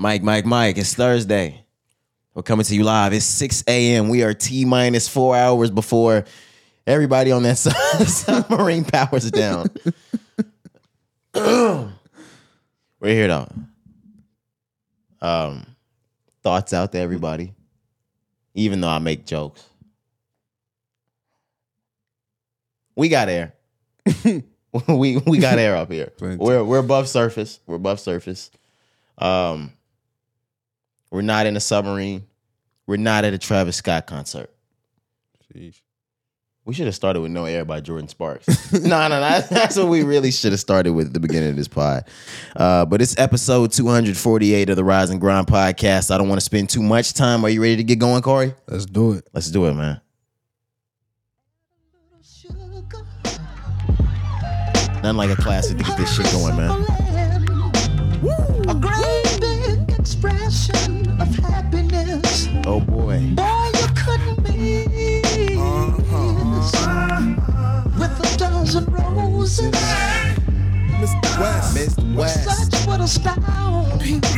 Mike, Mike, Mike, it's Thursday. We're coming to you live. It's 6 a.m. We are T minus four hours before everybody on that submarine powers down. We're here though. Um, thoughts out to everybody. Even though I make jokes. We got air. we we got air up here. We're we're above surface. We're above surface. Um, we're not in a submarine. We're not at a Travis Scott concert. Sheesh. We should have started with No Air by Jordin Sparks. no, no, no. That's, that's what we really should have started with at the beginning of this pod. Uh, but it's episode 248 of the Rise and Grind podcast. I don't want to spend too much time. Are you ready to get going, Corey? Let's do it. Let's do it, man. Nothing like a classic to get this shit going, man. A great big expression of happiness. Oh boy. Boy, you couldn't miss. Uh-huh. With a dozen roses, Mr. West. Mr. West. such would astound people.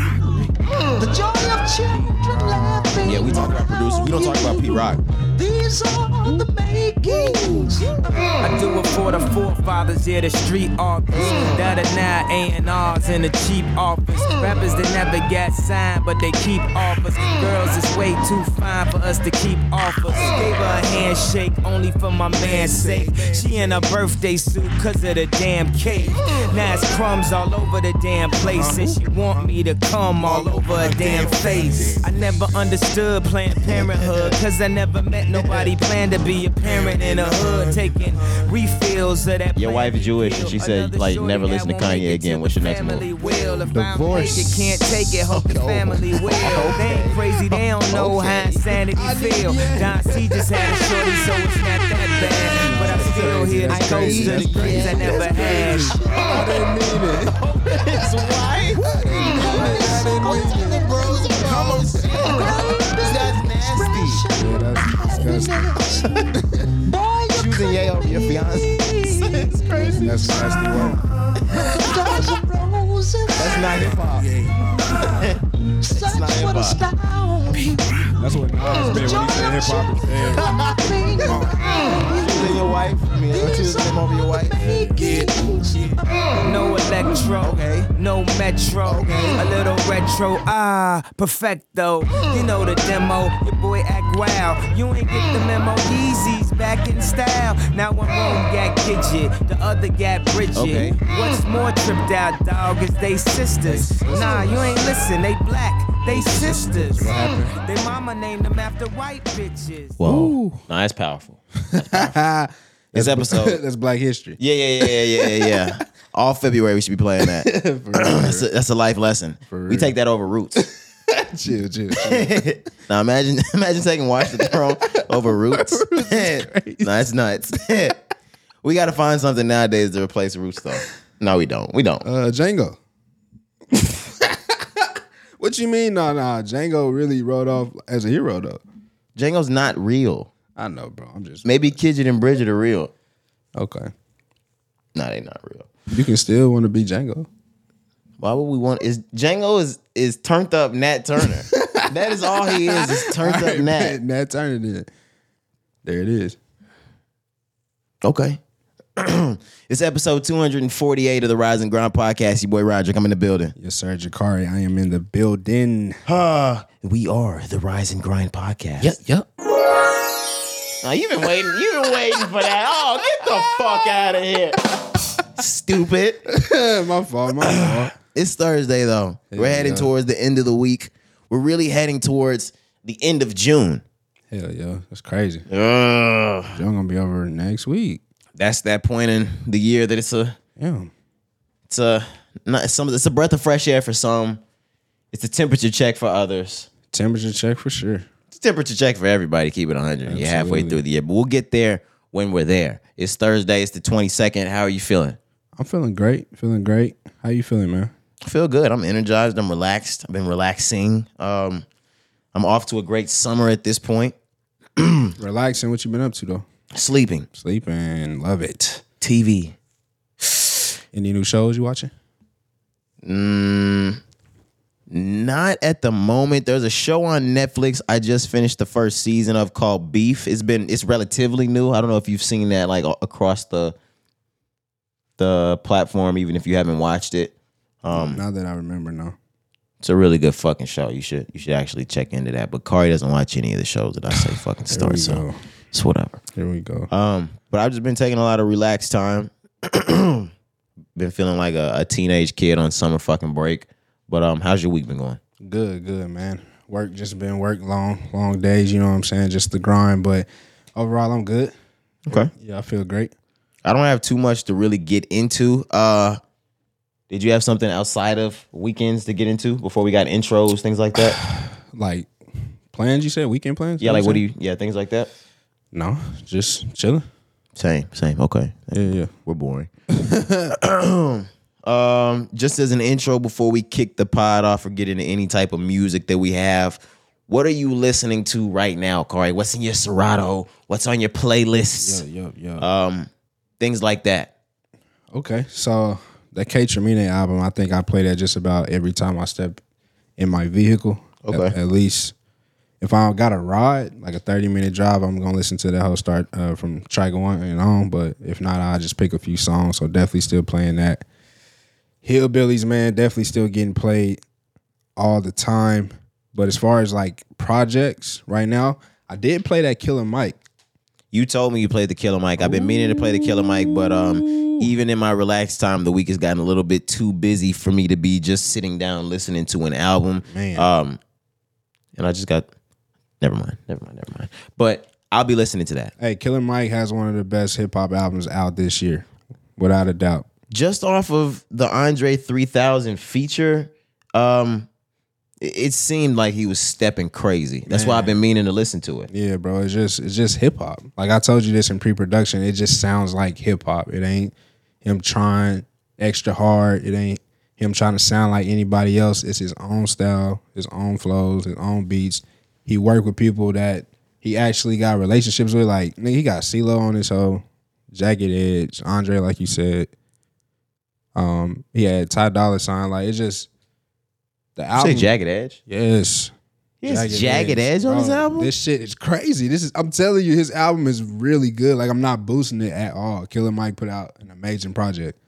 The joy of children laughing. Yeah, we talk about producers. We don't talk about Pete Rock. These are the makings. I do it for the forefathers, yeah, the street artists. That are now A&Rs in the cheap office. Rappers that never got signed, but they keep offers. Girls is way too fine for us to keep offers. Gave her a handshake only for my man's sake. She in a birthday suit cause of the damn cake. Now it's crumbs all over the damn place. And she want me to come all over her damn face. I never understood Planned Parenthood cause I never met nobody planned to be a parent in a hood taking refills of that. Your wife is Jewish, and she said, like, never listen to Kanye again. What's your next move? Divorce. You can't take it, hope the family will. They ain't crazy, they don't know how insanity feel. Don C just had a shorty, so it's not that bad. But I'm still here to toast to the kids I never had. I didn't mean it. His wife? That's that's disgusting. Boy, you Choosing Ye over your fiance. it's crazy. That's nasty work. with a dozen roses, That's not hip hop. such not would hip-hop. Astound people. That's what Nas meant when he said hip hop is dead. Choosing your wife. I mean, or choosing him over your wife. No electro, Okay. no metro, a little retro, ah, perfecto. You know the demo, your boy act wild. You ain't get the memo, Yeezys back in style. Now one room got Gidget, the other got Bridget. Okay. What's more tripped out, dog, is they sisters. Nah, you ain't listen, they black, they sisters. They mama named them after white bitches. Whoa. No, that's powerful. This episode. That's Black History. Yeah, yeah, yeah, yeah, yeah, yeah. All February we should be playing that. that's, a, that's a life lesson. We take that over roots. chill, chill, chill. now imagine imagine taking Watch the Throne over roots. no, that's nuts. we got to find something nowadays to replace roots though. No, we don't. We don't. Uh, Django. What you mean? No, no. Django really wrote off as a hero, though. Django's not real. I know, bro. I'm just Maybe Gidget and Bridget are real. okay. No, they not real. You can still want to be Django. Why would we want? Is Django is is turned up Nat Turner? that is all he is. Is turned up Nat. Nat Turner did. There it is. Okay. it's episode 248 of the Rise and Grind podcast. Your boy Roger, I'm in the building. Yes, sir, Jakari. I am in the building. Uh, we are the Rise and Grind podcast. yep. yep. Now you've been waiting. You've been waiting for that. Oh, get the fuck out of here. Stupid. my fault. My fault. It's Thursday though. We're heading yeah. towards the end of the week. We're really heading towards the end of June. Hell yeah, that's crazy. Ugh. Y'all gonna be over next week. That's that point in the year that it's a Yeah. it's a not some it's a breath of fresh air for some. It's a temperature check for others. Temperature check for sure. It's a temperature check for everybody. Keep it 100. You're halfway through the year, but we'll get there when we're there. It's Thursday. It's the 22nd. How are you feeling? I'm feeling great. Feeling great. How you feeling, man? I feel good. I'm energized. I'm relaxed. I've been relaxing. Um, I'm off to a great summer at this point. Relaxing. What you been up to though? Sleeping, Sleeping. Love it. TV. Any new shows you watching? Mm, Not at the moment. There's a show on Netflix I just finished the first season of called Beef. It's been it's relatively new. I don't know if you've seen that like across the the platform, even if you haven't watched it. Um, Now that I remember, no. it's a really good fucking show. You should you should actually check into that. But Kari doesn't watch any of the shows that I say fucking start, so. It's whatever. Here we go. Um, but I've just been taking a lot of relaxed time. been feeling like a, a teenage kid on summer fucking break. But um, how's your week been going? Good, good, man. Work just been work long, long days. You know what I'm saying? Just the grind, but overall, I'm good. Okay. Yeah, I feel great. I don't have too much to really get into. Uh, did you have something outside of weekends to get into before we got intros, things like that? Like plans, you said weekend plans? Yeah, like what do you? Yeah, things like that. No, just chilling. Same, same. Okay, Yeah, yeah. we're boring. um, just as an intro before we kick the pod off or get into any type of music that we have, what are you listening to right now, Corey? What's in your Serato? What's on your playlists? Yeah, yeah, yeah. Um, things like that. Okay, so the K Tremine album, I think I play that just about every time I step in my vehicle. Okay. At, at least if I got a ride, like a 30 minute drive, I'm gonna listen to the whole start uh, from track one and on. But if not, I'll just pick a few songs. So definitely still playing that. Hillbillies, man, definitely still getting played all the time. But as far as like projects right now, I did play that Killer Mike. You told me you played the Killer Mike. I've been meaning to play the Killer Mike, but um, even in my relaxed time, the week has gotten a little bit too busy for me to be just sitting down listening to an album. Man. Um, and I just got. Never mind. Never mind. Never mind. But I'll be listening to that. Hey, Killer Mike has one of the best hip hop albums out this year, without a doubt. Just off of the Andre 3000 feature, um, it, it seemed like he was stepping crazy. That's why I've been meaning to listen to it. Yeah, bro. It's just it's just hip hop. Like I told you this in pre-production, it just sounds like hip hop. It ain't him trying extra hard. It ain't him trying to sound like anybody else. It's his own style, his own flows, his own beats. He worked with people that he actually got relationships with. Like nigga, he got CeeLo on his whole Jagged Edge, Andre, like you said. Um, he had Ty Dolla Sign. Like it's just the You album. say Jagged Edge? Yes. He has Jagged, Edge, on his album? This shit is crazy. This is I'm telling you, his album is really good. Like I'm not boosting it at all. Killer Mike put out an amazing project.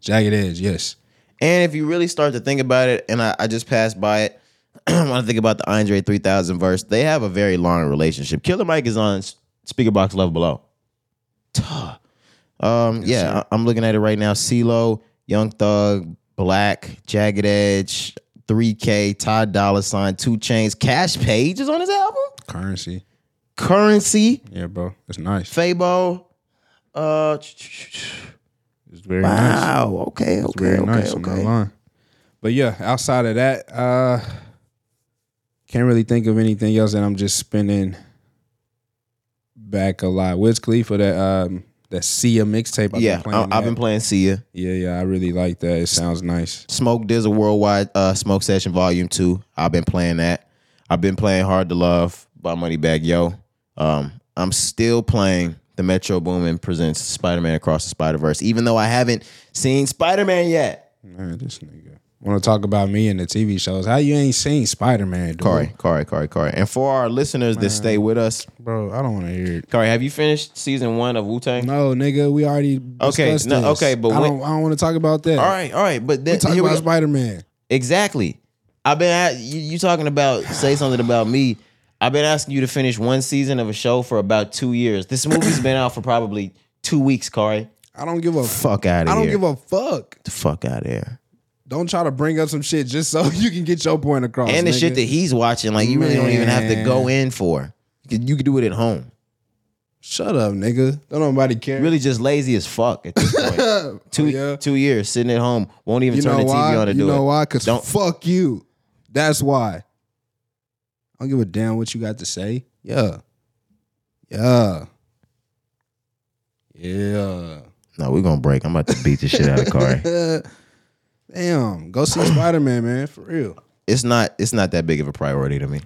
Jagged Edge, yes. And if you really start to think about it, and I, I just passed by it, when I think about the Andre 3000 verse, they have a very long relationship. Killer Mike is on Speaker Box Love Below. Tuh. Um, yeah, I, am looking at it right now. CeeLo, Young Thug, Black, Jagged Edge, 3K, Ty Dolla Sign, 2 Chainz, Cash Page is on his album. Currency. Currency, Yeah, bro. It's nice. Fabo. Uh, It's very nice. wow. Okay, okay, okay, nice. I'm okay. But yeah, outside of that, uh can't really think of anything else that I'm just spinning back a lot. Wiz Khalifa, that um that Sia mixtape. I've Yeah, been playing I, I've been playing Sia. Yeah, yeah, I really like that. It sounds nice. Smoke Dizzle Worldwide uh, Smoke Session Volume 2. I've been playing that. I've been playing Hard to Love by Moneybagg Yo. Um, I'm still playing the Metro Boomin presents Spider-Man Across the Spider-Verse, even though I haven't seen Spider-Man yet. Man, this nigga. Want to talk about me and the TV shows? How you ain't seen Spider Man? Corey, Corey, Corey, Corey. And for our listeners that stay with us, bro, I don't want to hear it. Corey, have you finished season one of Wu-Tang? No, nigga, we already Okay, no, this. okay, but I when- don't, I don't want to talk about that. All right, all right. But we then, talk about. Spider Man. Exactly. I've been at you, you talking about say something about me. I've been asking you to finish one season of a show for about two years. This movie's been out for probably two weeks, Corey. I don't give a Fuck out of I here. I don't give a fuck. the fuck out of here. Don't try to bring up some shit just so you can get your point across. and the nigga. shit that he's watching, like you really don't even have to go in for. You can, you can do it at home. Shut up, nigga. Don't nobody care. Really just lazy as fuck at this point. Oh, two Oh, yeah? two years sitting at home, won't even You turn know the TV why? on to you do know it. why? Cause Don't- fuck you. That's why. I don't give a damn what you got to say. Yeah. Yeah. Yeah. No, we're gonna break. I'm about to beat the shit out of Corey. Damn. Go see Spider Man, man. For real. It's not it's not that big of a priority to me.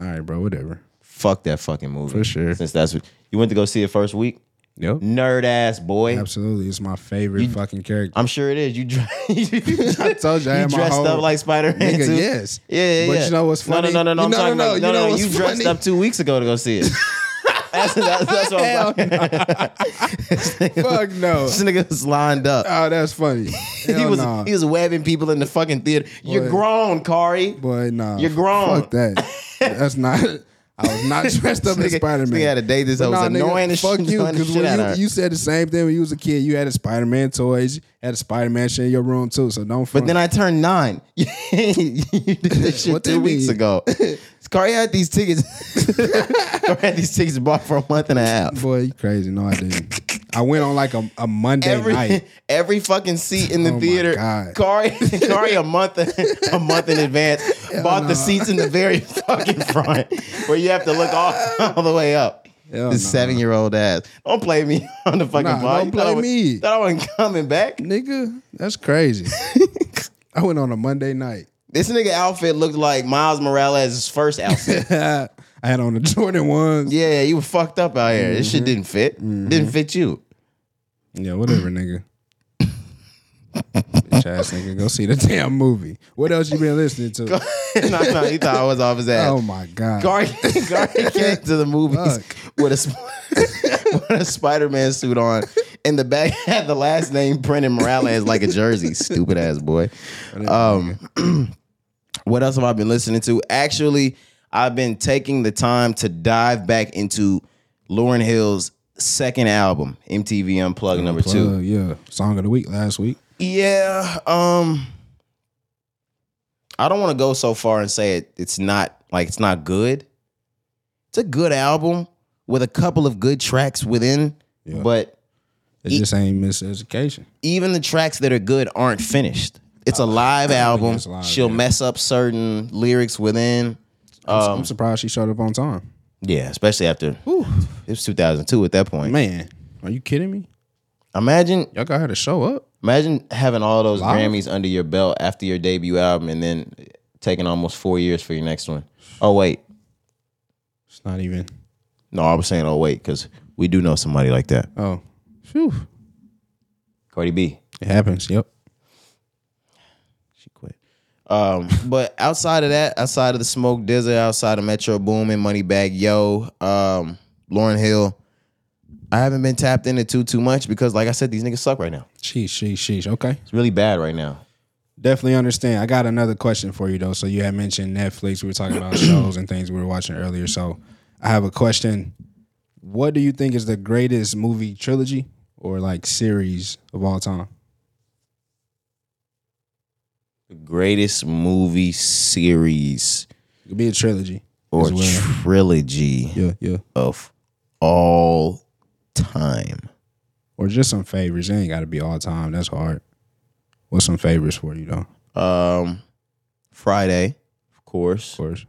All right, bro. Whatever. Fuck that fucking movie. For sure. Since that's what you went to go see it first week. Yep. Nerd ass boy. Absolutely. It's my favorite You- fucking character. I'm sure it is. You, dre- I told you I you had my dressed up like Spider Man Nigga, too. yes. Yeah, yeah, But yeah. you know what's funny? No, no, no, no. I'm No, no, talking no, about, you no, no. dressed funny? up two weeks ago to go see it. that's, that's, that's what I'm talking Fuck no. This nigga was lined up. Oh, that's funny. he Hell was nah. he was webbing people in the fucking theater. You're Boy. grown, Kari. Boy, nah. You're grown. Fuck that. That's not. I was not dressed up as Nigga- Spider Man. nigga had a date this. It was annoying as fuck shit- you. annoying the Because shit when out of her. you, you said the same thing when you was a kid. You had a Spider Man toys, had a Spider Man shit in your room too. So don't. But then I turned nine. you did this shit What two weeks mean? ago. Kari had these tickets. Kari had these tickets bought for a month and a half. boy, you crazy? No, I didn't. I went on like a, a Monday Every night. every fucking seat in the Oh theater. God. Kari, Kari a month a month in advance bought the seats in the very fucking front where you have to look all, all the way up. Hell this no. seven year old ass. Don't play me on the fucking Nah, pod. don't You I play was- me. Thought I wasn't coming back. Nigga, that's crazy. I went on a Monday night. This nigga outfit looked like Miles Morales' first outfit. I had on the Jordan ones. yeah, you were fucked up out here. This Mm-hmm. shit didn't fit. Didn't fit you. Yeah, whatever, nigga. Bitch ass nigga, go see the damn movie. What else you been listening to? no, no, he thought I was off his ass. Oh my god. Gary, Gary came to the movies with a sp- with a Spider Man suit on, and the back had the last name printed Morales like a jersey. Stupid ass boy. Um, what else have I been listening to? Actually, I've been taking the time to dive back into Lauryn Hill's second album, MTV Unplugged number two. Yeah. Song of the week last week. Yeah. Um I don't want to go so far and say it it's not like it's not good. It's a good album with a couple of good tracks within, Yeah. but It just ain't miseducation. even the tracks that are good aren't finished. It's a live album. it's live, She'll yeah. mess up certain lyrics within. I'm, Um, I'm surprised she showed up on time. yeah, especially after it was 2002 at that point. Man, are you kidding me? Imagine Y'all got her to show up. Imagine having all those Live? Grammys under your belt after your debut album and then taking almost four years for your next one. Oh, wait. It's not even. No, I was saying, oh, wait, because we do know somebody like that. Oh, phew. Cardi B. It happens. Yep. She quit. Um, but outside of that, outside of the Smoke Dizzer, outside of Metro Boomin, Moneybagg Yo, um, Lauryn Hill, I haven't been tapped into too too much because, like I said, these niggas suck right now. Sheesh, sheesh, sheesh. Okay. It's really bad right now. Definitely understand. I got another question for you though. So you had mentioned Netflix. We were talking about shows and things we were watching earlier. So I have a question. What do you think is the greatest movie trilogy or like series of all time? The greatest movie series It could be a trilogy. or as well. trilogy yeah, yeah. of all time. Or just some favorites. It ain't got to be all time. That's hard. What's some favorites for you though? Um, Friday, of course. Of course. course.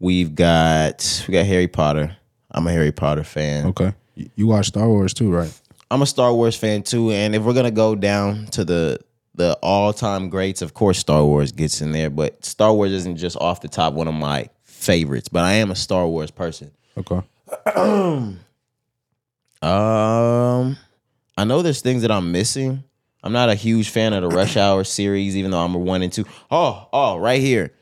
We've got we got Harry Potter. I'm a Harry Potter fan. Okay. You- You watch Star Wars too, right? I'm a Star Wars fan too. And if we're gonna go down to the the all time greats, of course Star Wars gets in there. But Star Wars isn't just off the top one of my favorites. But I am a Star Wars person. Okay. Um, I know there's things that I'm missing. I'm not a huge fan of the Rush Hour series, even though I'm a one and two. Oh, oh, right here,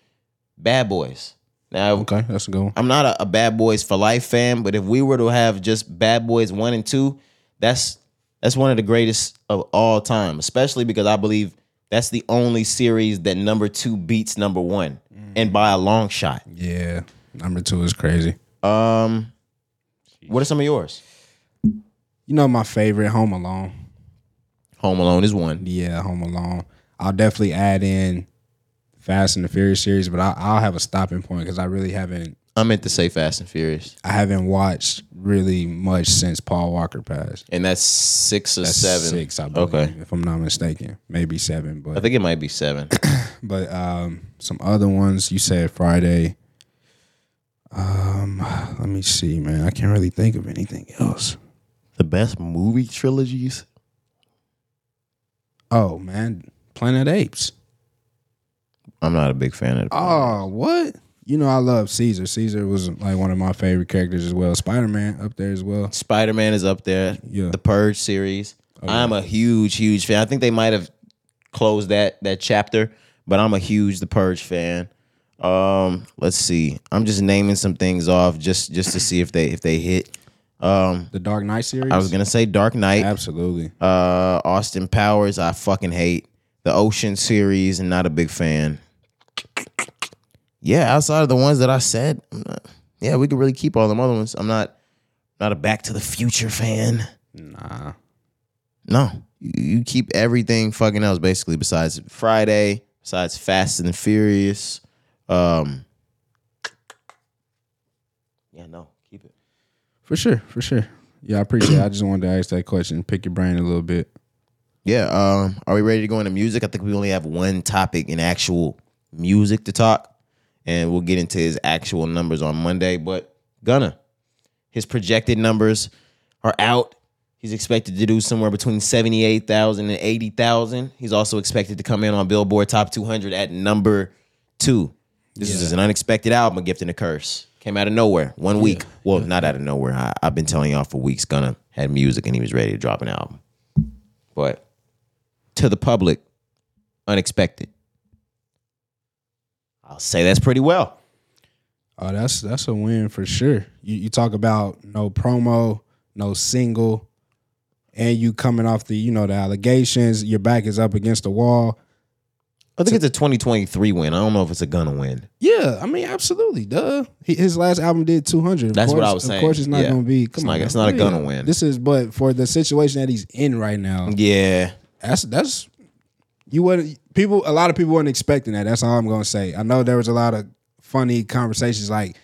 Bad Boys. Now, Okay. That's a good one. I'm not a, a Bad Boys for Life fan, but if we were to have just Bad Boys one and two, that's that's one of the greatest of all time. Especially because I believe that's the only series that number two beats number one, and by a long shot. Yeah. Number two is crazy. Um, what are some of yours? You know my favorite, Home Alone. Home Alone is one. Yeah, Home Alone. I'll definitely add in Fast and the Furious series, but I, I'll have a stopping point because I really haven't. I meant to say Fast and Furious, I haven't watched really much since Paul Walker passed. and that's six or That's seven. six, I believe, Okay, if I'm not mistaken, maybe seven. but I think it might be seven. but um, some other ones you said Friday. Um, let me see, man. I can't really think of anything else. the best movie trilogies. Oh man, Planet Apes. I'm not a big fan of. The Oh, what? You know, I love Caesar. Caesar was like one of my favorite characters as well. Spider Man up there as well. Spider Man is up there. Yeah. The Purge series. I'm a huge, huge fan. I think they might have closed that that chapter, but I'm a huge The Purge fan. Um, let's see. I'm just naming some things off just just to see if they if they hit. Um, The Dark Knight series. I was gonna say Dark Knight. absolutely. Uh, Austin Powers, I fucking hate the Ocean series, and not a big fan. Yeah, outside of the ones that I said, not- yeah, we could really keep all them other ones. I'm not not a Back to the Future fan. Nah. No, you, you keep everything fucking else basically besides Friday, besides Fast and the Furious. Um, yeah, no, keep it. For sure, for sure. Yeah, I appreciate it. I just wanted to ask that question, pick your brain a little bit. Yeah. Um, are we ready to go into music? I think we only have one topic in actual music to talk, and we'll get into his actual numbers on Monday. But Gunna, his projected numbers are out. He's expected to do somewhere between 78,000 and 80,000. He's also expected to come in on Billboard Top 200 at number two. This is an unexpected album, a gift and a curse. Came out of nowhere, one week. Well, not out of nowhere. I, I've been telling y'all for weeks, Gunna had music and he was ready to drop an album. But to the public, unexpected. I'll say that's pretty well. Oh, that's that's a win for sure. You you talk about no promo, no single, and you coming off the you know the allegations. Your back is up against the wall. I think it's a 2023 win. I don't know if it's a Gunna win. Yeah, I mean absolutely, duh. He, his last album did two hundred. That's what I was saying. Of course, it's not Yeah. going to be. It's Come not- on, it's man. not a. Gunna win. This is, but for the situation that he's in right now, Yeah. that's that's you would people. A lot of people weren't expecting that. That's all I'm going to say. I know there was a lot of funny conversations like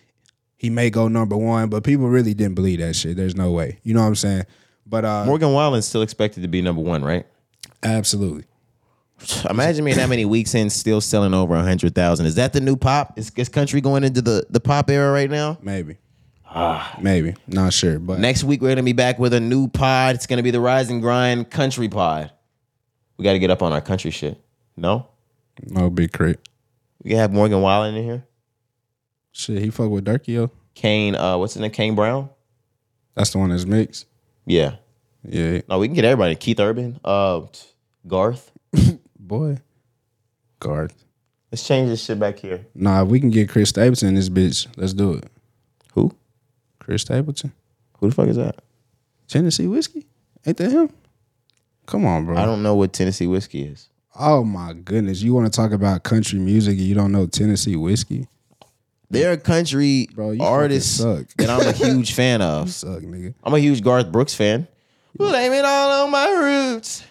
he may go number one, but people really didn't believe that shit. There's no way. You know what I'm saying? But uh, Morgan Wallen's still expected to be number one, right? absolutely. Imagine being that many weeks in, still selling over 100,000. Is that the new pop? Is, is country going into the, the pop era right now? Maybe. Maybe. Not sure. But Next week, we're going to be back with a new pod. It's going to be the Rise and Grind Country Pod. We got to get up on our country shit. No? no big crit. We can have Morgan Wallen in here. Shit, he fuck with Durkee, yo. Kane, uh, what's his name? Kane Brown? That's the one that's mixed. Yeah. Yeah. No, we can get everybody. Keith Urban, uh, Garth. Boy. Garth. Let's change this shit back here. Nah, we can get Chris Stapleton in this bitch. Let's do it. Who? Chris Stapleton. Who the fuck is that? Tennessee whiskey? Ain't that him? Come on, bro. I don't know what Tennessee whiskey is. Oh my goodness. You want to talk about country music and you don't know Tennessee whiskey? They're a country Bro, you artists that I'm a huge fan of. Suck, nigga. I'm a huge Garth Brooks fan. Blame it all on my roots.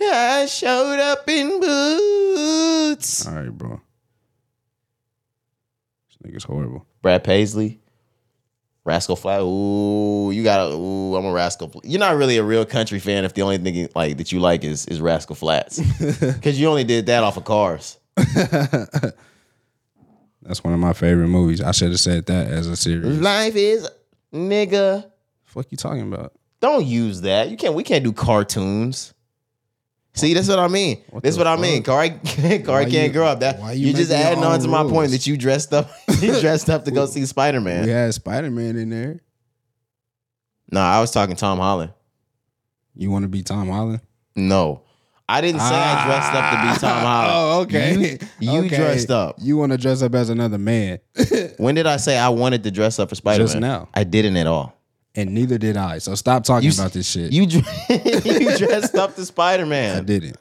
I showed up in boots. All right, bro. This nigga's horrible. Brad Paisley, Rascal Flat. Ooh, you got to Ooh, I'm a Rascal. You're not really a real country fan if the only thing like that you like is is Rascal Flats, because you only did that off of Cars. That's one of my favorite movies. I should have said that as a series. Life is nigga. Fuck you talking about? Don't use that. You can't. We can't do cartoons. See, that's what I mean. What That's what I fuck? mean. Corey, Corey Why can't you- grow up. That why you you just adding on to my point that you dressed up. you dressed up to go see Spider Man. Had Spider Man in there. No, I was talking Tom Holland. You want to be Tom Holland? No, I didn't say I dressed up to be ah. Tom Holland. Oh, okay. You, you Okay. dressed up. You want to dress up as another man, When did I say I wanted to dress up for Spider Man? Just now. I didn't at all. And neither did I. So stop talking You about this shit. You you dressed up to Spider Man. I didn't.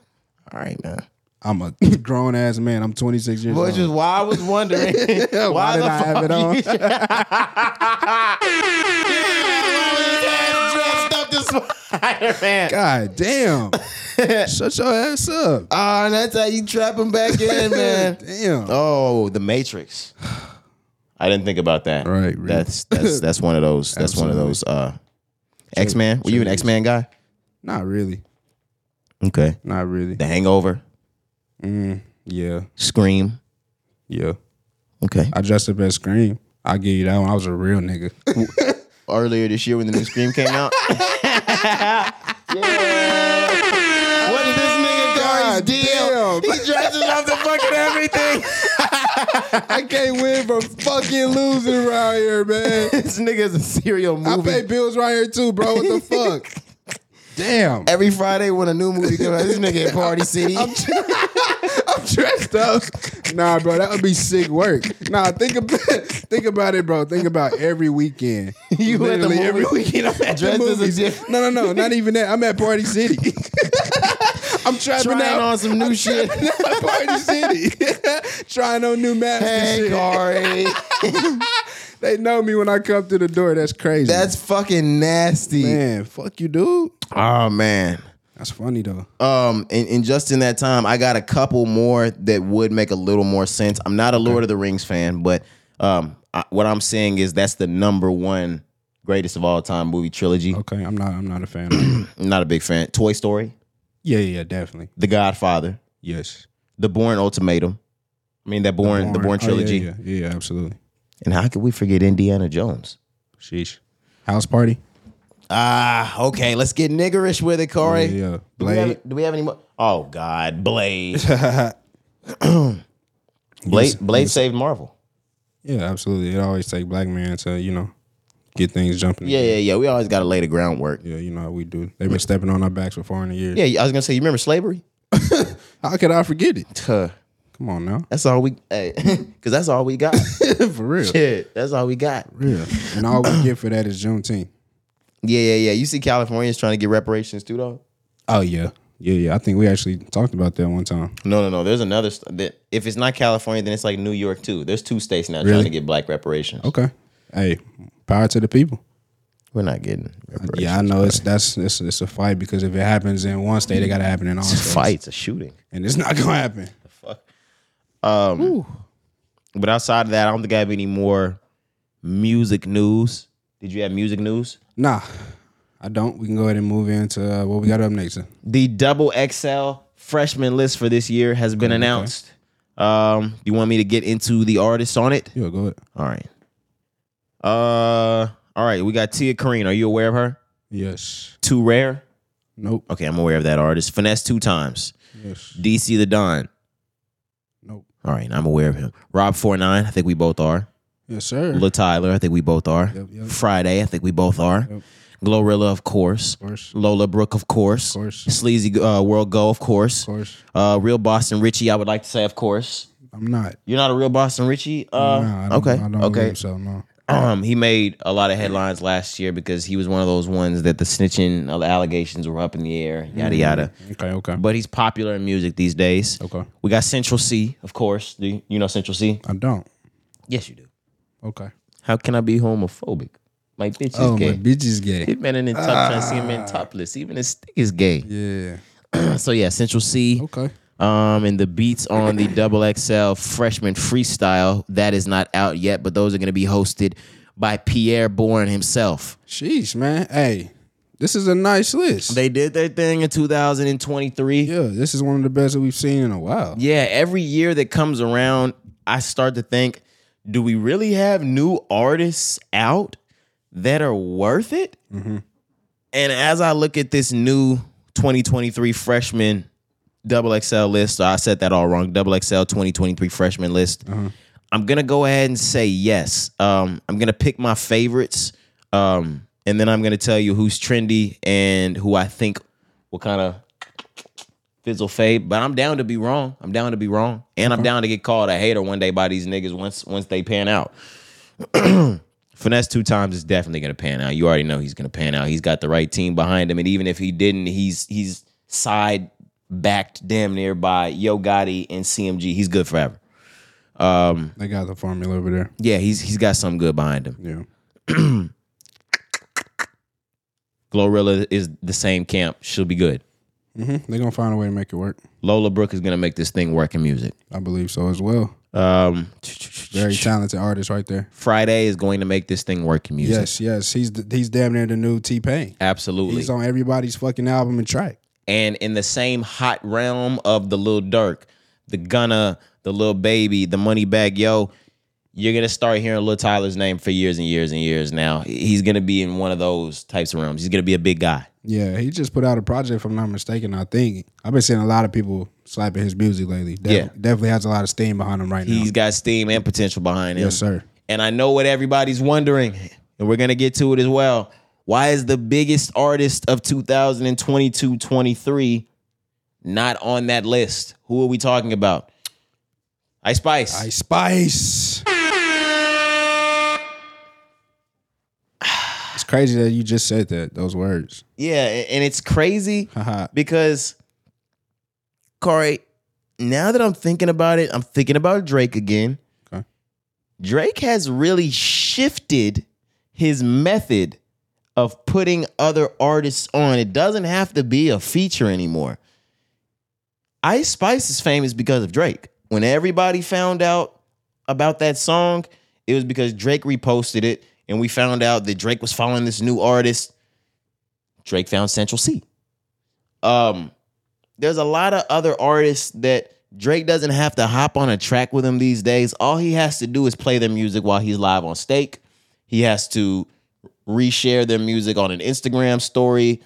All right, man. I'm a grown ass man. I'm 26 years old. Which old. is why I was wondering why, Why did the I have it on? you dressed up to Spider Man. God damn. Shut your ass up. Oh, and that's how you trap him back in, man. Damn. Oh, the Matrix. I didn't think about that. Right, right. That's that's that's one of those. That's one of those. Uh, X Man. Were you an X Man guy? Not really. Okay. Not really. The Hangover. Mm, yeah. Scream. Yeah. Okay. I dressed up as Scream. I'll give you that one. I was a real nigga. Earlier this year when the new Scream came out. What is this nigga God Corey's deal? damn. He dresses up to fucking everything. I can't win from fucking losing around here, man. this nigga's a serial movie. I pay bills right here too, bro. What the fuck? Damn. Every Friday when a new movie comes out, this nigga at Party City. I'm dressed up. Nah, bro, that would be sick work. Nah, think about think about it, bro. Think about every weekend. You at the Literally every weekend. I'm at Dressed the as a movies. diff- No, no, no, not even that. I'm at Party City. I'm trapping Trying out on some new shit. at Party City. Trying on new masks Hey, shit. Corey. They know me when I come to the door. That's crazy. That's fucking nasty. man. Fuck you, dude. Oh man. That's funny though. Um, and, and just in that time, I got a couple more that would make a little more sense. I'm not a Lord of the Rings fan, but um, I, what I'm saying is that's the number one greatest of all time movie trilogy. Okay, I'm not. I'm not a fan. I'm not a big fan. Toy Story, yeah, yeah, definitely. The Godfather, Yes. The Bourne Ultimatum. I mean, that Bourne the Bourne Oh, yeah, trilogy. yeah, yeah, yeah, absolutely. And how could we forget Indiana Jones? Sheesh. House party. Ah, okay. Let's get niggerish with it, Corey. Yeah, yeah. Do we, have, Blade. do we have any more? Oh God, Blade. Blade, Blade saved Marvel. Yeah, absolutely. It always take black man to you know get things jumping. Yeah, yeah, yeah. We always got to lay the groundwork. yeah. You know how we do. They've been stepping on our backs for 400 years. Yeah, I was gonna say, you remember slavery? How could I forget it? Huh. Come on now, That's all we, hey, because that's all we got. for real. Shit, that's all we got. Real. And all we get for that is Juneteenth. Yeah, yeah, yeah. You see, California's trying to get reparations too, though. Oh yeah, yeah, yeah. I think we actually talked about that one time. No, no, no. There's another. St- that if it's not California, then it's like New York too. There's two states now trying to get black reparations. Okay. Hey, power to the people. We're not getting reparations. Yeah, I know it's that's it's, it's a fight because if it happens in one state, it got to happen in all It's a states. fight. It's a shooting. and it's not gonna happen. The fuck. But outside of that, I don't think I have any more music news. Did you have music news? Nah, I don't. We can go ahead and move into uh, what we got up next. The double XL freshman list for this year has been announced. Um, you want me to get into the artists on it? Yeah, go ahead. All right. Uh, all right. We got Tia Corine. Are you aware of her? Yes. 2Rare. Nope. Okay, I'm aware of that artist. Finesse2tymes. Yes. DC the Don. Nope. All right, I'm aware of him. Rob 49, I think we both are. Yes, sir. Luh Tyler, I think we both are. Yep, yep. Fridayy, I think we both are. Yep. Glorilla, of course. Of course. Lola Brooke, of course. Of course. Sleazy uh, World Go, of course. Of course. Uh, real Boston Richey, I would like to say, of course. I'm not. You're not a real Boston Richey? Uh, Nah, I don't, okay. Okay. so. No. Um, he made a lot of headlines last year because he was one of those ones that the snitching allegations were up in the air, yada yada. Okay. Okay. But he's popular in music these days. Okay. We got Central Cee, of course. Do you, you know Central Cee? I don't. Yes, you do. Okay. How can I be homophobic? My bitch is Oh, gay. my bitch is gay. Hit men in the top trying to see a man topless. Even his stick is gay. Yeah. so yeah, Central Cee. Okay. Um, and the beats on the Double XL Freshman Freestyle that is not out yet, but those are going to be hosted by Pi'erre Bourne himself. Sheesh, man. Hey, this is a nice list. They did their thing in 2023. yeah, this is one of the best that we've seen in a while. Yeah, every year that comes around, I start to think, do we really have new artists out that are worth it? And as I look at this new 2023 freshman double XL list, I said that all wrong. Double XL 2023 freshman list. I'm gonna go ahead and say yes. Um, I'm gonna pick my favorites, um, and then I'm gonna tell you who's trendy and who I think will kind of fizzle fade. But I'm down to be wrong. I'm down to be wrong, and I'm down to get called a hater one day by these niggas once once they pan out. Finesse2tymes is definitely gonna pan out. You already know he's gonna pan out. He's got the right team behind him, and even if he didn't, he's he's side backed damn near by Yo Gotti and CMG. He's good forever. They got the formula over there. Yeah, he's he's got something good behind him. Yeah. Glorilla is the same camp. She'll be good. hmm They're gonna find a way to make it work. Lola Brooke is gonna make this thing work in music. I believe so as well. Um, Very talented artist right there. Fridayy is going to make this thing work in music. Yes, yes. He's the, he's damn near the new T Pain. Absolutely. He's on everybody's fucking album and track. And in the same hot realm of the Lil Durk, the Gunna, the Lil Baby, the Moneybagg Yo, you're gonna start hearing Luh Tyler's name for years and years and years. Now he's gonna be in one of those types of realms. He's gonna be a big guy. Yeah, he just put out a project, if I'm not mistaken. I think I've been seeing a lot of people slapping his music lately. Def- Yeah. definitely has a lot of steam behind him right He's now. got steam and potential behind him. Yes, sir. And I know what everybody's wondering, and we're gonna get to it as well. Why is the biggest artist of 2022-23 not on that list? Who are we talking about? Ice Spice. Ice Spice. it's crazy that you just said that those words. Yeah, and it's crazy because Corey, now that I'm thinking about it, I'm thinking about Drake again. Okay. Drake has really shifted his method of putting other artists on. It doesn't have to be a feature anymore. Ice Spice is famous because of Drake. When everybody found out about that song, it was because Drake reposted it, and we found out that Drake was following this new artist. Drake found Central Cee. Um, there's a lot of other artists that Drake doesn't have to hop on a track with him these days. All he has to do is play their music while he's live on stake. He has to reshare their music on an Instagram story,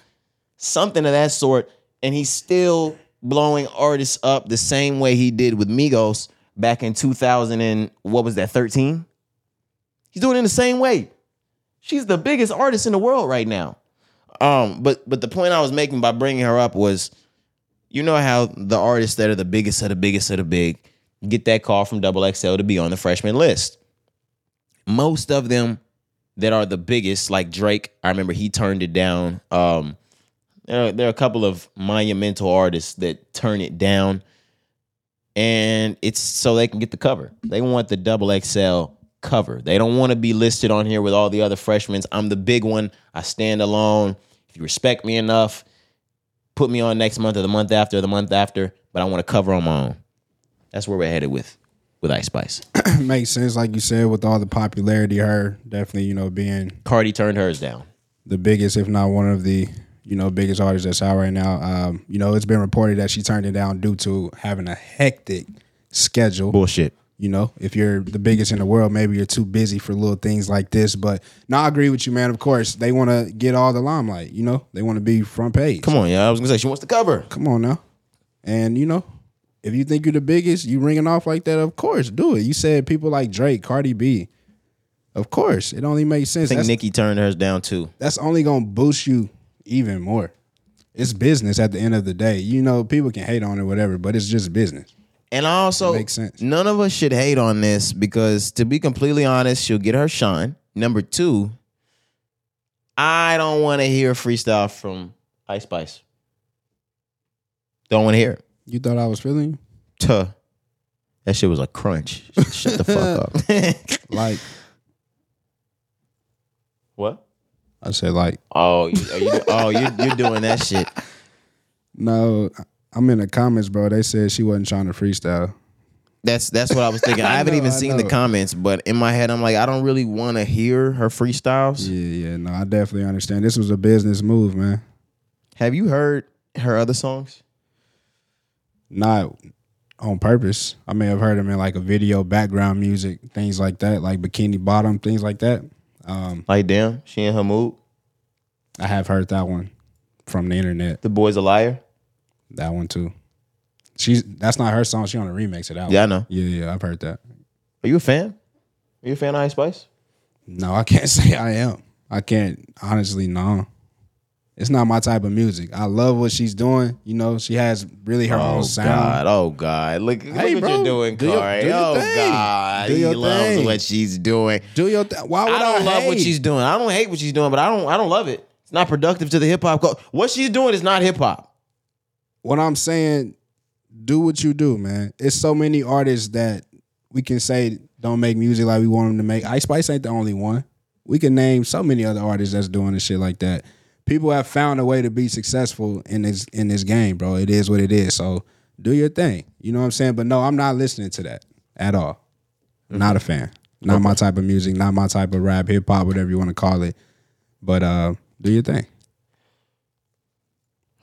something of that sort, and he's still blowing artists up the same way he did with Migos back in 2000 and what was that 13? He's doing it in the same way. She's the biggest artist in the world right now. Um, but but the point I was making by bringing her up was, you know how the artists that are the biggest of the biggest of the big get that call from Double XL to be on the freshman list. Most of them that are the biggest, like Drake, I remember he turned it down. Um, there are, there are a couple of monumental artists that turn it down, and it's so they can get the cover. They want the Double XL cover. They don't want to be listed on here with all the other freshmen. I'm the big one. I stand alone. If you respect me enough, put me on next month or the month after or the month after, but I want to cover on my own. That's where we're headed with with Ice Spice. Makes sense, like you said, with all the popularity her, definitely, you know, being Cardi turned hers down. the biggest, if not one of the, you know, biggest artists that's out right now. Um, you know, it's been reported that she turned it down due to having a hectic schedule. Bullshit. You know, if you're the biggest in the world, maybe you're too busy for little things like this. But no, I agree with you, man. Of course, they want to get all the limelight. You know, they want to be front page. Come on, yeah. I was gonna say she wants to cover. Come on now. And you know, if you think you're the biggest, you ringing off like that, of course, do it. You said people like Drake, Cardi B. Of course, it only makes sense. I think That's, Nicki turned hers down too. that's only gonna boost you even more. It's business at the end of the day. You know, people can hate on it, whatever, but it's just business. And also, Makes sense. none of us should hate on this because, to be completely honest, she'll get her shine. Number two, I don't want to hear freestyle from Ice Spice. Don't want to hear it. You thought I was feeling you? Tuh. That shit was a crunch. Shut the fuck up. Like what? I said, like Oh, you, are you, oh, you, you're doing that shit. no. I'm in the comments, bro. They said she wasn't trying to freestyle. That's that's what I was thinking. I haven't know, even I seen the comments, but in my head, I'm like, I don't really want to hear her freestyles. Yeah, yeah. No, I definitely understand. This was a business move, man. Have you heard her other songs? Not on purpose. I may have heard them in like a video, background music, things like that, like Bikini Bottom, things like that. Um, Like, damn, she in her mood. I have heard that one from the internet. The boy's a liar. That one too. She's that's not her song. She on a remix of that Yeah, I know. Yeah, yeah, I've heard that. Are you a fan? Are you a fan of Ice Spice? No, I can't say I am. I can't honestly. No, it's not my type of music. I love what she's doing. You know, she has really her Oh own sound. Oh God! Oh God! Look, look Hey, what bro, you're doing, do your- do oh thing. God! Do he your loves what she's doing. Do your th- why would I I, don't love what she's doing. I don't hate what she's doing, but I don't. I don't love it. It's not productive to the hip hop. co- What she's doing is not hip hop. what I'm saying, do what you do, man. It's so many artists that we can say don't make music like we want them to make. Ice Spice ain't the only one. We can name so many other artists that's doing this shit like that. People have found a way to be successful in this in this game, bro. It is what it is. So do your thing. You know what I'm saying? But no, I'm not listening to that at all. Not a fan. Not my type of music. Not my type of rap, hip hop, whatever you want to call it. But uh, do your thing.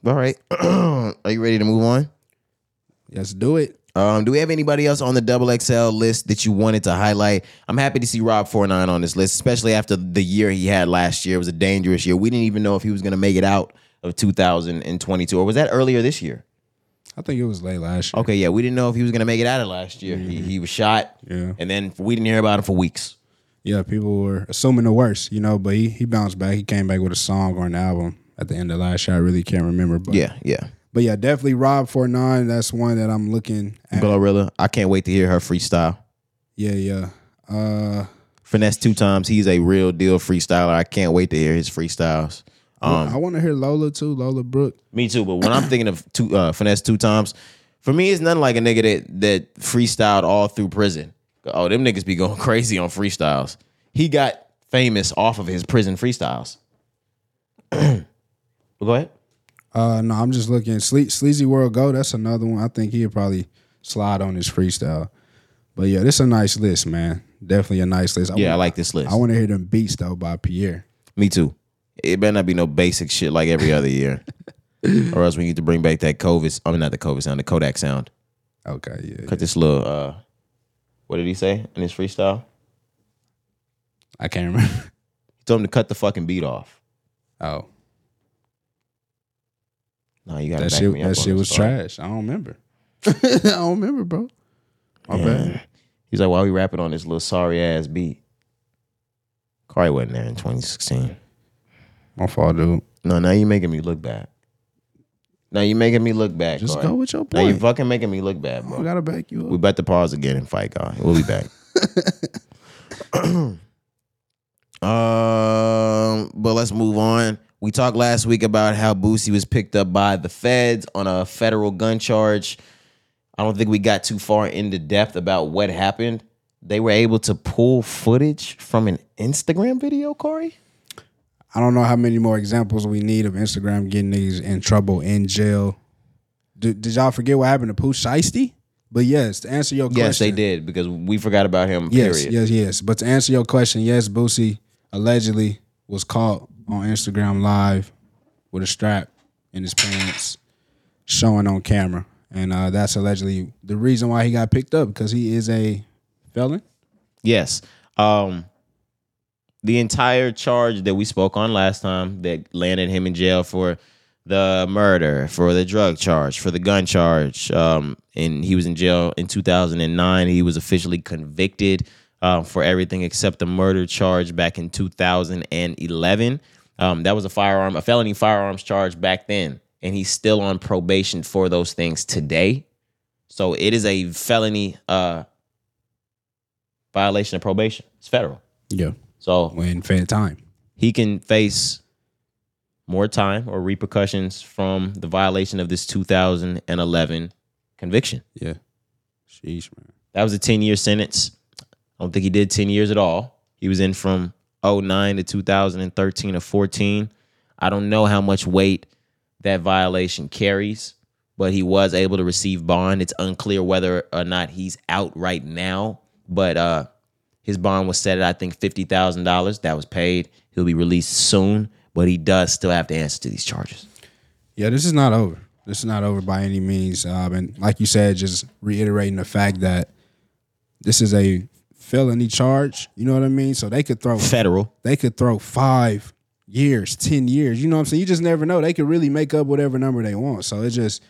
All right. Are you ready to move on? Let's do it. Um, do we have anybody else on the double XL list that you wanted to highlight? I'm happy to see Rob 49 on this list, especially after the year he had last year. It was a dangerous year. We didn't even know if he was going to make it out of 2022, or was that earlier this year? I think it was late last year. Okay, yeah, we didn't know if he was gonna make it out of last year. He he was shot. Yeah. and then we didn't hear about him for weeks. Yeah, people were assuming the worst, you know, but he, he bounced back. He came back with a song or an album at the end of last year. I really can't remember. But Yeah, yeah. But yeah, definitely Rob 49. That's one that I'm looking at. Glorilla, I can't wait to hear her freestyle. Yeah, yeah. Uh Finesse2tymes. He's a real deal freestyler. I can't wait to hear his freestyles. I want to hear Lola too, Lola Brooke. Me too. But when I'm thinking of two uh, Finesse2tymes, for me, it's nothing like a nigga that that freestyled all through prison. Oh, them niggas be going crazy on freestyles. He got famous off of his prison freestyles. Well, Go ahead. Uh no, I'm just looking. Sle- Sleazy World Go, that's another one. I think he'll probably slide on his freestyle. But yeah, this is a nice list, man. Definitely a nice list. Yeah, I wanna- like this list. I want to hear them beats though by Pi'erre. Me too. It better not be no basic shit like every other year, or else we need to bring back that COVID. I mean, not the COVID sound, the Kodak sound. Okay, yeah. Cut this little. uh What did he say in his freestyle? I can't remember. He told him to cut the fucking beat off. Oh, No, you got that shit. That shit was trash. I don't remember. I don't remember, bro. My bad. He's like, why we rapping on this little sorry ass beat? Corey wasn't there in 2016. My fault, dude. No, now you're making me look bad. Now you're making me look bad. Just Corey. go with your point. Now you point. fucking making me look bad, bro. I bro. gotta back you up. We up. about to pause again and fight, guy. We'll be back. um, but let's move on. We talked last week about how Boosie was picked up by the feds on a federal gun charge. I don't think we got too far into depth about what happened. They were able to pull footage from an Instagram video, Corey. I don't know how many more examples we need of Instagram getting niggas in trouble in jail. Did, did y'all forget what happened to Pooh Shiesty? But yes, to answer your question, Yes, they did because we forgot about him. Yes, Period. yes, yes. But to answer your question, yes, Boosie allegedly was caught on Instagram Live with a strap in his pants, showing on camera, and uh, that's allegedly the reason why he got picked up because he is a felon. Yes. Um the entire charge that we spoke on last time that landed him in jail for the murder, for the drug charge, for the gun charge. Um, and he was in jail in 2009. He was officially convicted uh, for everything except the murder charge back in 2011. Um, that was a firearm, a felony firearms charge back then, and he's still on probation for those things today. So it is a felony uh, violation of probation. It's federal. Yeah, So when fed time. he can face more time or repercussions from the violation of this 2011 conviction. Yeah, sheesh, man. That was a 10 year sentence. I don't think he did 10 years at all. He was in from 09 to 2013 or 14. I don't know how much weight that violation carries, but he was able to receive bond. It's unclear whether or not he's out right now, but uh his bond was set at I think $50,000. That was paid. He'll be released soon, but he does still have to answer to these charges. Yeah, this is not over. This is not over by any means. Um, and like you said, just reiterating the fact that this is a felony charge. You know what I mean? So they could throw Federal. they could throw five years, ten years. You know what I'm saying? You just never know. They could really make up whatever number they want. So it's just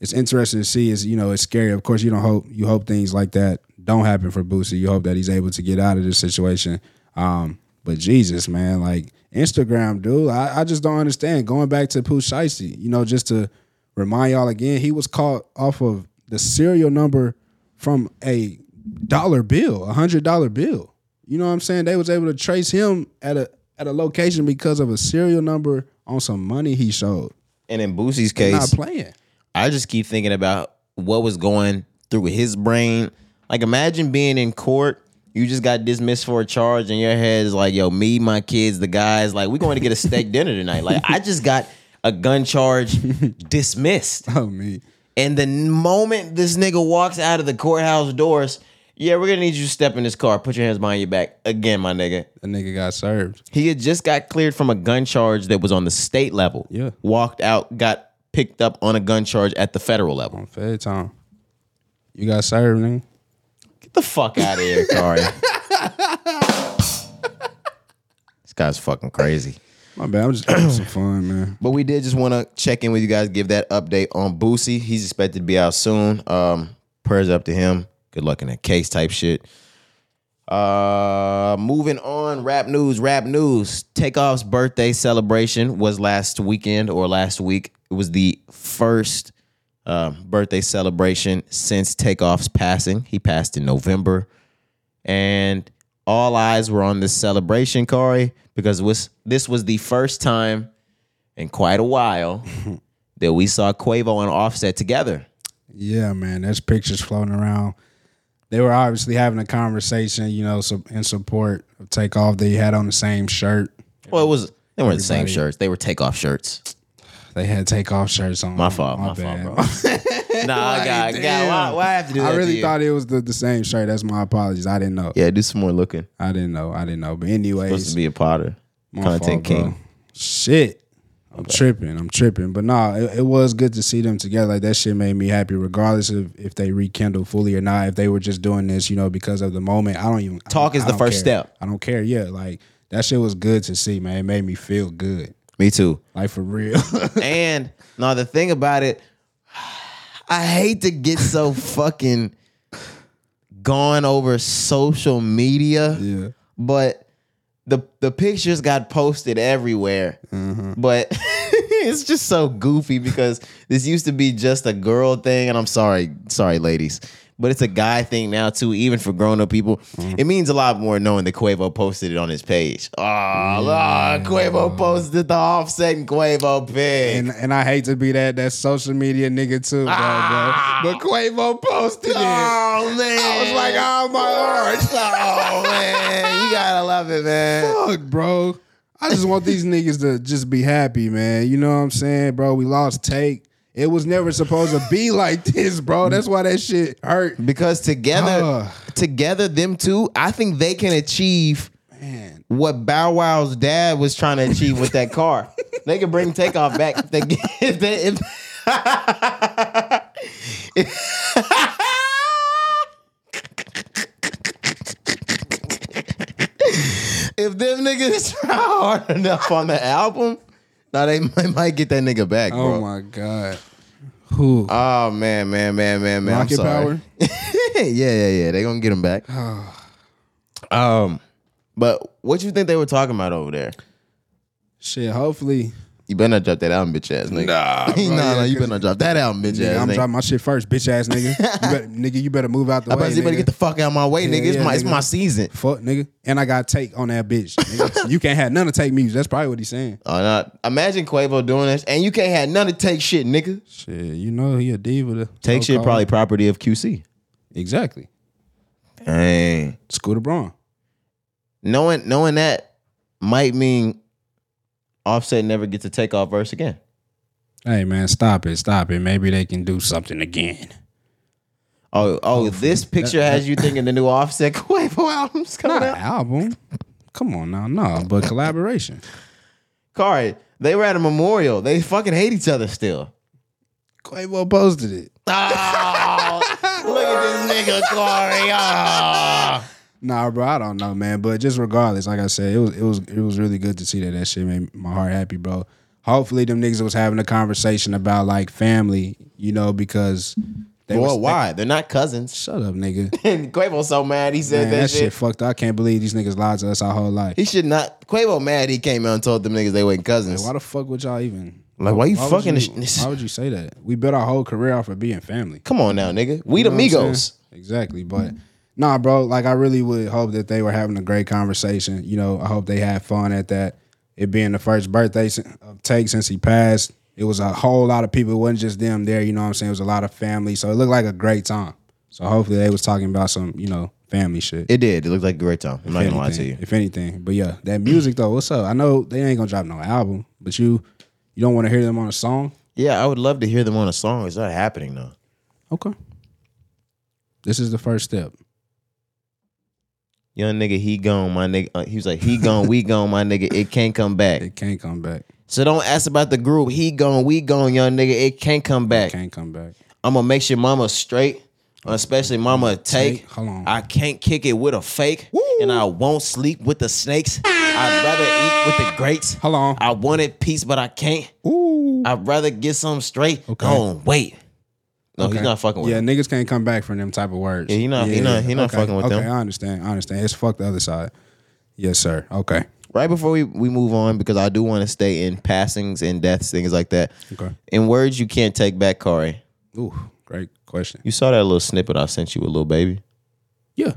it's interesting to see. Is you know it's scary. Of course, you don't hope you hope things like that don't happen for Boosie. You hope that he's able to get out of this situation. Um, but Jesus, man, like Instagram, dude, I, I just don't understand. Going back to Pooh Shiesty, you know, just to remind y'all again, he was caught off of the serial number from a dollar bill, a hundred dollar bill. You know what I'm saying? They was able to trace him at a at a location because of a serial number on some money he showed. And in Boosie's Not case, playing. I just keep thinking about what was going through his brain. Like, imagine being in court. You just got dismissed for a charge, and your head is like, "Yo, me, my kids, the guys, like, we going to get a steak dinner tonight." Like, I just got a gun charge dismissed, Oh me. and the moment this nigga walks out of the courthouse doors, yeah, we're gonna need you to step in this car. Put your hands behind your back again, my nigga. The nigga got served. He had just got cleared from a gun charge that was on the state level. Yeah. walked out, got picked up on a gun charge at the federal level. On Fed time. You got served, nigga. Get the fuck out of here, Kari. this guy's fucking crazy. My bad. I'm just having some fun, man. But we did just want to check in with you guys, give that update on Boosie. He's expected to be out soon. Um, prayers up to him. Good luck in that case type shit. Uh, moving on, rap news, rap news. Takeoff's birthday celebration was last weekend or last week. It was the first uh, birthday celebration since Takeoff's passing. He passed in November, and all eyes were on this celebration, Corey, because was this was the first time in quite a while that we saw Quavo and Offset together. Yeah, man. There's pictures floating around. They were obviously having a conversation, you know, so in support of Takeoff. They had on the same shirt. Well, it was they weren't the same Everybody- shirts; they were Takeoff shirts. They had Takeoff shirts on. My fault, my, bad. fault, bro. nah, I got, got why, why I have to do that? I to really you? thought it was the, the same shirt. That's my apologies. I didn't know. Yeah, do some more looking. I didn't know. I didn't know. But anyway, Supposed anyways, to be a Potter, my content fault, bro. king. Shit. I'm tripping. I'm tripping. But nah, it, it was good to see them together. Like that shit made me happy, regardless of if they rekindle fully or not. If they were just doing this, you know, because of the moment. I don't even Talk is the first care. step. I don't care. Yeah, like that shit was good to see, man. It made me feel good. Me too. Like for real. and now the thing about it, I hate to get so fucking gone over social media. yeah. but the the pictures got posted everywhere. Mm-hmm. But it's just so goofy because this used to be just a girl thing, and I'm sorry, sorry, ladies. But it's a guy thing now too, even for grown up people. It means a lot more knowing that Quavo posted it on his page. Oh, Lord, Quavo posted the offset and Quavo pic. And and I hate to be that that social media nigga too, bro, Ah. bro. But Quavo posted it. oh man, I was like, oh my lord. oh man, you gotta love it, man. Fuck, bro. I just want these niggas to just be happy, man. You know what I'm saying, bro? We lost take. It was never supposed to be like this, bro. That's why that shit hurt. Because together, Ugh. together, them two, I think they can achieve Man. what Bow Wow's dad was trying to achieve with that car. they can bring takeoff back if they if they if, if them niggas try hard enough on the album, now they might, might get that nigga back, oh bro. Oh my God. Who? Oh man, man, man, man, man. Rocket. Power? yeah, yeah, yeah. They gonna get him back. um, but what do you think they were talking about over there? Shit, hopefully. You better not drop that album, bitch ass nigga. Nah, nah, yeah, nah. You better not drop that album, bitch ass Nigga, ass I'm nigga. dropping my shit first, bitch ass nigga. You better, nigga, you better move out the I'm way. about to better nigga. get the fuck out of my way, Yeah, nigga. It's yeah, my, it's my season. Fuck, nigga. And I got take on that bitch. nigga. you can't have none of take music. That's probably what he's saying. Oh, nah. Imagine Quavo doing this, and you can't have none of take shit, nigga. Shit, you know he a diva. Take shit probably property of QC. Exactly. Dang. Scooter Braun. Knowing knowing that might mean Offset never gets to take off verse again. Hey man, stop it, stop it. Maybe they can do something again. Oh, oh, this picture has you thinking the new Offset Quavo album's coming Not out. album. Come on now, no, but collaboration. Kari, they were at a memorial. They fucking hate each other still. Quavo posted it. Oh, look at this nigga, Corey. Oh. Ah. Nah, bro, I don't know, man. But just regardless, like I said, it was it was it was really good to see that. That shit made my heart happy, bro. Hopefully, them niggas was having a conversation about like family, you know, because they was, Well, why? They're not cousins. Shut up, nigga. And Quavo's so mad he said Man, that, that shit. shit fucked. up. I can't believe these niggas lied to us our whole life. He should not. Quavo mad he came out and told them niggas they weren't cousins. Why the fuck would y'all even? Like, why you would fucking you- this- why would you say that? We built our whole career off of being family. Come on now, nigga. We You the know what I'm Migos. Exactly. But nah, bro, like I really would hope that they were having a great conversation. You know, I hope they had fun at that. It being the first birthday of Take since he passed. It was a whole lot of people. It wasn't just them there, you know what I'm saying? It was a lot of family. So it looked like a great time. So hopefully they was talking about some, you know, family shit. It did. It looked like a great time. I'm not if gonna lie to you. If anything. But yeah, that music though, what's up? I know they ain't gonna drop no album, but you you don't want to hear them on a song? Yeah, I would love to hear them on a song. It's not happening though. Okay. This is the first step. Young nigga, he gone, my nigga. Uh, he was like, he gone, we gone, my nigga. It can't come back. It can't come back. So don't ask about the group. He gone, we gone, young nigga. It can't come back. Can't come back. I'm gonna make sure mama straight, especially mama take. Hold on. I can't kick it with a fake, and I won't sleep with the snakes. I'd rather eat with the greats. Hold on. I wanted peace, but I can't. Ooh. I'd rather get something straight. Okay. Oh, wait. No, he's Okay. not fucking with Yeah, him. niggas can't come back from them type of words. Yeah, he not- he not- he not okay. fucking with okay, them. I understand. I understand. It's fuck the other side. Yes, sir. Okay. Right before we, we move on, because I do want to stay in passings and deaths, things like that. Okay. In words you can't take back, Corey. Ooh, great question. You saw that little snippet I sent you with Lil Baby. Yeah.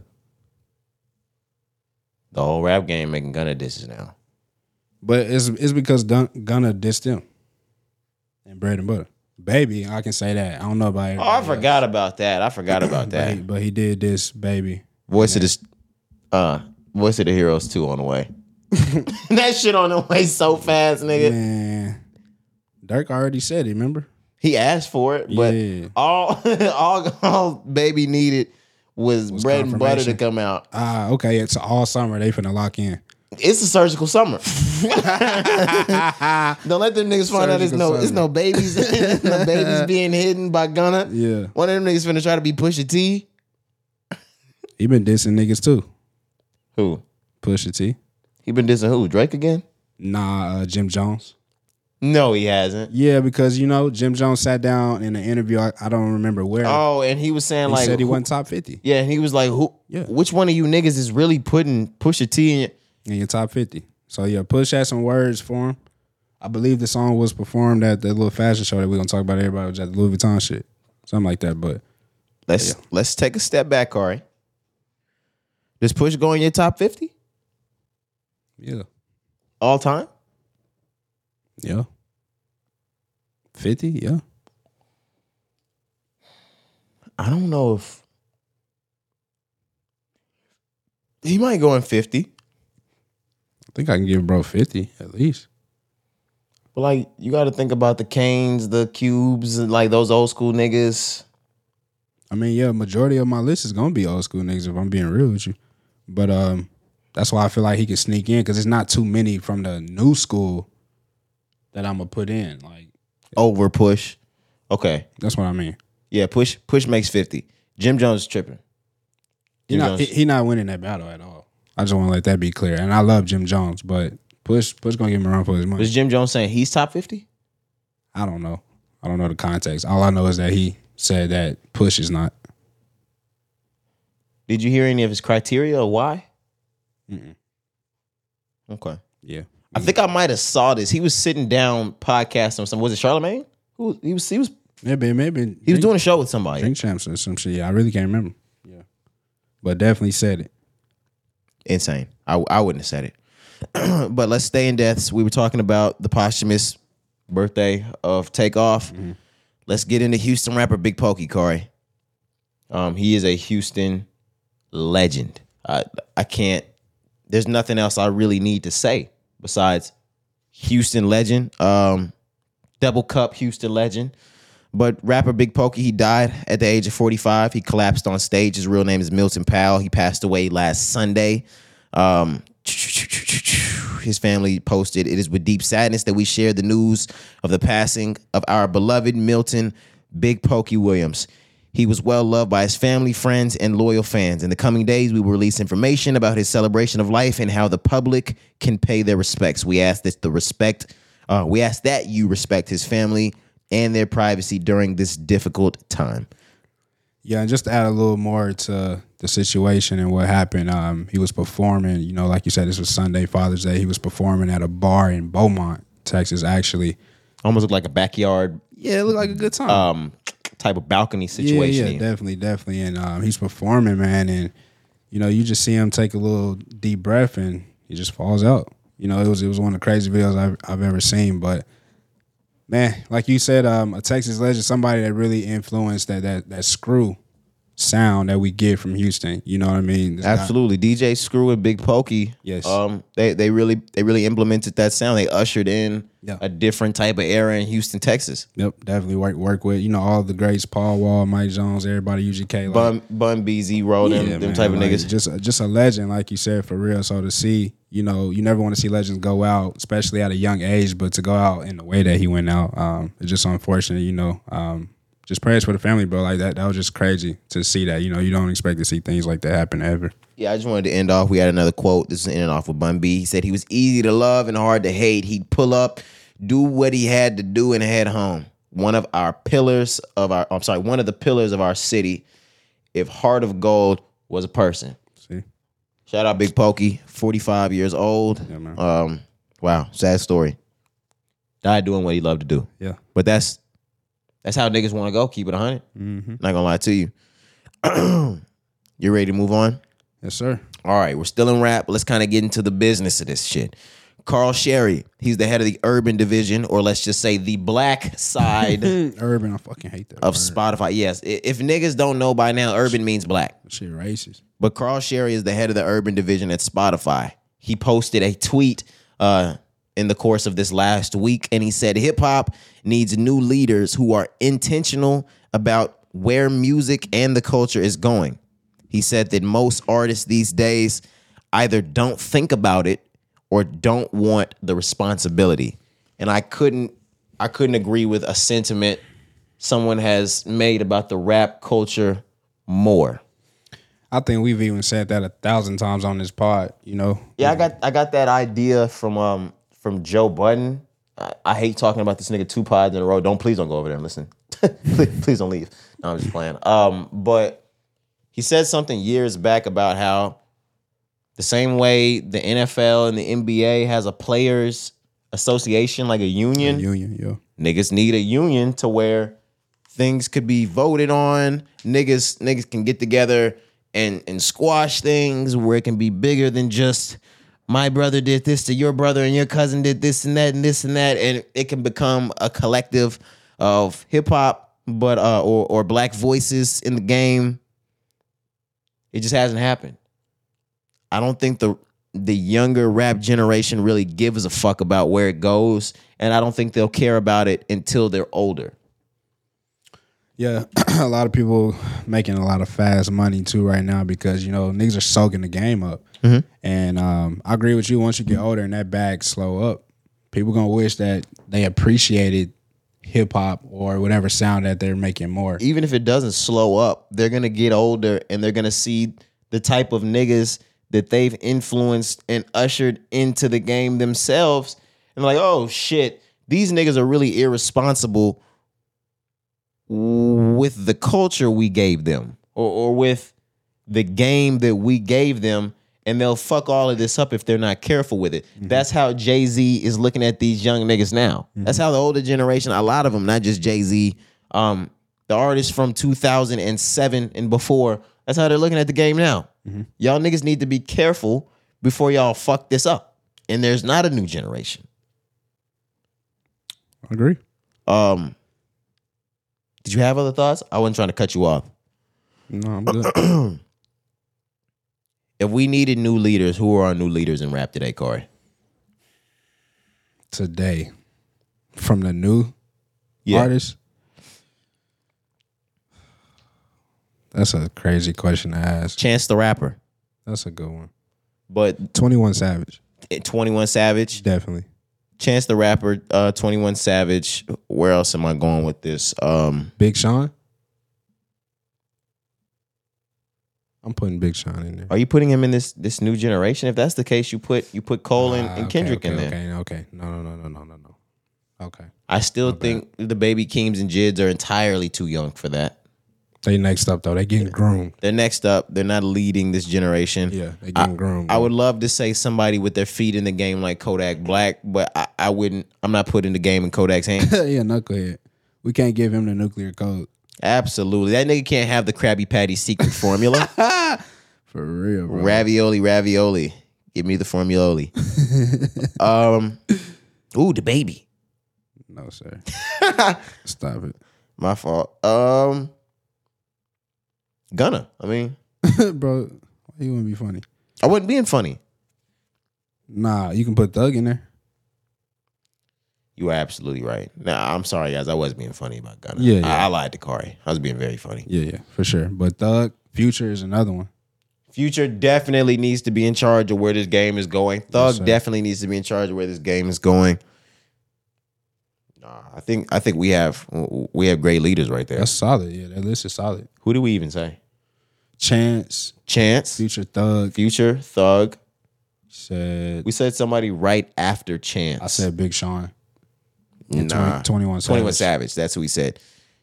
The whole rap game making Gunna disses now. But it's it's because Dun- Gunna dissed them. And bread and butter. Baby, I can say that. I don't know about Oh, I everybody else. forgot about that. I forgot about But he, that. but he did this, baby. Voice of the uh Voice of the Heroes 2 on the way. that shit on the way so fast, nigga. Man. Durk already said it, remember? He asked for it, but Yeah. all all all baby needed was, bread and butter to come out. Ah, okay. It's all summer. They finna lock in. It's a surgical summer. Don't let them niggas find out it's Surgical no it's no babies no babies being hidden by Gunna. Yeah. One of them niggas finna try to be Pusha T. He been dissing niggas too. Who? Pusha T. He been dissing who? Drake again? Nah, uh, Jim Jones. No, he hasn't. Yeah, because you know Jim Jones sat down in an interview. I, I don't remember where. Oh, and he was saying he like said he who- wasn't top fifty Yeah, and he was like, "Who? Yeah. Which one of you niggas is really putting Pusha T in?" In your top fifty. So yeah, Push had some words for him. I believe the song was performed at the little fashion show that we're gonna talk about. Everybody was at the Louis Vuitton shit, something like that. But Let's let's take a step back, Corey. Does Push go in your top fifty yeah, all time? yeah, fifty, yeah. I don't know if he might go in fifty. I think I can give bro fifty at least. But like, you got to think about the Kanes, the Cubes, like those old school niggas. I mean, yeah, majority of my list is gonna be old school niggas if I'm being real with you. But um, that's why I feel like he can sneak in because it's not too many from the new school that I'm gonna put in. Like Over Push. Okay, that's what I mean. yeah, Push Push makes fifty. Jim Jones is tripping. He Jim not Jones- he, he not winning that battle at all. I just want to let that be clear. And I love Jim Jones, but Push Push gonna give him a run for his money. Was Jim Jones saying he's top fifty? I don't know. I don't know the context. All I know is that he said that Push is not. Did you hear any of his criteria or why? Okay. Yeah. I think I might have saw this. He was sitting down podcasting with some. Was it Charlemagne? Who he was? He was. Maybe maybe He was doing a show with somebody. Drink Champs or some shit. Yeah, I really can't remember. Yeah. But definitely said it. Insane. I I wouldn't have said it. but let's stay in deaths. We were talking about the posthumous birthday of Takeoff. Let's get into Houston rapper Big Pokey Corey. Um, he is a Houston legend. I I can't. There's nothing else I really need to say besides Houston legend. Um, double cup Houston legend. But rapper Big Pokey, he died at the age of 45. He collapsed on stage. His real name is Milton Powell. He passed away last Sunday. Um, his family posted, It is with deep sadness that we share the news of the passing of our beloved Milton Big Pokey Williams. He was well loved by his family, friends, and loyal fans. In the coming days, we will release information about his celebration of life and how the public can pay their respects. We ask that the respect, uh, we ask that you respect his family and their privacy during this difficult time. Yeah, and just to add a little more to the situation and what happened, um, he was performing, you know, like you said, this was Sunday, Father's Day. He was performing at a bar in Beaumont, Texas, actually. Almost looked like a backyard Yeah, it looked like a good time. um, type of balcony situation. Yeah, yeah, definitely, definitely. And um, he's performing, man, and you know, you just see him take a little deep breath, and he just falls out. You know, it was it was one of the crazy videos I've I've ever seen. But man, like you said, um, a Texas legend, somebody that really influenced that that that screw sound that we get from Houston. You know what I mean? Guy- Absolutely, DJ Screw and Big Pokey. Yes. um, they they really they really implemented that sound. They ushered in Yeah. a different type of era in Houston, Texas. Yep, definitely work work with you know all the greats, Paul Wall, Mike Jones, everybody, UGK. Like, Bun Bun B, Z-Ro them them man, type of like, niggas. Just just a legend, like you said, for real. So to see, you know, you never want to see legends go out, especially at a young age, but to go out in the way that he went out, um, it's just unfortunate, you know. Um, just prayers for the family, bro. Like that, that was just crazy to see that. You know, you don't expect to see things like that happen ever. Yeah, I just wanted to end off. We had another quote. This is ending off with Bun B. He said he was easy to love and hard to hate. He'd pull up, do what he had to do, and head home. One of our pillars of our I'm sorry, one of the pillars of our city. If Heart of Gold was a person. See, Shout out Big Pokey, 45 years old. Yeah, man. Um, wow, sad story. Died doing what he loved to do. yeah, But that's that's how niggas want to go. Keep it 100. Mm-hmm. Not gonna lie to you. you ready to move on? yes, sir. All right, we're still in rap. Let's kind of get into the business of this shit. Carl Chery, he's the head of the urban division, or let's just say the black side Urban, I fucking hate that. of word. Spotify. Yes, if niggas don't know by now, urban means black. shit racist. But Carl Chery is the head of the urban division at Spotify. He posted a tweet uh, in the course of this last week, and he said hip hop needs new leaders who are intentional about where music and the culture is going. He said that most artists these days either don't think about it or don't want the responsibility. And I couldn't I couldn't agree with a sentiment someone has made about the rap culture more. I think we've even said that a thousand times on this pod. You know, Yeah, I got I got that idea from um from Joe Budden. I, I hate talking about this nigga two pods in a row. Don't please don't go over there and listen. please, please don't leave. No, I'm just playing. Um, but he said something years back about how the same way the NFL and the NBA has a players association, like a union, union, yo. niggas need a union to where things could be voted on. Niggas niggas can get together and and squash things where it can be bigger than just my brother did this to your brother and your cousin did this and that and this and that and it can become a collective of hip hop but uh or or black voices in the game. It just hasn't happened. I don't think the the younger rap generation really gives a fuck about where it goes, and I don't think they'll care about it until they're older. Yeah, a lot of people making a lot of fast money too right now because you know niggas are soaking the game up. And um, I agree with you. Once you get older and that bag slow up, people gonna wish that they appreciated hip hop or whatever sound that they're making more. Even if it doesn't slow up, they're gonna get older and they're gonna see the type of niggas that they've influenced and ushered into the game themselves, and like, oh shit, these niggas are really irresponsible with the culture we gave them, or, or with the game that we gave them, and they'll fuck all of this up if they're not careful with it. That's how Jay Z is looking at these young niggas now. That's how the older generation, a lot of them, not just Jay Z, um, the artists from 2007 and before, that's how they're looking at the game now. Y'all niggas need to be careful before y'all fuck this up. And there's not a new generation. I agree. Um, did you have other thoughts? I wasn't trying to cut you off. No, I'm good. If we needed new leaders, who are our new leaders in rap today, Corey? Today, from the new Yeah. artists, that's a crazy question to ask. Chance the Rapper, That's a good one. but Twenty One Savage, 21 Savage, definitely. Chance the Rapper, uh, 21 Savage. Where else am I going with this? Um, Big Sean. I'm putting Big Sean in there. are you putting him in this this new generation? If that's the case, you put you put Cole and, Ah, and okay, Kendrick in there. Okay, okay. No, no, no, no, no, no, no. Okay. I still think the Baby Keems and JIDs are entirely too young for that. They next up though. They getting groomed. They're next up. They're not leading this generation. Yeah, they getting groomed. I would love to say somebody with their feet in the game like Kodak Black, but I, I wouldn't. I'm not putting the game in Kodak's hands. yeah, knucklehead. We can't give him the nuclear code. Absolutely, that nigga can't have the Krabby Patty secret formula. For real, bro. ravioli, ravioli. Give me the formuloli. um, ooh, the baby. No, sir. Stop it. My fault. Um, Gunna. I mean, bro, why you wanna be funny? I wasn't being funny. Nah, you can put Thug in there. You were absolutely right. Now I'm sorry, guys. I was being funny about Gunna. Yeah, yeah. I, I lied to Kari. I was being very funny. Yeah, yeah, for sure. But Thug, Future is another one. Future definitely needs to be in charge of where this game is going. Thug sir. definitely needs to be in charge of where this game is going. Nah, I think I think we have we have great leaders right there. That's solid. Yeah, that list is solid. Who do we even say? Chance, Chance, Future Thug Future, Thug. said. We said somebody right after Chance. I said Big Sean. Nah. 20 21 Savage. 21 Savage. That's who we said.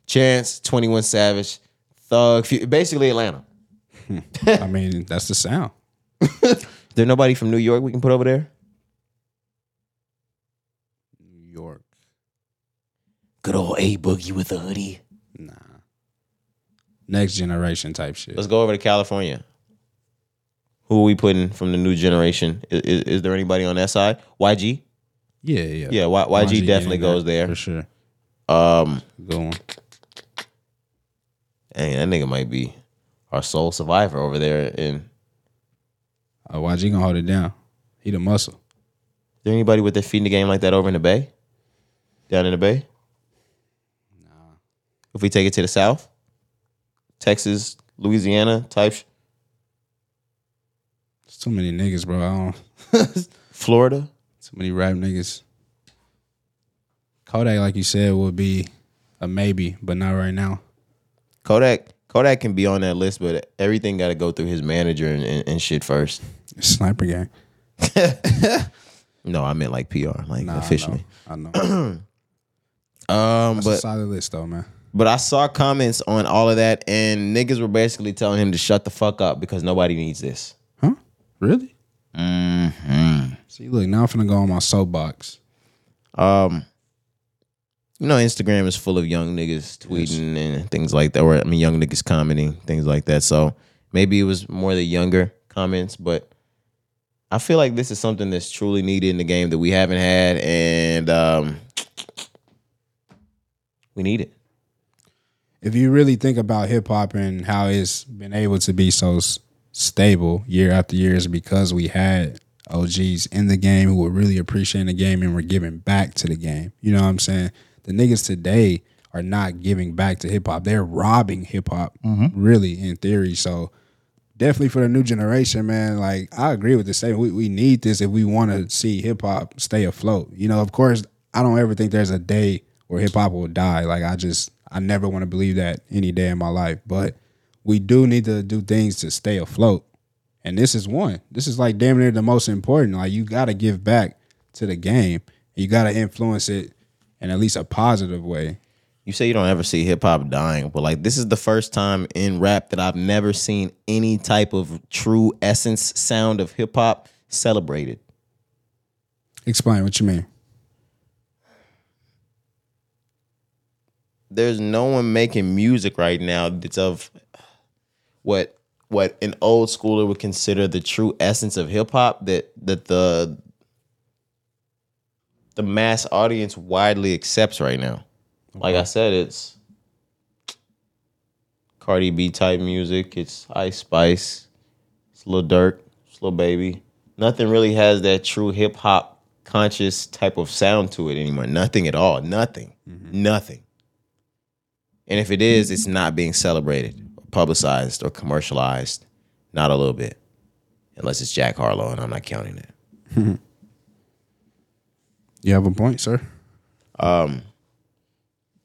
Chance, 21 Savage, Thug, basically Atlanta. Hmm. I mean, that's the sound. Is there nobody from New York we can put over there? New York. Good old A Boogie with a hoodie. Nah. Next generation type shit. Let's go over to California. Who are we putting from the new generation? Is, is, is there anybody on that side? YG? Yeah, yeah. Yeah, Y- YG, definitely getting goes there. For sure. Um, Go on. dang, that nigga might be our sole survivor over there. In Uh, YG gonna hold it down. He the muscle. Is there anybody with their feet in the game like that over in the Bay? Down in the Bay? No. If we take it to the South, Texas, Louisiana type, sh- There's too many niggas, bro. I don't Florida. Too many rap niggas. Kodak, like you said, would be a maybe, but not right now. Kodak. Kodak can be on that list, but everything got to go through his manager and, and, and shit first. Sniper gang. No, I meant like PR, like Nah, officially. I know. I know. Um, That's a but solid list though, man. but I saw comments on all of that, and niggas were basically telling him to shut the fuck up because nobody needs this. Huh? Really? Mm-hmm. See, look, now I'm finna go on my soapbox. Um, you know, Instagram is full of young niggas tweeting and things like that, or I mean, young niggas commenting things like that. So maybe it was more the younger comments, but I feel like this is something that's truly needed in the game that we haven't had, and um, we need it. if you really think about hip hop and how it's been able to be so stable year after year, is because we had OGs in the game who were really appreciating the game and were giving back to the game. You know what I'm saying? The niggas today are not giving back to hip hop. They're robbing hip hop, mm-hmm. really, in theory. So definitely for the new generation, man. Like I agree with the statement. We, we need this if we want to see hip hop stay afloat. You know, of course, I don't ever think there's a day where hip hop will die. Like I just, I never want to believe that any day in my life. But we do need to do things to stay afloat, and this is one. This is like damn near the most important. Like you got to give back to the game. You got to influence it in at least a positive way. You say you don't ever see hip hop dying, but like this is the first time in rap that I've never seen any type of true essence sound of hip hop celebrated. Explain what you mean. There's no one making music right now that's of what what an old schooler would consider the true essence of hip hop that that the the mass audience widely accepts right now. Like I said, it's Cardi B type music. It's Ice Spice. It's Lil Durk. It's Lil Baby. Nothing really has that true hip hop conscious type of sound to it anymore. Nothing at all. Nothing. Mm-hmm. Nothing. And if it is, it's not being celebrated, publicized, or commercialized. Not a little bit. Unless it's Jack Harlow, and I'm not counting it. You have a point, sir. Um,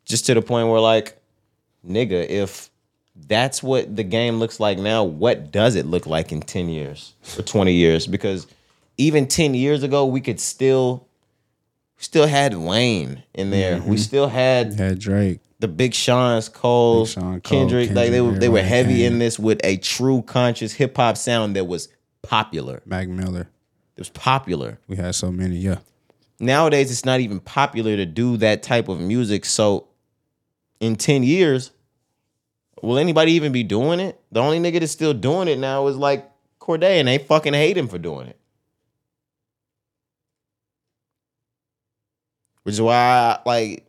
just to the point where like nigga if that's what the game looks like now what does it look like in 10 years or 20 years because even 10 years ago we could still still had Wayne in there we still had Had Drake. The Big Sean's Cole, Big Sean, Cole, Kendrick, like they were they were heavy in this with a true conscious hip hop sound that was popular Mac Miller. it was popular We had so many, yeah. nowadays it's not even popular to do that type of music. So in 10 years, will anybody even be doing it? The only nigga that's still doing it now is like Cordae, and they fucking hate him for doing it. Which is why I, like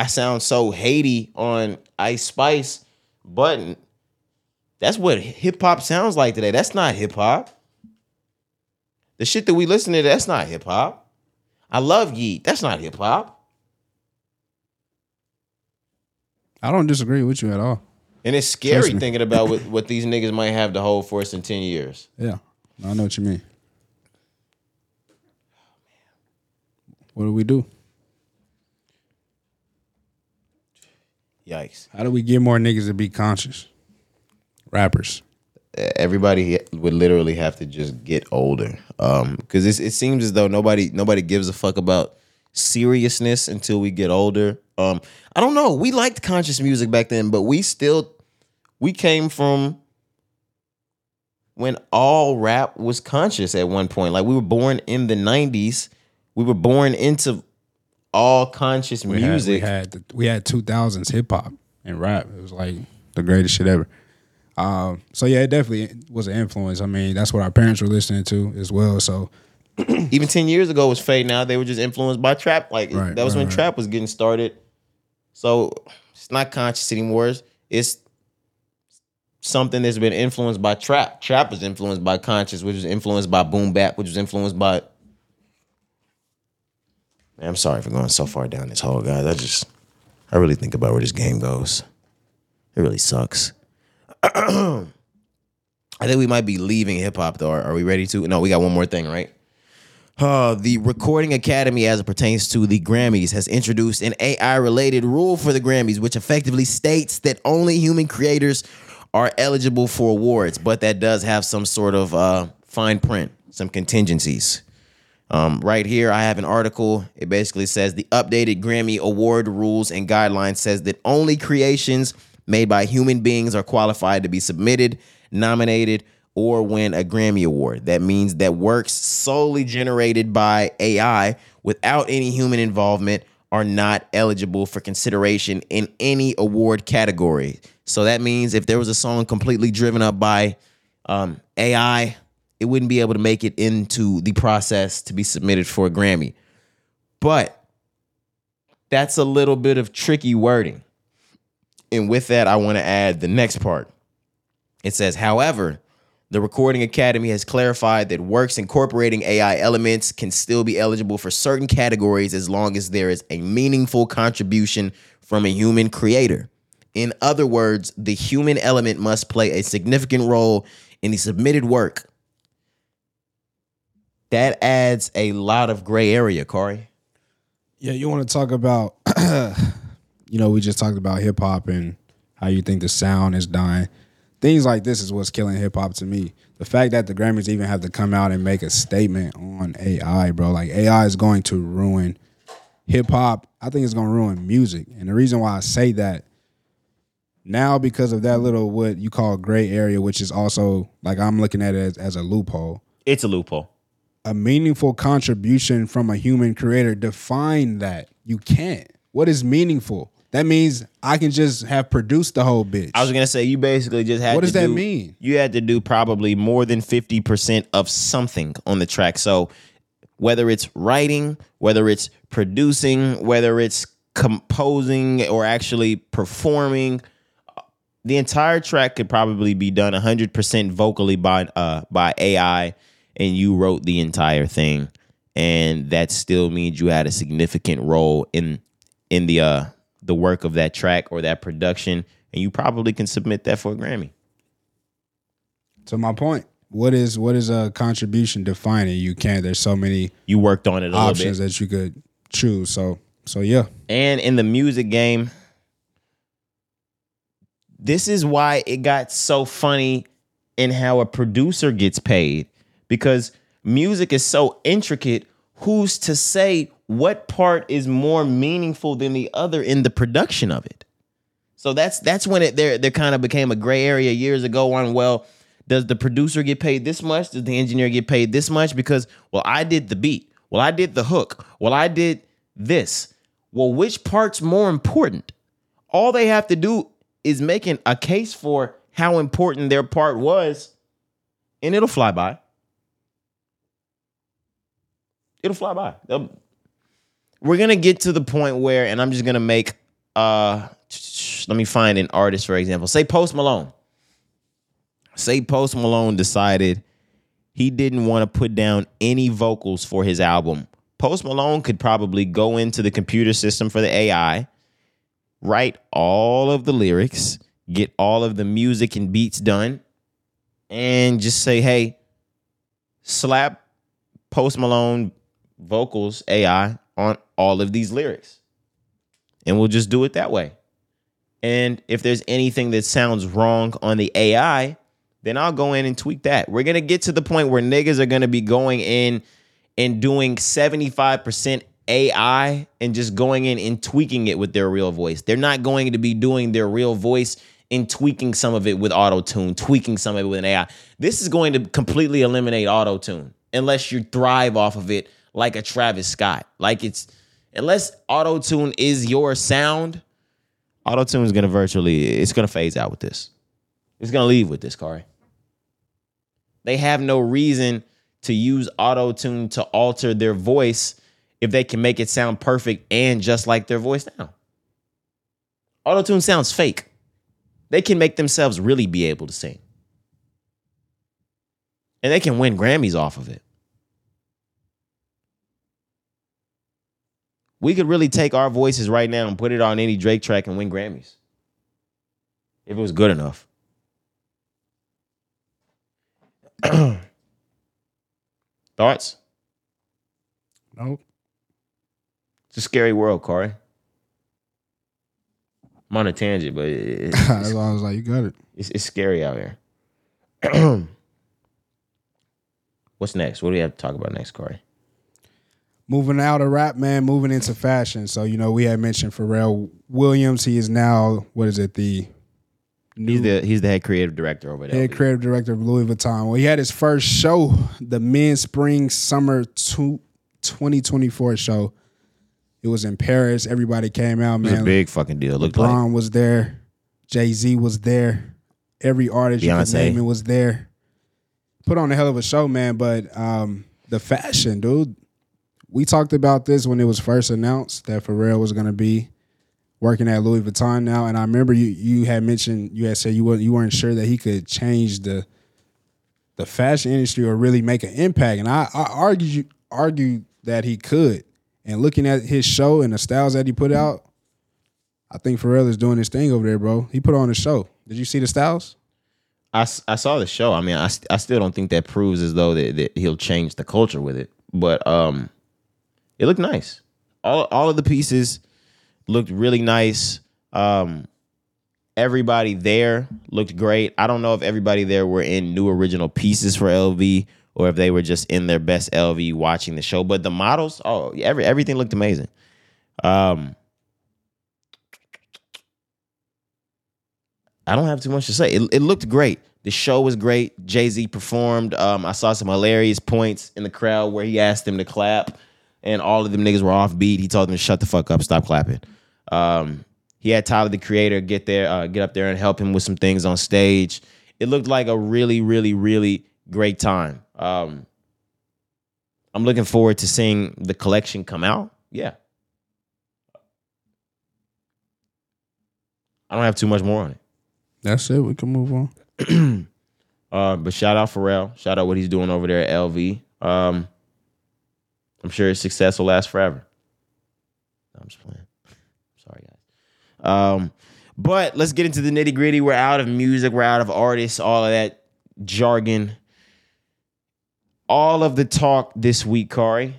I sound so haty on Ice Spice, but that's what hip hop sounds like today. That's not hip hop. The shit that we listen to, that's not hip hop. I love Yeat. That's not hip hop. I don't disagree with you at all. And it's scary thinking about what, what these niggas might have to hold for us in 10 years. Yeah. I know what you mean. What do we do? Yikes. How do we get more niggas to be conscious? Rappers. everybody would literally have to just get older um because it seems as though nobody nobody gives a fuck about seriousness until we get older um i don't know we liked conscious music back then but we still we came from when all rap was conscious at one point like we were born in the 90s we were born into all conscious We had, we music had we had two thousands hip hop and rap. It was like the greatest shit ever. Um, so yeah, it definitely was an influence. I mean, that's what our parents were listening to as well. So even 10 years ago was fading Now They were just influenced by trap. Like Right, that was right, when right. trap was getting started. So it's not conscious anymore. It's- It's something that's been influenced by trap. Trap was influenced by conscious, which was influenced by boom bap, which was influenced by. Man, I'm sorry for going so far down this hole, guys. I just, I really think about where this game goes. It really sucks. I think we might be leaving hip hop though. Are, are we ready to? No, we got one more thing, right? Uh, the Recording Academy, as it pertains to the Grammys, has introduced an AI related rule for the Grammys, which effectively states that only human creators are eligible for awards, but that does have some sort of uh, fine print, some contingencies. Um, right here, I have an article. It basically says the updated Grammy Award rules and guidelines says that only creations made by human beings are qualified to be submitted, nominated, or win a Grammy Award. That means that works solely generated by AI without any human involvement are not eligible for consideration in any award category. So that means if there was a song completely driven up by um, AI, it wouldn't be able to make it into the process to be submitted for a Grammy. But that's a little bit of tricky wording. And with that, I want to add the next part. It says, however, the Recording Academy has clarified that works incorporating AI elements can still be eligible for certain categories as long as there is a meaningful contribution from a human creator. In other words, the human element must play a significant role in the submitted work. That adds a lot of gray area, Corey. Yeah, you want to talk about, you know, we just talked about hip hop and how you think the sound is dying. Things like this is what's killing hip hop to me. The fact that the Grammys even have to come out and make a statement on AI, bro. Like AI is going to ruin hip hop. I think it's going to ruin music. And the reason why I say that now because of that little what you call gray area, which is also like I'm looking at it as, as a loophole It's a loophole. A meaningful contribution from a human creator define that you can't what is meaningful that means i can just have produced the whole bitch I was gonna say you basically just had. What does that do- mean? You had to do probably more than fifty percent of something on the track. So whether it's writing, whether it's producing, whether it's composing or actually performing, the entire track could probably be done hundred percent vocally by uh by AI, and you wrote the entire thing, and that still means you had a significant role in in the uh the work of that track or that production, and you probably can submit that for a Grammy. to my point what is what is a contribution defining you? Can't there's so many You worked on it a little options that you could choose so so yeah. And in the music game, this is why it got so funny in how a producer gets paid because music is so intricate. Who's to say what part is more meaningful than the other in the production of it? So that's that's when it there there kind of became a gray area years ago on well, does the producer get paid this much? Does the engineer get paid this much? Because well, I did the beat. Well, I did the hook. Well, I did this. Well, which part's more important? All they have to do is making a case for how important their part was, and it'll fly by. It'll fly by. They'll- we're gonna get to the point where, and I'm just gonna make uh let me find an artist for example. Say Post Malone. Say Post Malone decided he didn't want to put down any vocals for his album. Post Malone could probably go into the computer system for the AI, write all of the lyrics, get all of the music and beats done, and just say, hey, slap Post Malone vocals AI on all of these lyrics. And we'll just do it that way. And if there's anything that sounds wrong on the AI, then I'll go in and tweak that. We're gonna get to the point where niggas are gonna be going in and doing 75% AI and just going in and tweaking it with their real voice. They're not going to be doing their real voice and tweaking some of it with auto tune, tweaking some of it with an AI. This is going to completely eliminate auto tune unless you thrive off of it like a Travis Scott. Like it's unless auto tune is your sound, auto tune is gonna virtually it's gonna phase out with this. It's gonna leave with this, Kari. They have no reason to use auto tune to alter their voice if they can make it sound perfect and just like their voice now. Auto tune sounds fake. They can make themselves really be able to sing. And they can win Grammys off of it. We could really take our voices right now and put it on any Drake track and win Grammys. If it was good enough. Thoughts? Nope. It's a scary world, Corey. I'm on a tangent, but it- I was like, you got it. it's, it's scary out here. What's next? What do we have to talk about next, Corey? Moving out of rap, man, moving into fashion. So, you know, we had mentioned Pharrell Williams. He is now, what is it, the He's the he's the head creative director over there. head creative director of Louis Vuitton. Well, he had his first show, the Men's Spring Summer two, 2024 show. It was in Paris. Everybody came out, It was a man. big fucking deal. Looked like LeBron was there. Jay Z was there. Every artist you Beyonce. could name it was there. Put on a hell of a show, man. But um, the fashion, dude. We talked about this when it was first announced that Pharrell was going to be working at Louis Vuitton now, and I remember you you had mentioned you had said you weren't you weren't sure that he could change the the fashion industry or really make an impact, and I, I argued argued that he could. And looking at his show and the styles that he put out, I think Pharrell is doing his thing over there, bro. He put on a show. Did you see the styles? I, I saw the show. I mean, I, I still don't think that proves as though that, that he'll change the culture with it. But um, it looked nice. All all of the pieces looked really nice. Um, everybody there looked great. I don't know if everybody there were in new original pieces for LV or if they were just in their best LV watching the show. But the models, oh, every everything looked amazing. Um, I don't have too much to say. It, it looked great. The show was great. Jay Z performed. Um, I saw some hilarious points in the crowd where he asked them to clap, and all of them niggas were off beat. He told them to shut the fuck up, stop clapping. Um, he had Tyler the Creator get there, uh, get up there and help him with some things on stage. It looked like a really, really, really great time. Um, I'm looking forward to seeing the collection come out. Yeah. I don't have too much more on it. That's it. We can move on. Uh, but shout out Pharrell. Shout out what he's doing over there at LV. Um, I'm sure his success will last forever. I'm just playing. Sorry, guys. Um, but let's get into the nitty gritty. We're out of music. We're out of artists. All of that jargon. All of the talk this week, Cari,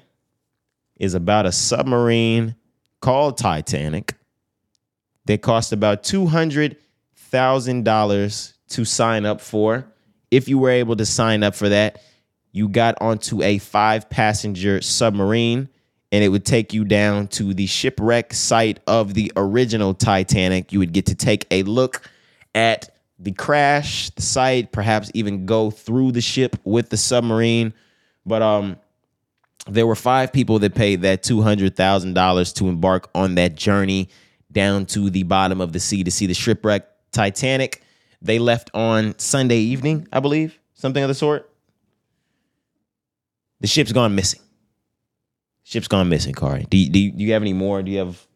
is about a submarine called Titanic that cost about two hundred thousand dollars to sign up for. If you were able to sign up for that, you got onto a five passenger submarine and it would take you down to the shipwreck site of the original Titanic. You would get to take a look at the crash, the site, perhaps even go through the ship with the submarine. But um there were five people that paid that $200,000 to embark on that journey down to the bottom of the sea to see the shipwreck Titanic. They left on Sunday evening, I believe, something of the sort. The ship's gone missing. Ship's gone missing, Cari. Do you, do you, do you have any more? Do you have?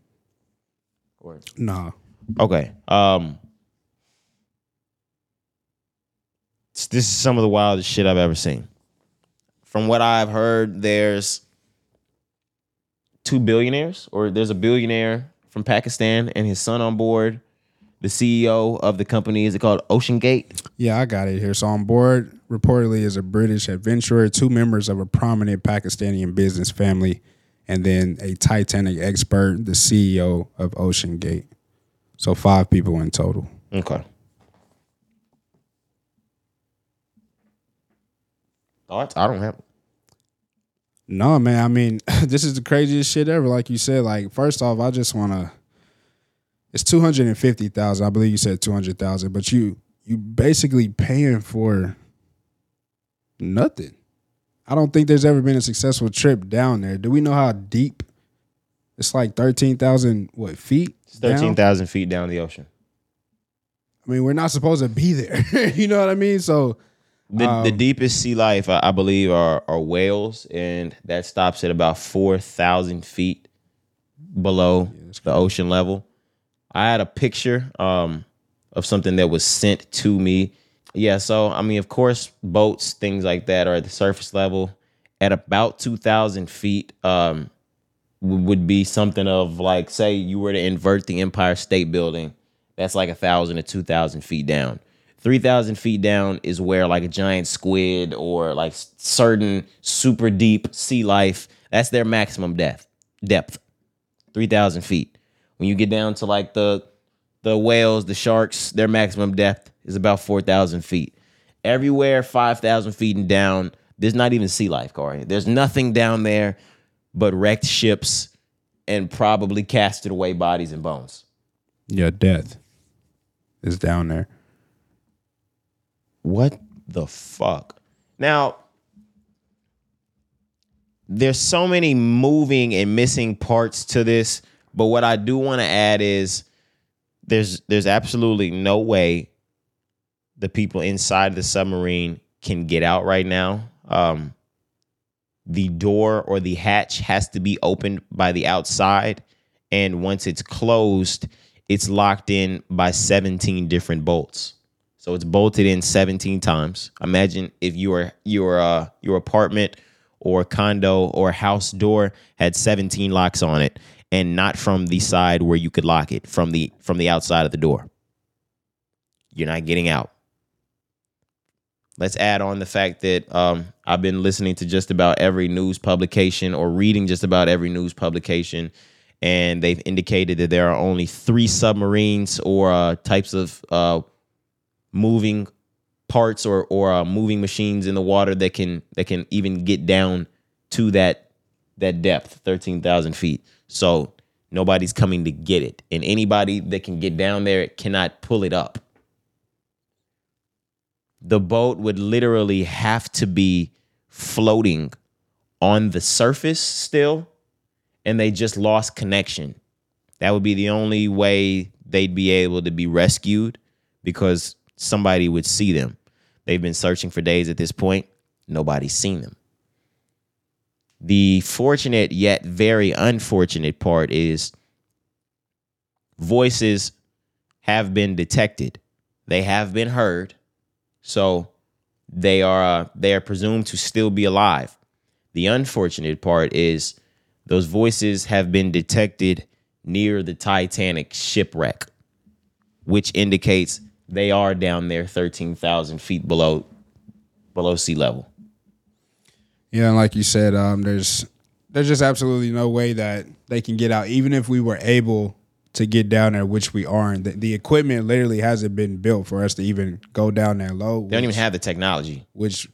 Nah. Okay. Um, this is some of the wildest shit I've ever seen. From what I've heard, there's two billionaires, or there's a billionaire from Pakistan and his son on board. The CEO of the company is it called OceanGate? Yeah, I got it here. So on board, reportedly, is a British adventurer, two members of a prominent Pakistani business family, and then a Titanic expert, the CEO of OceanGate. So five people in total. Okay. Thoughts? I don't have. No, man. I mean, this is the craziest shit ever. Like you said, like first off, I just want to. It's two hundred and fifty thousand. I believe you said two hundred thousand, but you you basically paying for nothing. I don't think there's ever been a successful trip down there. Do we know how deep? It's like thirteen thousand what feet? It's down? thirteen thousand feet down the ocean. I mean, we're not supposed to be there. you know what I mean? So The, the Um, deepest sea life, I, I believe, are are whales, and that stops at about four thousand feet below the ocean level. I had a picture um, of something that was sent to me. Yeah, so I mean, of course, boats, things like that, are at the surface level at about two thousand feet. Um, would be something of like, say, you were to invert the Empire State Building. That's like a thousand to two thousand feet down. Three thousand feet down is where like a giant squid or like certain super deep sea life. That's their maximum depth. Depth. Three thousand feet. When you get down to like the the whales, the sharks, their maximum depth is about four thousand feet. Everywhere five thousand feet and down, there's not even sea life, Corey. There's nothing down there but wrecked ships and probably casted away bodies and bones. yeah, death is down there. What the fuck? Now, there's so many moving and missing parts to this, but what I do want to add is there's there's absolutely no way the people inside the submarine can get out right now. Um, the door or the hatch has to be opened by the outside, and once it's closed, it's locked in by 17 different bolts. So it's bolted in 17 times. Imagine if your your uh your apartment or condo or house door had 17 locks on it and not from the side where you could lock it, from the from the outside of the door. You're not getting out. Let's add on the fact that um, I've been listening to just about every news publication or reading just about every news publication, and they've indicated that there are only three submarines or uh, types of uh, moving parts or or uh, moving machines in the water that can that can even get down to that that depth, thirteen thousand feet. So nobody's coming to get it, and anybody that can get down there cannot pull it up. The boat would literally have to be floating on the surface still, and they just lost connection. That would be the only way they'd be able to be rescued because somebody would see them. They've been searching for days at this point. Nobody's seen them. The fortunate yet very unfortunate part is voices have been detected. They have been heard. So they are uh, they are presumed to still be alive. The unfortunate part is those voices have been detected near the Titanic shipwreck, which indicates they are down there 13,000 feet below below sea level. Yeah, and like you said, um, there's there's just absolutely no way that they can get out, even if we were able to get down there, which we aren't. The, the equipment literally hasn't been built for us to even go down there low. They don't even have the technology. which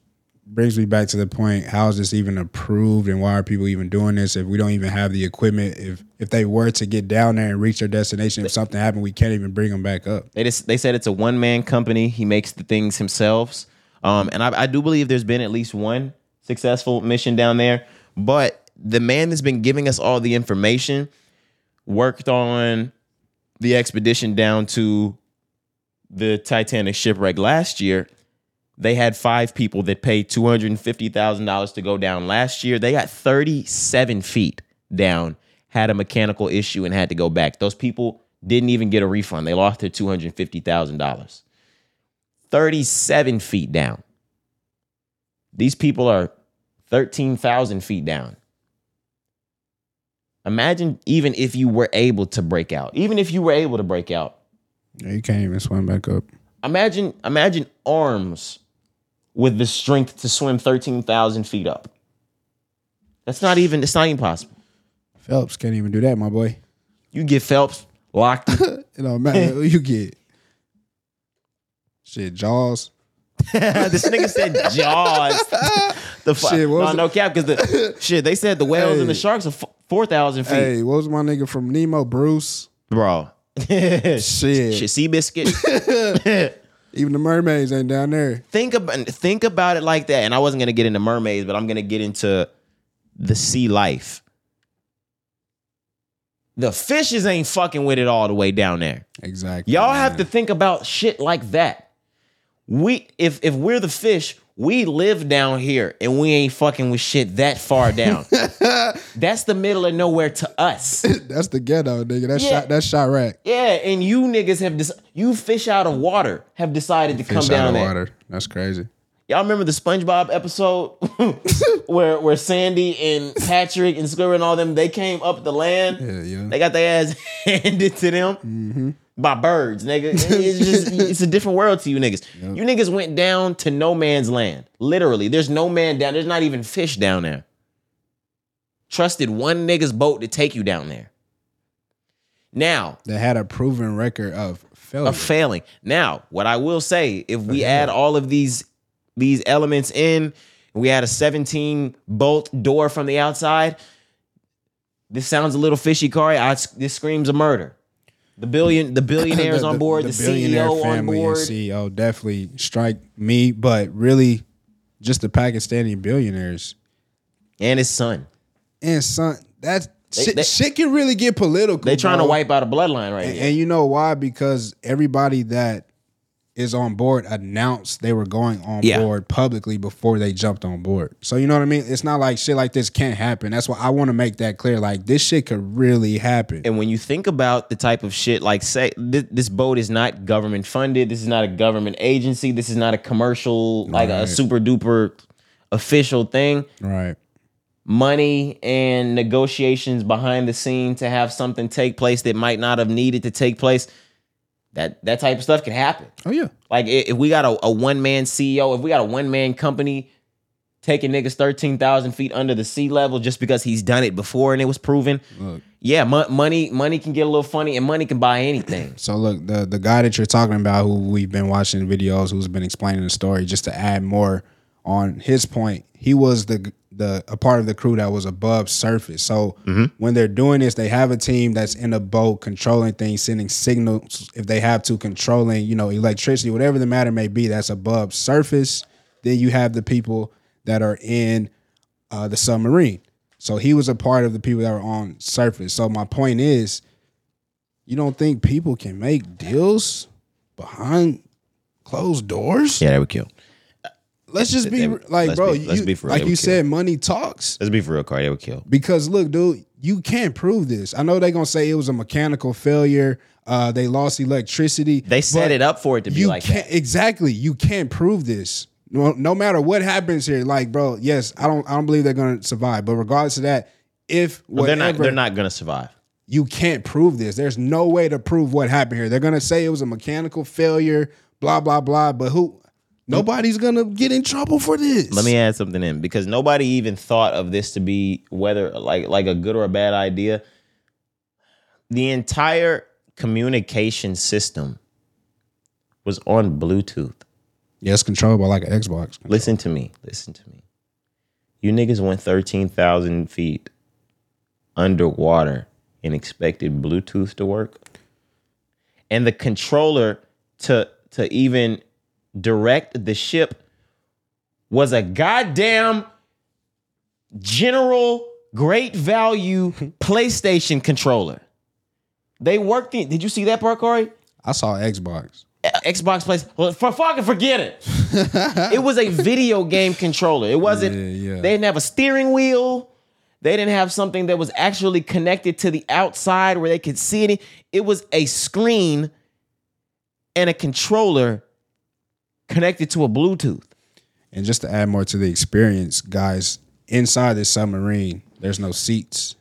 brings me back to the point: how is this even approved, and why are people even doing this if we don't even have the equipment? If if they were to get down there and reach their destination, if something happened, we can't even bring them back up. They just they said it's a one man company. He makes the things himself. Um, and I, I do believe there's been at least one successful mission down there. But the man that's been giving us all the information worked on the expedition down to the Titanic shipwreck last year. They had five people that paid two hundred and fifty thousand dollars to go down last year. They got thirty seven feet down, had a mechanical issue, and had to go back. Those people didn't even get a refund. They lost their two hundred fifty thousand dollars. Thirty seven feet down. These people are thirteen thousand feet down. Imagine even if you were able to break out, even if you were able to break out, Yeah, you can't even swim back up. imagine imagine arms with the strength to swim 13,000 feet up. That's not even it's not even possible. Phelps can't even do that, my boy. You get Phelps locked It don't matter who you get. Shit, Jaws. this nigga said Jaws. the fuck? Shit, what no, was no cap because the shit they said the whales and the sharks are f- four thousand feet, Hey, what was my nigga from Nemo? Bruce. bro. Shit. Shit, Seabiscuit. Even the mermaids ain't down there. think about think about it like that. And I wasn't gonna get into mermaids, but I'm gonna get into the sea life. The fishes ain't fucking with it all the way down there. Exactly. Y'all have to think about shit like that. We if if we're the fish, we live down here and we ain't fucking with shit that far down. That's the middle of nowhere to us. That's the ghetto, nigga. That's Yeah. shot. That's shot rack. Yeah, and you niggas have dis- you fish out of water have decided to come Fish down out of there. water. That's crazy. Y'all remember the SpongeBob episode where where Sandy and Patrick and Squidward and all them they came up the land. Yeah, yeah. They got their ass handed to them mm-hmm. By birds, nigga. It's just it's a different world to you niggas. You niggas went down to no man's land. Literally, there's no man down. There's not even fish down there. Trusted one nigga's boat to take you down there. Now, They had a proven record of failure. of failing. Now, what I will say, if we add all of these these elements in, we add a 17 bolt door from the outside. This sounds a little fishy, Corey. I, this screams a murder. The billion, the billionaires on board, the, CEO on board. CEO definitely strike me, but really, just the Pakistani billionaires and his son. and son. That shit, they- shit can really get political. They trying to wipe out a bloodline right And, here. and you know why? Because everybody that is on board announced they were going on Yeah. board publicly before they jumped on board. So you know what I mean? It's not like shit like this can't happen. That's why I want to make that clear. Like this shit could really happen. And when you think about the type of shit, like say this, this boat is not government funded. This is not a government agency. This is not a commercial, like a super duper official thing. right. Money and negotiations behind the scene to have something take place that might not have needed to take place. That that type of stuff can happen. Oh yeah. Like if we got a, a one man CEO, if we got a one man company taking niggas thirteen thousand feet under the sea level just because he's done it before and it was proven. Look. Yeah, mo- money money can get a little funny, and money can buy anything. So look, the the guy that you're talking about, who we've been watching videos, who's been explaining the story, just to add more on his point, he was the the a part of the crew that was above surface. So when they're doing this, they have a team that's in a boat controlling things, sending signals if they have to, controlling you know electricity, whatever the matter may be, that's above surface. Then you have the people that are in uh, the submarine. So he was a part of the people that were on surface. So my point is, you don't think people can make deals behind closed doors? Yeah, they would kill. Let's just be like, bro. be- let's you- be for real, like you said, money talks. Let's be for real, Cardi. They would kill. Because look, dude, you can't prove this. I know they're gonna say it was a mechanical failure. Uh, they lost electricity. They set it up for it to be like that. exactly. You can't prove this. No, no matter what happens here, like, bro. Yes, I don't. I don't believe they're gonna survive. But regardless of that, if whatever, they're not. They're not gonna survive. you can't prove this. There's no way to prove what happened here. They're gonna say it was a mechanical failure, blah blah blah. But who? Nobody's gonna get in trouble for this. Let me add something in because nobody even thought of this to be whether like like a good or a bad idea. The entire communication system was on Bluetooth. Yeah, it's controlled by like an Xbox. Listen to me. Listen to me. You niggas went 13,000 feet underwater and expected Bluetooth to work. And the controller to to even direct the ship was a goddamn general great value PlayStation controller. They worked in. Did you see that part, Corey? I saw Xbox. Uh, Xbox plays. Well, for fucking forget it. it was a video game controller. It wasn't. Yeah, yeah. They didn't have a steering wheel. They didn't have something that was actually connected to the outside where they could see it. It was a screen and a controller connected to a Bluetooth. And just to add more to the experience, guys, inside this submarine, there's no seats,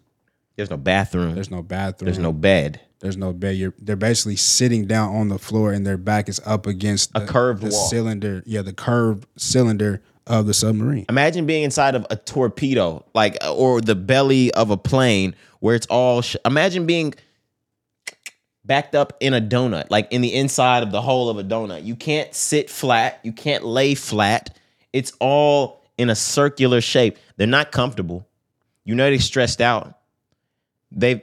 There's no bathroom. there's no bathroom, There's no bed. there's no bed. You're, they're basically sitting down on the floor, and their back is up against A the, curved the wall. cylinder. Yeah, the curved cylinder of the submarine. Imagine being inside of a torpedo, like or the belly of a plane where it's all. Sh- Imagine being backed up in a donut, like in the inside of the hole of a donut. You can't sit flat. You can't lay flat. It's all in a circular shape. They're not comfortable. You know they're stressed out. They've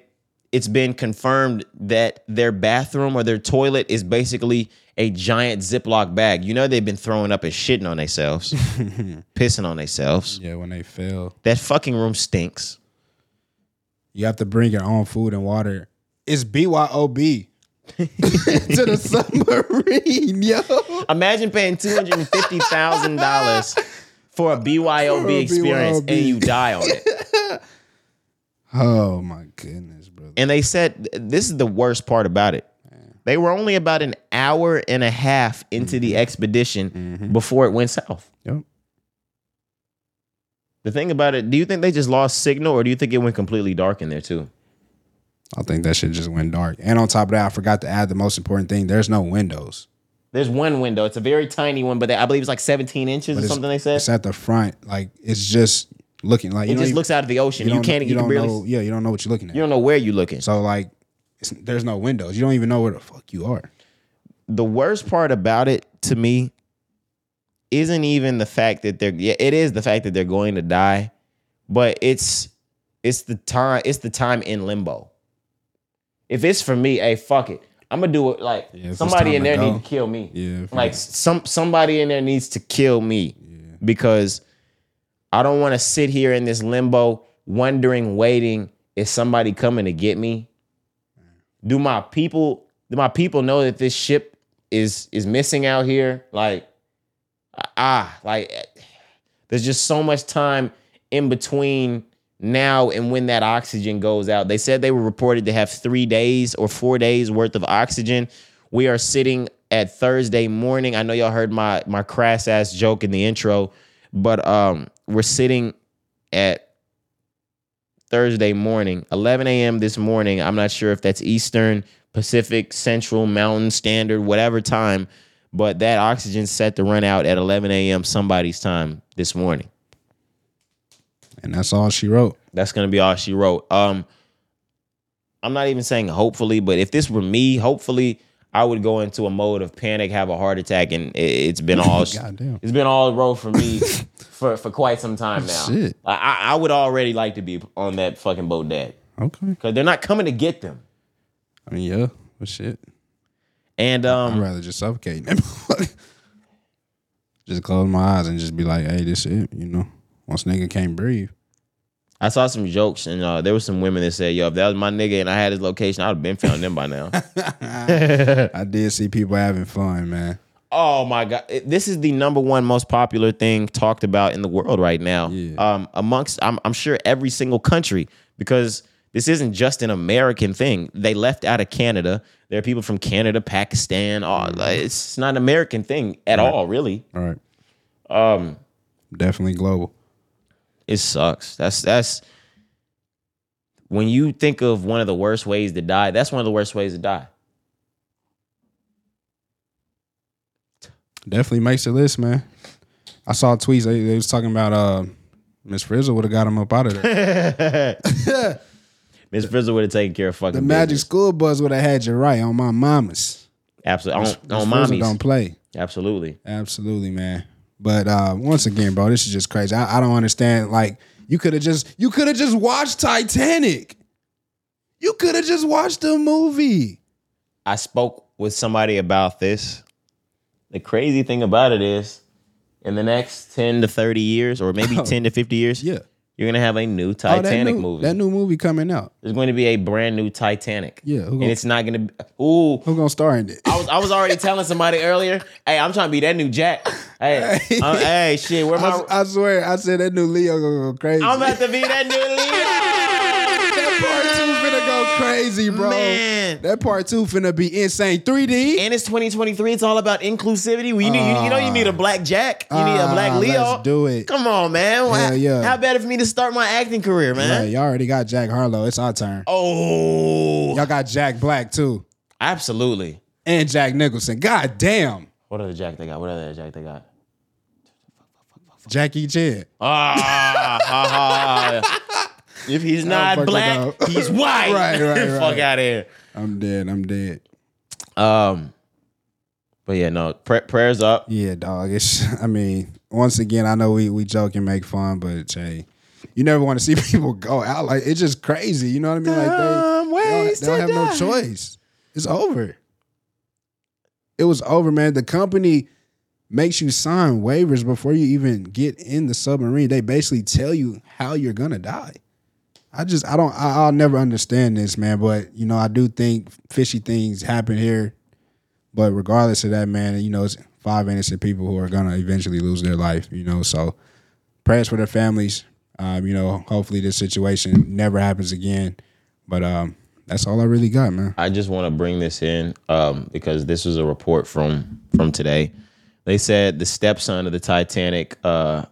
it's been confirmed that their bathroom or their toilet is basically a giant Ziploc bag. You know they've been throwing up and shitting on themselves, pissing on themselves. Yeah, when they fail, That fucking room stinks. you have to bring your own food and water. It's BYOB to the submarine, yo. Imagine paying two hundred and fifty thousand dollars for a BYOB For a experience BYOB. and you die on it. Oh my goodness, brother. And they said this is the worst part about it. They were only about an hour and a half into the mm-hmm. expedition mm-hmm. before it went south. Yep. The thing about it, do you think they just lost signal or do you think it went completely dark in there too? I think that shit just went dark. And on top of that, I forgot to add the most important thing. There's no windows. There's one window. It's a very tiny one, but they, I believe it's like 17 inches But or something they said. It's at the front. Like it's just looking like It you just you- looks out of the ocean. You, don't- can't. You, don't barely. know. Yeah, you don't know what you're looking at. You don't know where you're looking. so like, it's, there's no windows. You don't even know where the fuck you are. the worst part about it to me isn't even the fact that they're yeah, it is the fact that they're going to die, but it's it's the time it's the time in limbo. If it's for me, hey, fuck it. I'm gonna do it like Yeah, if it's somebody time in to there go. needs to kill me. Yeah, if Like some somebody in there needs to kill me because I don't want to sit here in this limbo wondering, waiting, is somebody coming to get me? Do my people do my people know that this ship is is missing out here? Like ah, like there's just so much time in between now and when that oxygen goes out. They said they were reported to have three days or four days worth of oxygen. We are sitting at Thursday morning. I know y'all heard my my crass ass joke in the intro, but um, we're sitting at Thursday morning, 11 a.m. this morning. I'm not sure if that's Eastern, Pacific, Central, Mountain, Standard, whatever time, but that oxygen set to run out at 11 a.m. somebody's time this morning. And that's all she wrote. That's gonna be all she wrote. Um, I'm not even saying hopefully, but if this were me, hopefully I would go into a mode of panic, have a heart attack, and it, it's been all Goddamn. it's been all road for me for for quite some time now. Shit. I, I would already like to be on that fucking boat dead Okay. because they're not coming to get them. I mean, yeah, but shit. And um I'd rather just suffocate. just close my eyes and just be like, hey, this it, you know. Once nigga can't breathe. I saw some jokes, and uh, there was some women that said, "Yo, if that was my nigga and I had his location, I'd have been found them by now." I did see people having fun, man. Oh my god, this is the number one most popular thing talked about in the world right now. Yeah. Um, amongst I'm, I'm sure every single country because this isn't just an American thing. They left out of Canada. There are people from Canada, Pakistan. All like, it's not an American thing at all, really. All right. Um, Definitely global. It sucks. That's that's when you think of one of the worst ways to die. That's one of the worst ways to die. Definitely makes the list, man. I saw tweets. They, they was talking about uh Miss Frizzle would have got him up out of there. Miss Frizzle would have taken care of fucking the Magic business. School Bus would have had you right on my mamas. Absolutely, on, on Frizzle mommies. don't play. Absolutely. Absolutely, man. But uh once again, bro, this is just crazy. I, I don't understand. Like, you could have just you could have just watched Titanic. You could have just watched the movie. I spoke with somebody about this. The crazy thing about it is, in the next 10 to 30 years, or maybe 10 to 50 years, Yeah. You're to have a new Oh, Titanic that new, movie. That new movie coming out. There's going to be a brand new Titanic. Yeah, who And gonna- it's not to be. Ooh. who's gonna star in it? I was, I was already telling somebody earlier, hey, I'm trying to be that new Jack. Hey, Hey. shit, where my. I, I swear, I said that new Leo gonna go crazy. I'm about to be that new that crazy, bro. Man. That part two finna be insane. 3D. And it's 2023. It's all about inclusivity. We need, you, you know, you need a black Jack. You need a black Ah, Leo. Let's do it. Come on, man. How, Hell yeah. how bad for me to start my acting career, man? Right, y'all already got Jack Harlow. It's our turn. Oh, Y'all got Jack Black too, absolutely. and Jack Nicholson. God damn, What other Jack they got? What other Jack they got? Jackie Chan. Ah, ha, ha. If he's not don't fuck with black, he's white. Right, right, right. Fuck out of here. I'm dead. I'm dead. Um, but yeah, no pra- prayers up. Yeah, dog. It's. I mean, once again, I know we we joke and make fun, but hey, you never want to see people go out like it's just crazy. You know what I mean? Like they, they don't, they don't have no choice. It's over. It was over, man. The company makes you sign waivers before you even get in the submarine. They basically tell you how you're gonna die. I just I don't I, I'll never understand this, man. But you know, I do think fishy things happen here. But regardless of that, man, you know, it's five innocent people who are gonna eventually lose their life. You know, so prayers for their families. Um, you know, hopefully this situation never happens again. But um, that's all I really got, man. I just want to bring this in um, because this was a report from from today. They said the stepson of the Titanic, uh,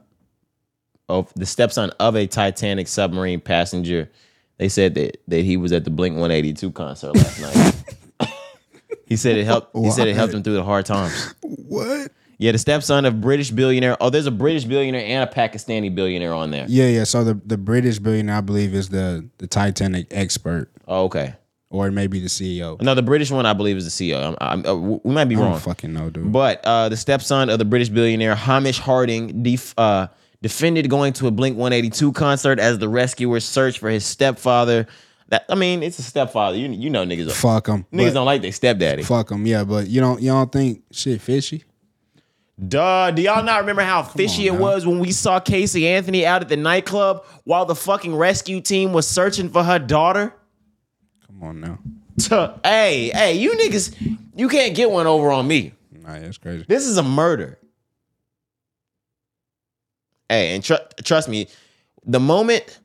of the stepson of a Titanic submarine passenger, they said that that he was at the Blink One Eighty Two concert last night. he said it helped. He said it helped him through the hard times. What? Yeah, the stepson of British billionaire. Oh, there's a British billionaire and a Pakistani billionaire on there. Yeah, yeah. So the the British billionaire, I believe, is the the Titanic expert, Oh, okay. or maybe the CEO. No, the British one I believe is the CEO. I'm, I'm, uh, we might be I wrong. fucking know, dude. But uh, the stepson of the British billionaire Hamish Harding def- uh, defended going to a Blink 182 concert as the rescuers searched for his stepfather. That I mean, it's a stepfather. You you know niggas fuck them. niggas don't like their stepdaddy. Fuck them. Yeah, but you don't you don't think shit fishy? Duh. Do y'all not remember how fishy it was when we saw Casey Anthony out at the nightclub while the fucking rescue team was searching for her daughter? Come on now. Tuh. Hey, hey, you niggas, you can't get one over on me. Nah, that's crazy. This is a murder. Hey, and tr- trust me, the moment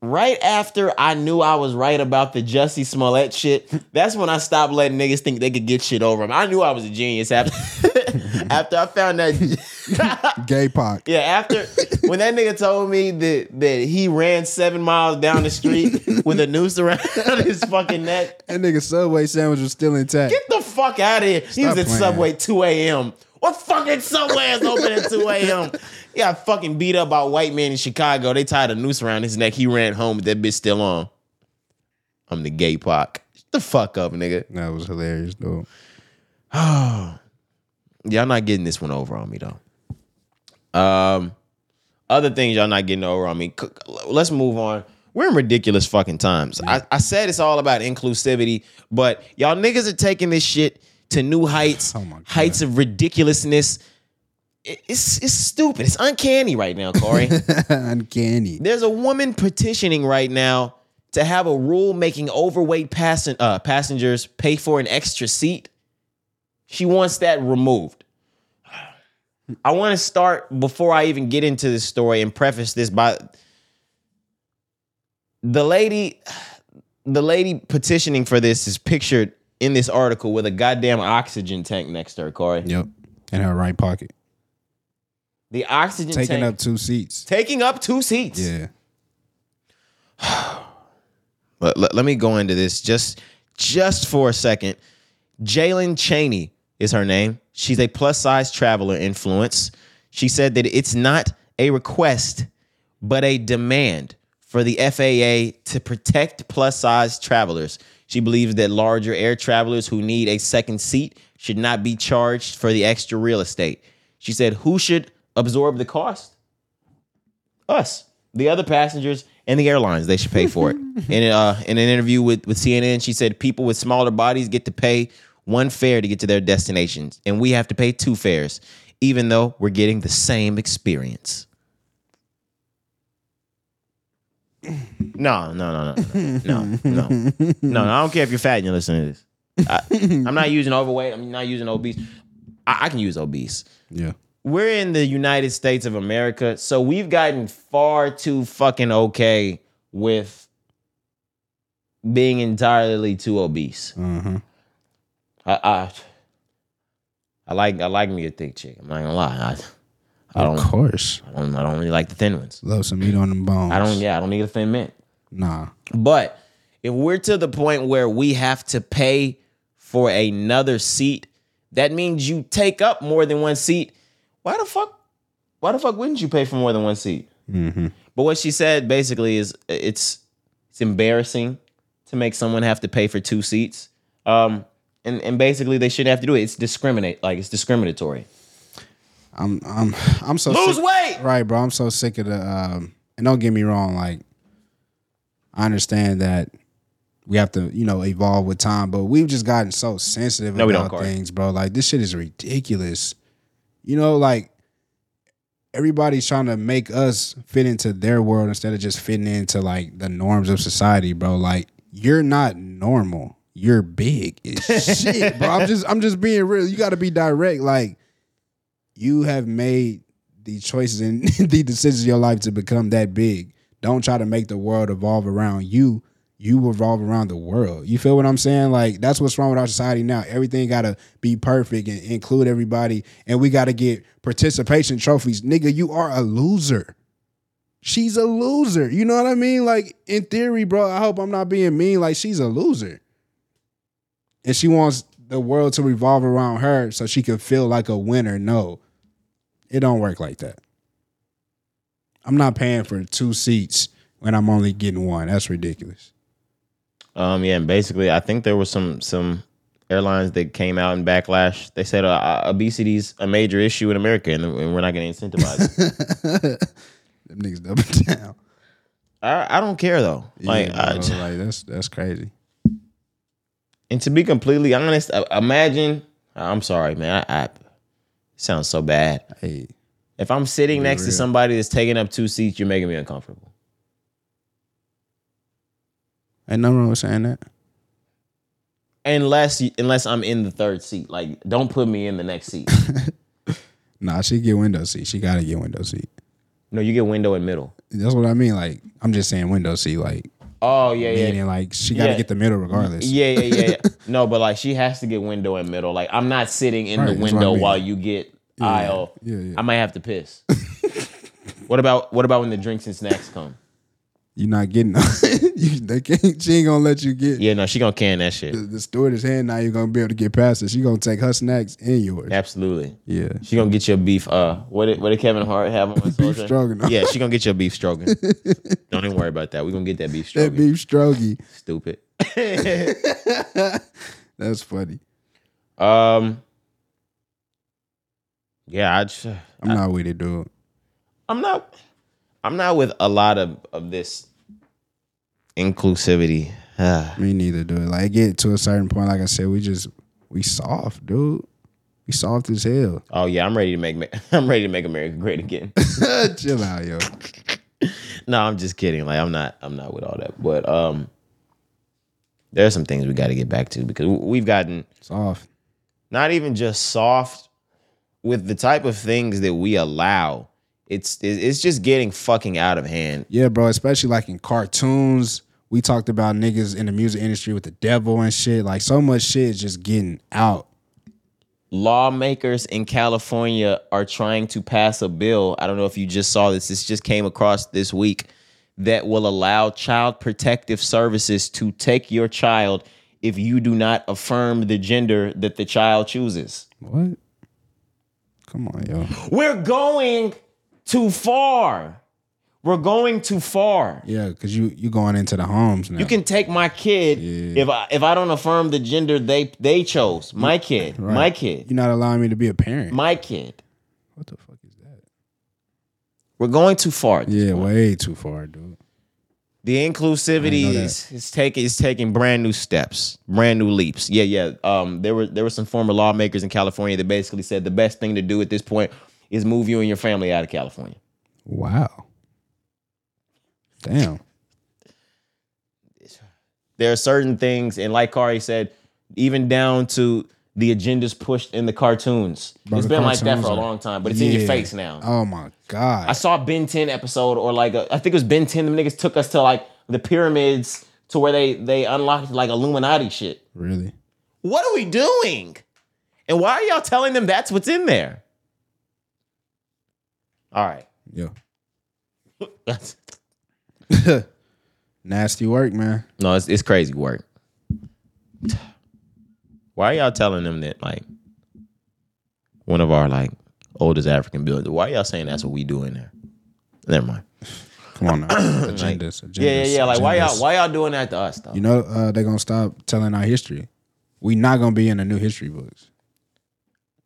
right after I knew I was right about the Jussie Smollett shit, that's when I stopped letting niggas think they could get shit over him. I knew I was a genius after after I found that. Gay Pac. yeah, after when that nigga told me that that he ran seven miles down the street with a noose around his fucking neck. That nigga Subway sandwich was still intact. Get the fuck out of here. he was at playing. Subway 2 a.m. What fucking Subway is open at 2 a.m.? He got fucking beat up by white man in Chicago. They tied a noose around his neck. He ran home with that bitch still on. I'm the gay Pac. Shut the fuck up, nigga. That was hilarious, dude. Y'all not getting this one over on me though. Um, other things y'all not getting over on me. Let's move on. We're in ridiculous fucking times. I, I said it's all about inclusivity, but y'all niggas are taking this shit to new heights, Oh heights of ridiculousness. It's it's stupid. It's uncanny right now, Corey. Uncanny. There's a woman petitioning right now to have a rule making overweight passen- uh, passengers pay for an extra seat. She wants that removed. I want to start before I even get into this story and preface this by the lady the lady petitioning for this is pictured in this article with a goddamn oxygen tank next to her, Corey. Yep. In her right pocket. The oxygen tank. Taking tank up two seats. taking up two seats. Yeah. Let, let, let me go into this just just for a second. Jaelynn Chaney is her name. She's a plus size traveler influence. She said that it's not a request, but a demand for the FAA to protect plus size travelers. She believes that larger air travelers who need a second seat should not be charged for the extra real estate. She said, Who should absorb the cost? us, the other passengers, and the airlines. They should pay for it. in, uh, in an interview with, with CNN, she said people with smaller bodies get to pay one fare to get to their destinations, and we have to pay two fares, even though we're getting the same experience. No, no, no, no, no, no, no, no. I don't care if you're fat and you're listening to this. I, I'm not using overweight. I'm not using obese. I, I can use obese Yeah. we're in the United States of America, so we've gotten far too fucking okay with being entirely too obese. Uh-huh. I, I, I like I like me a thick chick. I'm not gonna lie. I, I Of don't, course. I don't I don't really like the thin ones. Love some meat on them bones. I don't yeah I don't need a thin mint. Nah. But if we're to the point where we have to pay for another seat, that means you take up more than one seat. Why the fuck? Why the fuck wouldn't you pay for more than one seat? But what she said basically is it's it's embarrassing to make someone have to pay for two seats. Um, and and basically they shouldn't have to do it. It's discriminate like it's discriminatory. I'm I'm I'm so Lose sick- weight. Right, bro. I'm so sick of the um and don't get me wrong, like I understand that we have to, you know, evolve with time, but we've just gotten so sensitive No, about things, bro. Like this shit is ridiculous. You know, like everybody's trying to make us fit into their world instead of just fitting into like the norms of society, bro. Like you're not normal. You're big as shit, bro. I'm just I'm just being real. You got to be direct. Like you have made the choices and the decisions of your life to become that big. Don't try to make the world evolve around you. You revolve around the world. You feel what I'm saying? Like that's what's wrong with our society now. Everything gotta be perfect and include everybody, and we gotta get participation trophies. Nigga, you are a loser. She's a loser. You know what I mean? Like in theory, bro. I hope I'm not being mean. Like she's a loser, and she wants the world to revolve around her so she can feel like a winner. No, it don't work like that. I'm not paying for two seats when I'm only getting one. That's ridiculous. Um, yeah, and basically, I think there was some some airlines that came out in backlash. They said uh, obesity's a major issue in America, and, and we're not going to incentivize. it. Them niggas double down. I, I don't care though. Like, yeah, I, bro, like that's that's crazy. and to be completely honest, uh, imagine. I'm sorry, man. I, I sounds so bad. Hey, If I'm sitting next to somebody that's taking up two seats, you're making me uncomfortable. ain't nothing wrong with saying that. Unless unless I'm in the third seat, like don't put me in the next seat. Nah, she get window seat. She gotta get window seat. no, you get window and middle. That's what I mean. Like I'm just saying window seat. Like Oh yeah, yeah. meaning like she gotta Yeah. get the middle regardless. Yeah, yeah, yeah, yeah. no, but like she has to get window and middle. Like I'm not sitting in Right, the what I window mean. while you get aisle. yeah, yeah. I might have to piss. what about what about when the drinks and snacks come? You're not getting. you, they can't. She ain't gonna let you get. Yeah, no, she gonna can that shit. The, the stewardess hand. Now you're gonna be able to get past it. She gonna take her snacks and yours. Absolutely. Yeah. She gonna get your beef. Uh, what did what did Kevin Hart have on his Beef soldier? Yeah, she gonna get your beef stroganoff. Don't even worry about that. We gonna get that beef That beef strogie. Stupid. That's funny. Um. Yeah, I just, I'm not with it, dude. I'm not. I'm not with a lot of of this inclusivity. Ah. Me neither, dude. Like get to a certain point, like I said, we just we soft, dude. We soft as hell. oh yeah, I'm ready to make. I'm ready to make America great again. Chill out, yo. no, I'm just kidding. Like I'm not. I'm not with all that. But um, there are some things we got to get back to because we've gotten Soft. not even just soft with the type of things that we allow. It's it's just getting fucking out of hand. Yeah, bro. Especially like in cartoons. We talked about niggas in the music industry with the devil and shit. Like so much shit is just getting out. lawmakers in California are trying to pass a bill. I don't know if you just saw this. This just came across this week that will allow child protective services to take your child if you do not affirm the gender that the child chooses. What? Come on, yo. We're going too far. We're going too far. Yeah, because you you going into the homes now. You can take my kid if I if I don't affirm the gender they they chose. My kid. My kid. You're not allowing me to be a parent. My kid. what the fuck is that? We're going too far. Yeah, way too far, dude. The inclusivity I know is, is taking is taking brand new steps, brand new leaps. Yeah, yeah. Um, there were there were some former lawmakers in California that basically said the best thing to do at this point is move you and your family out of California. Wow. Damn. There are certain things, and like Cari said, even down to the agendas pushed in the cartoons. Bro, it's the been like that for a long time, but it's in your face now. Oh my god. I saw a Ben 10 episode, or like a, I think it was Ben 10. The niggas took us to like the pyramids to where they they unlocked like Illuminati shit. really? What are we doing? And why are y'all telling them that's what's in there? All right. Yo. That's- Nasty work, man. no, it's, it's crazy work. Why are y'all telling them that like one of our like oldest African buildings? Why are y'all saying that's what we do in there? Never mind. Come on now. agendas, agendas. Yeah, yeah, yeah. Like why y'all why y'all doing that to us though? You know, uh, they're gonna stop telling our history. We not gonna be in the new history books.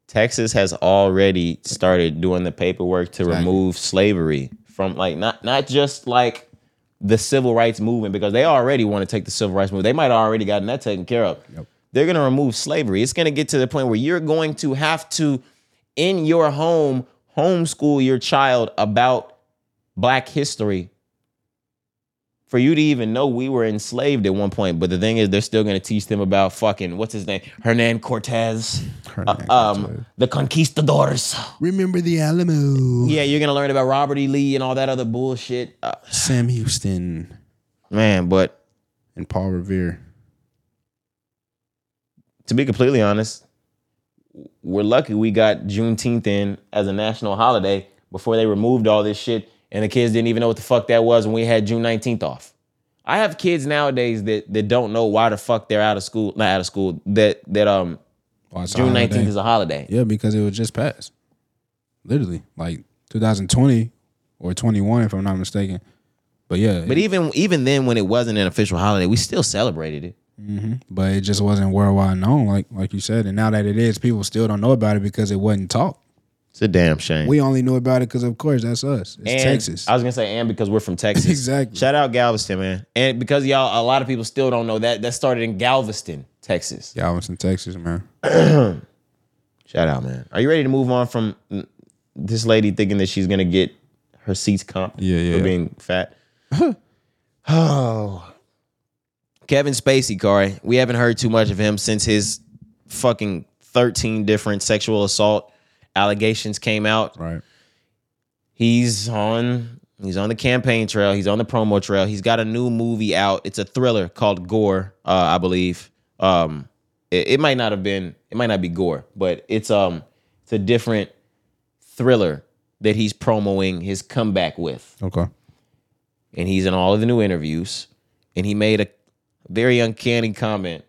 Texas has already started doing the paperwork to Exactly. remove slavery from like not not just like the civil rights movement because they already want to take the civil rights movement. They might have already gotten that taken care of. Yep. They're gonna remove slavery. It's gonna get to the point where you're going to have to in your home homeschool your child about black history for you to even know we were enslaved at one point. But the thing is, they're still going to teach them about fucking what's his name, Hernan Cortez, Hernan uh, um, the conquistadors. Remember the Alamo. Yeah, you're gonna learn about Robert E. Lee and all that other bullshit, uh, Sam Houston man. But and Paul Revere. to be completely honest, we're lucky we got Juneteenth in as a national holiday before they removed all this shit, and the kids didn't even know what the fuck that was when we had June 19th off. I have kids nowadays that that don't know why the fuck they're out of school, not out of school. That that um a June 19th is a holiday. Yeah, because it was just passed. Literally, like 2020 or 21, if I'm not mistaken. But yeah, But even even then, when it wasn't an official holiday, we still celebrated it. but it just wasn't worldwide known, like like you said. And now that it is, people still don't know about it because it wasn't taught. It's a damn shame. We only knew about it because, of course, that's us. It's and Texas. I was gonna say, and because we're from Texas, Exactly. Shout out Galveston, man. And because y'all, a lot of people still don't know that that started in Galveston, Texas. Galveston, Texas, man. Shout out, man. Are you ready to move on from this lady thinking that she's gonna get her seats comped Yeah, yeah. for being fat? oh, Kevin Spacey, Corey. We haven't heard too much of him since his fucking thirteen different sexual assault allegations came out. Right. He's on he's on the campaign trail. He's on the promo trail. He's got a new movie out. It's a thriller called Gore, uh, I believe. Um, it, it might not have been it might not be Gore, but it's um it's a different thriller that he's promoting his comeback with. Okay. And he's in all of the new interviews. And he made a very uncanny comment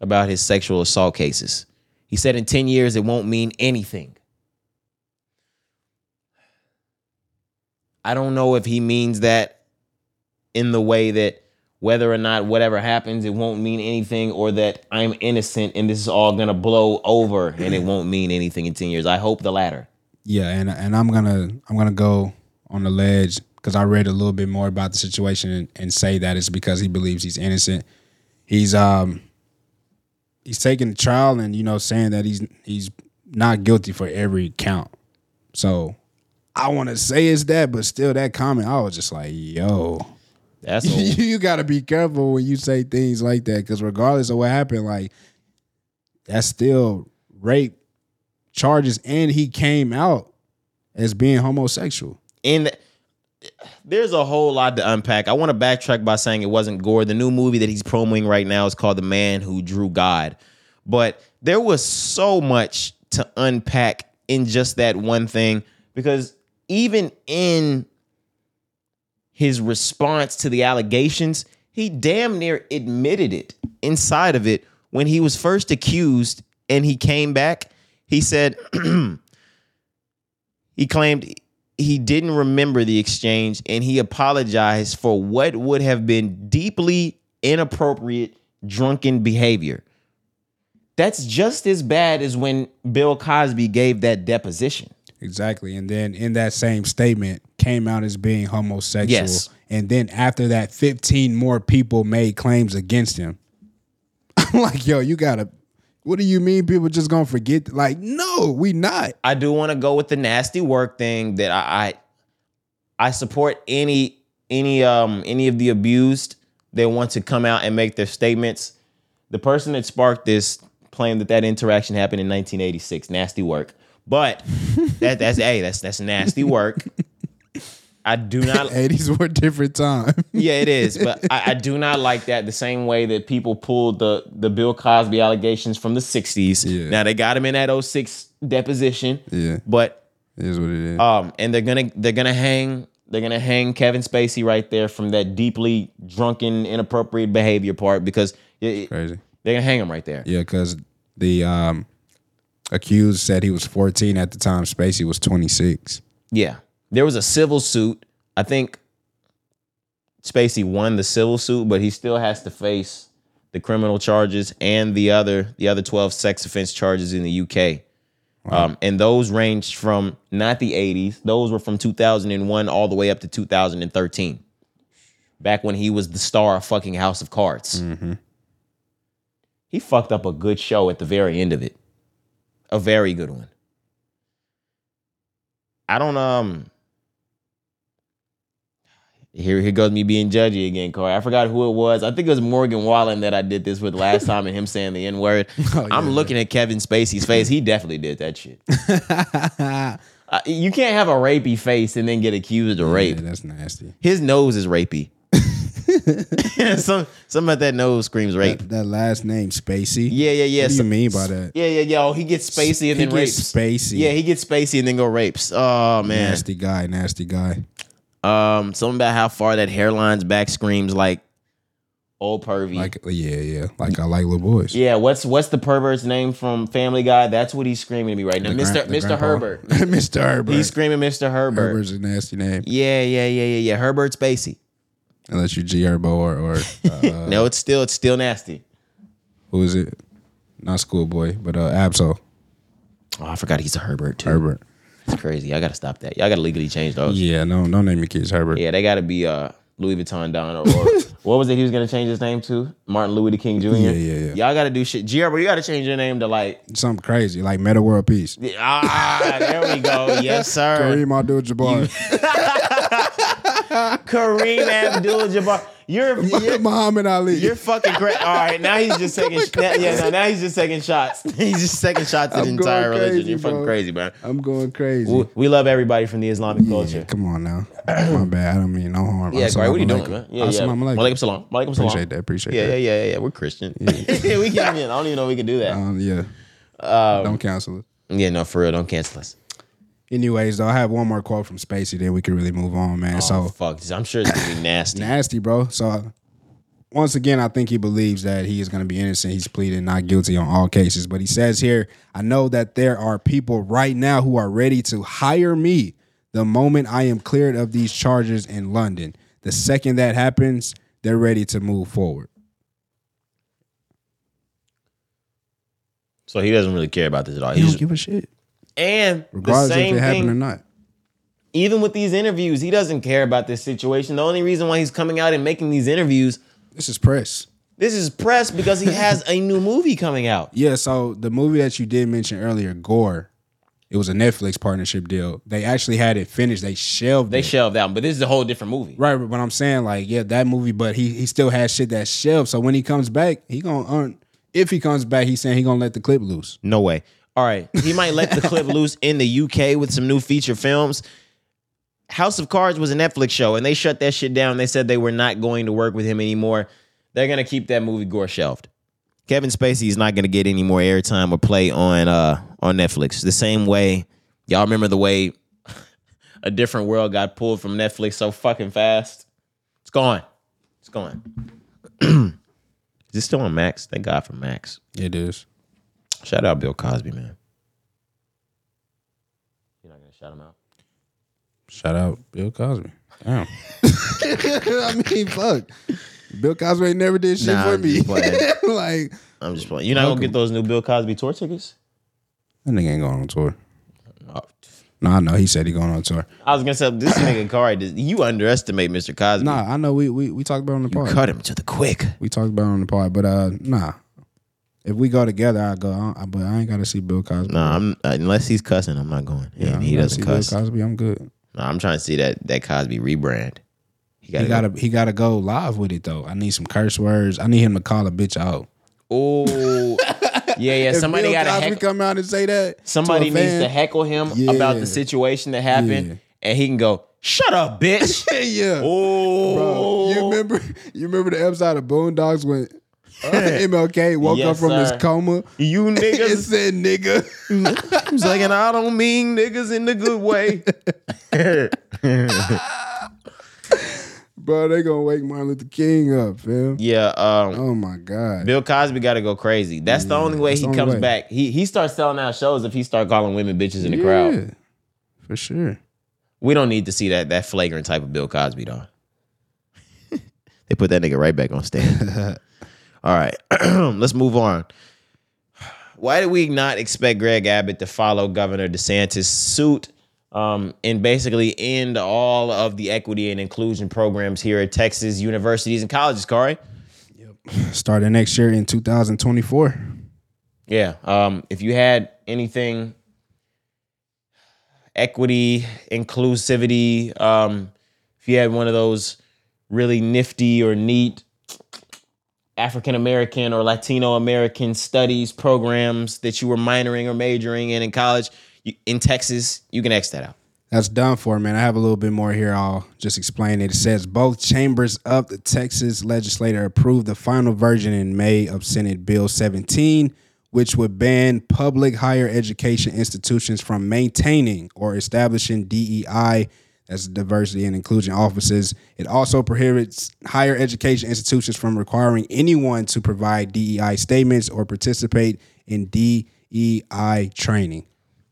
about his sexual assault cases. He said in 10 years it won't mean anything. I don't know if he means that in the way that whether or not whatever happens, it won't mean anything, or that I'm innocent and this is all gonna blow over and it won't mean anything in 10 years. I hope the latter. Yeah, and and I'm gonna I'm gonna go on the ledge because I read a little bit more about the situation and, and say that it's because he believes he's innocent. He's um he's taking the trial and you know saying that he's he's not guilty for every count. So I want to say it's that, but still that comment, I was just like, yo. That's you got to be careful when you say things like that because regardless of what happened, like that's still rape charges, and he came out as being homosexual. And there's a whole lot to unpack. I want to backtrack by saying it wasn't Gore. The new movie that he's promoting right now is called The Man Who Drew God. But there was so much to unpack in just that one thing because even in his response to the allegations, he damn near admitted it inside of it when he was first accused and he came back. He said, he claimed he didn't remember the exchange and he apologized for what would have been deeply inappropriate drunken behavior. That's just as bad as when Bill Cosby gave that deposition. Exactly. And then in that same statement came out as being homosexual. Yes. And then after that, 15 more people made claims against him. I'm like, yo, you gotta what do you mean people just gonna forget? Like, no, we not. I do want to go with the nasty work thing that I, I I support any any um any of the abused that want to come out and make their statements. The person that sparked this claimed that that interaction happened in 1986. Nasty work. But that that's hey, that's that's nasty work. I do not 80s were a different time. yeah, it is. But I, I do not like that the same way that people pulled the the Bill Cosby allegations from the 60s. Yeah. Now they got him in that 06 deposition. Yeah. But It is what it is. um, and they're gonna they're gonna hang they're gonna hang Kevin Spacey right there from that deeply drunken, inappropriate behavior part because it- Crazy. they're gonna hang him right there. Yeah, because the um accused said he was 14 at the time. Spacey was 26. Yeah, there was a civil suit I think Spacey won the civil suit, but he still has to face the criminal charges and the other the other 12 sex offense charges in the UK. Um, and those ranged from not the 80s, those were from 2001 all the way up to 2013. Back when he was the star of fucking House of Cards. He fucked up a good show at the very end of it. A very good one. I don't um here, here goes me being judgy again, Corey. I forgot who it was. I think it was Morgan Wallen that I did this with last time and him saying the N word. Oh, I'm yeah. looking at Kevin Spacey's face. He definitely did that shit. Uh, you can't have a rapey face and then get accused of rape. Yeah, that's nasty. His nose is rapey. some something about that nose screams rape. That, that last name, Spacey. Yeah, yeah, yeah. What do So- you mean by that? Yeah, yeah, yeah. Oh, he gets spacey and He then gets rapes. spacey. Yeah, he gets spacey and then go rapes. Oh man. Nasty guy, nasty guy. Um, something about how far that hairline's back screams like old pervy. Like, yeah, yeah. Like I like little boys. yeah, what's what's the pervert's name from Family Guy? That's what he's screaming to me right now, Mister Mister. Herbert. Mr. Herbert. He's screaming Mister Herbert. Herbert's a nasty name. Yeah, yeah, yeah, yeah, yeah. Herbert Spacey. Unless you G Herbo or, or uh, no, it's still it's still nasty. who is it? Not schoolboy, but uh Ab-Soul. Oh, I forgot he's a Herbert too. Herbert. It's crazy. I gotta stop that. Y'all gotta legally change those. Yeah, no, no, name your kids Herbert. Yeah, they gotta be uh Louis Vuitton Don or, or what was it he was gonna change his name to? Martin Louis the King Jr. Yeah, yeah, yeah. Y'all gotta do shit. G Herbert, you gotta change your name to like Something crazy, like Meta World Peace. Ah, there we go. Yes, sir. Kareem Abdul Jabbar. Kareem Abdul-Jabbar. You're you're, Muhammad Ali. you're fucking crazy. All right, now he's just taking. Yeah, no, now he's just taking shots. He's just taking shots at the entire going religion. You're fucking crazy, man. I'm going crazy. We, we love everybody from the Islamic culture. Come on now. My bad. I don't mean no harm. Yeah, what are you doing, man? Yeah, yeah. Malaikum salam. Malaikum salam. Appreciate that. Appreciate Yeah, that. yeah, yeah, yeah. We're Christian. Yeah, we can't. I don't even know we can do that. Um, yeah. Um, don't cancel it. yeah, no, for real. Don't cancel us. Anyways, though, I have one more quote from Spacey, then we can really move on, man. Oh, so fuck. I'm sure it's gonna be nasty. nasty, bro. So once again, I think he believes that he is going to be innocent. He's pleading not guilty on all cases. But he says here, I know that there are people right now who are ready to hire me the moment I am cleared of these charges in London. The second that happens, they're ready to move forward. So he doesn't really care about this at all. He He's don't give a shit, and the regardless if it happened or not. Even with these interviews, he doesn't care about this situation. The only reason why he's coming out and making these interviews, This is press. this is press because he has a new movie coming out. Yeah, so the movie that you did mention earlier, Gore, it was a Netflix partnership deal. They actually had it finished. They shelved They it. shelved that, one, but this is a whole different movie. Right, but I'm saying like, yeah, that movie, but he he still has shit that's shelved. So when he comes back, he gonna earn. If he comes back, he's saying he gonna let the clip loose. No way. All right. He might let the clip loose in the UK with some new feature films. House of Cards was a Netflix show and they shut that shit down. They said they were not going to work with him anymore. They're going to keep that movie gore shelved. Kevin Spacey is not going to get any more airtime or play on uh on Netflix. The same way y'all remember the way a different world got pulled from Netflix so fucking fast. It's gone. It's gone. is this still on Max? Thank God for Max. It is. Shout out Bill Cosby, man. You're not gonna shout him out. Shout out Bill Cosby. Damn. I mean, fuck. Bill Cosby ain't never did shit Nah, for I'm me. just like I'm just playing. You're not gonna get those new Bill Cosby tour tickets? that nigga ain't going on tour. Oh, No, I know he said he going on tour. I was gonna say this nigga Cari. does- You underestimate Mr. Cosby. Nah, I know we we, we talked about it on the you pod. cut him to the quick. We talked about it on the pod, but uh, nah. If we go together, I go. I, but I ain't got to see Bill Cosby. Nah, I'm unless he's cussing, I'm not going. Yeah, he I doesn't cuss. Bill Cosby. I'm good. Nah, I'm trying to see that that Cosby rebrand. He He gotta. gotta he gotta go live with it though. I need some curse words. I need him to call a bitch out. Oh, yeah, yeah. If Somebody Bill got to come out and say that. Somebody to needs to heckle him Yeah. about the situation that happened, Yeah. and he can go, "Shut up, bitch." yeah. oh, Bro, you remember you remember the episode of Boondocks when MLK woke Yes, up from sir. his coma? You niggas. said nigga. He's like, and I don't mean niggas in the good way. Bro, they gonna wake Martin Luther King up, fam. yeah, um, Oh my God. Bill Cosby got to go crazy. That's the only way he only comes way. back. He he starts selling out shows if he start calling women bitches in the crowd. For sure. We don't need to see that that flagrant type of Bill Cosby though. they put that nigga right back on stand. All right, let's move on. Why did we not expect Greg Abbott to follow Governor DeSantis' suit um, and basically end all of the equity and inclusion programs here at Texas universities and colleges, Corey? Yep. Starting next year in 2024. Yeah. Um, if you had anything equity, inclusivity, um, if you had one of those really nifty or neat African American or Latino American studies programs that you were minoring or majoring in in college you, in Texas, you can X that out. That's done for, man. I have a little bit more here. I'll just explain it. It says both chambers of the Texas legislature approved the final version in May of Senate Bill 17, which would ban public higher education institutions from maintaining or establishing DEI, that's diversity and inclusion offices. It also prohibits higher education institutions from requiring anyone to provide DEI statements or participate in DEI training.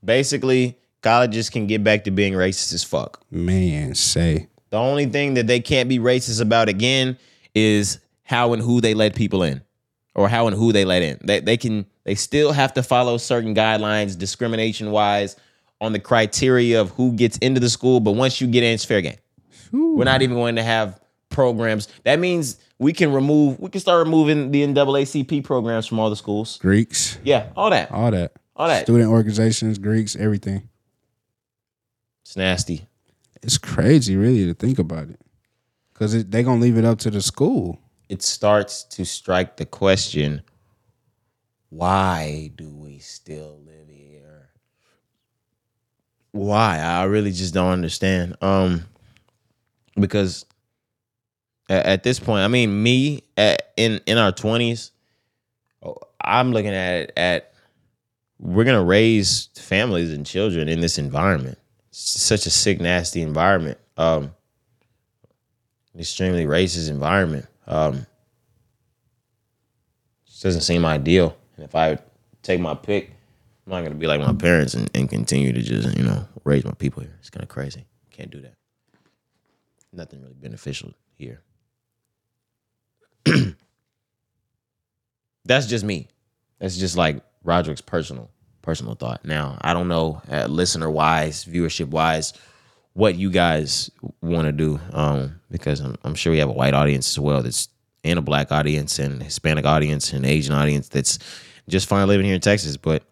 Basically, colleges can get back to being racist as fuck. Man, say. The only thing that they can't be racist about again is how and who they let people in or how and who they let in. They, they can they still have to follow certain guidelines discrimination wise on the criteria of who gets into the school, but once you get in it's fair game. We're not even going to have programs. That means we can remove we can start removing the NAACP programs from all the schools. Greeks, Yeah, all that. all that. All that. Student organizations, Greeks, everything. It's nasty. It's crazy, really, to think about it. Because they're going to leave it up to the school. it starts to strike the question why do we still why? I really just don't understand. Um because at, at this point i mean me at, in in our 20s oh, i'm looking at it at we're gonna raise families and children in this environment. It's such a sick nasty environment. Um extremely racist environment. Um just doesn't seem ideal. And if I take my pick, I'm not gonna be like my parents and, and continue to just, you know, raise my people here. It's kind of crazy. Can't do that. Nothing really beneficial here. That's just me. That's just like Roderick's personal personal thought. Now, I don't know, uh, listener wise, viewership wise, what you guys want to do, um, because I'm, I'm sure we have a white audience as well that's and a black audience and Hispanic audience and Asian audience that's just fine living here in Texas. But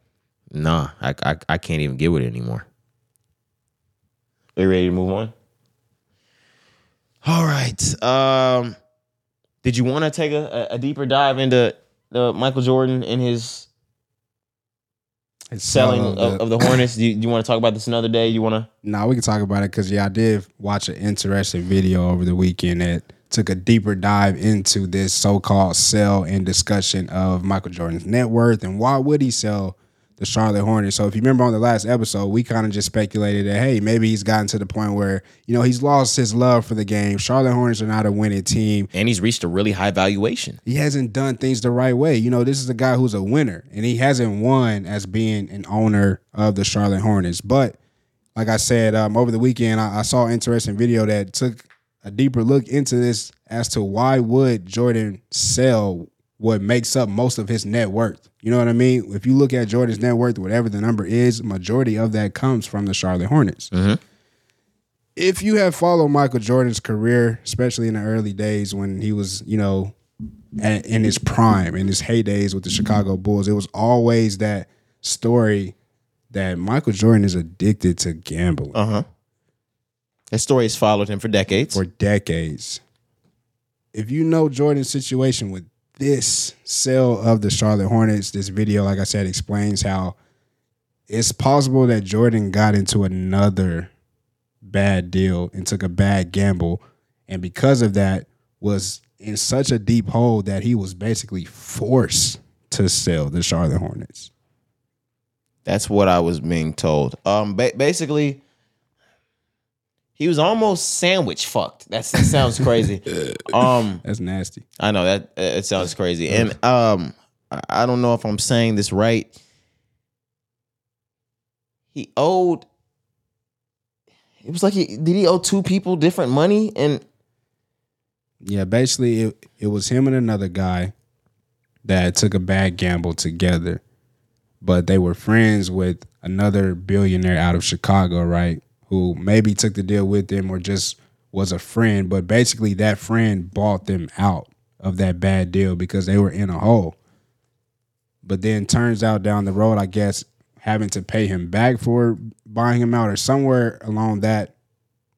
nah, I I, I can't even get with it anymore. Are you ready to move on? All right. Um, did you want to take a, a deeper dive into the Michael Jordan and his It's selling of, of the Hornets? Do you, do you want to talk about this another day? You want to? Nah, we can talk about it because yeah, I did watch an interesting video over the weekend that took a deeper dive into this so-called sell and discussion of Michael Jordan's net worth and why would he sell the Charlotte Hornets. So if you remember on the last episode, we kind of just speculated that hey, maybe he's gotten to the point where you know he's lost his love for the game. Charlotte Hornets are not a winning team. And he's reached a really high valuation. He hasn't done things the right way. You know, this is a guy who's a winner, and he hasn't won as being an owner of the Charlotte Hornets. But like I said, um, over the weekend, I, I saw an interesting video that took a deeper look into this as to why would Jordan sell what makes up most of his net worth. You know what I mean? If you look at Jordan's net worth, whatever the number is, majority of that comes from the Charlotte Hornets. If you have followed Michael Jordan's career, especially in the early days when he was, you know, at, in his prime, in his heydays with the Chicago Bulls, it was always that story that Michael Jordan is addicted to gambling Uh huh. That story has followed him for decades. for decades. If you know Jordan's situation with this sale of the Charlotte Hornets, this video, like I said, explains how it's possible that Jordan got into another bad deal and took a bad gamble, and because of that, was in such a deep hole that he was basically forced to sell the Charlotte Hornets. That's what I was being told. Um, ba- basically, he was almost sandwich fucked. That's, that sounds crazy. um, That's nasty. I know that it sounds crazy, and um, I- I don't know if I'm saying this right. He owed it was like he did he owe two people different money and Yeah, basically it, it was him and another guy that took a bad gamble together. But they were friends with another billionaire out of Chicago, right? Who maybe took the deal with them or just was a friend, but basically that friend bought them out of that bad deal because they were in a hole. But then turns out down the road, I guess having to pay him back for buying him out or somewhere along that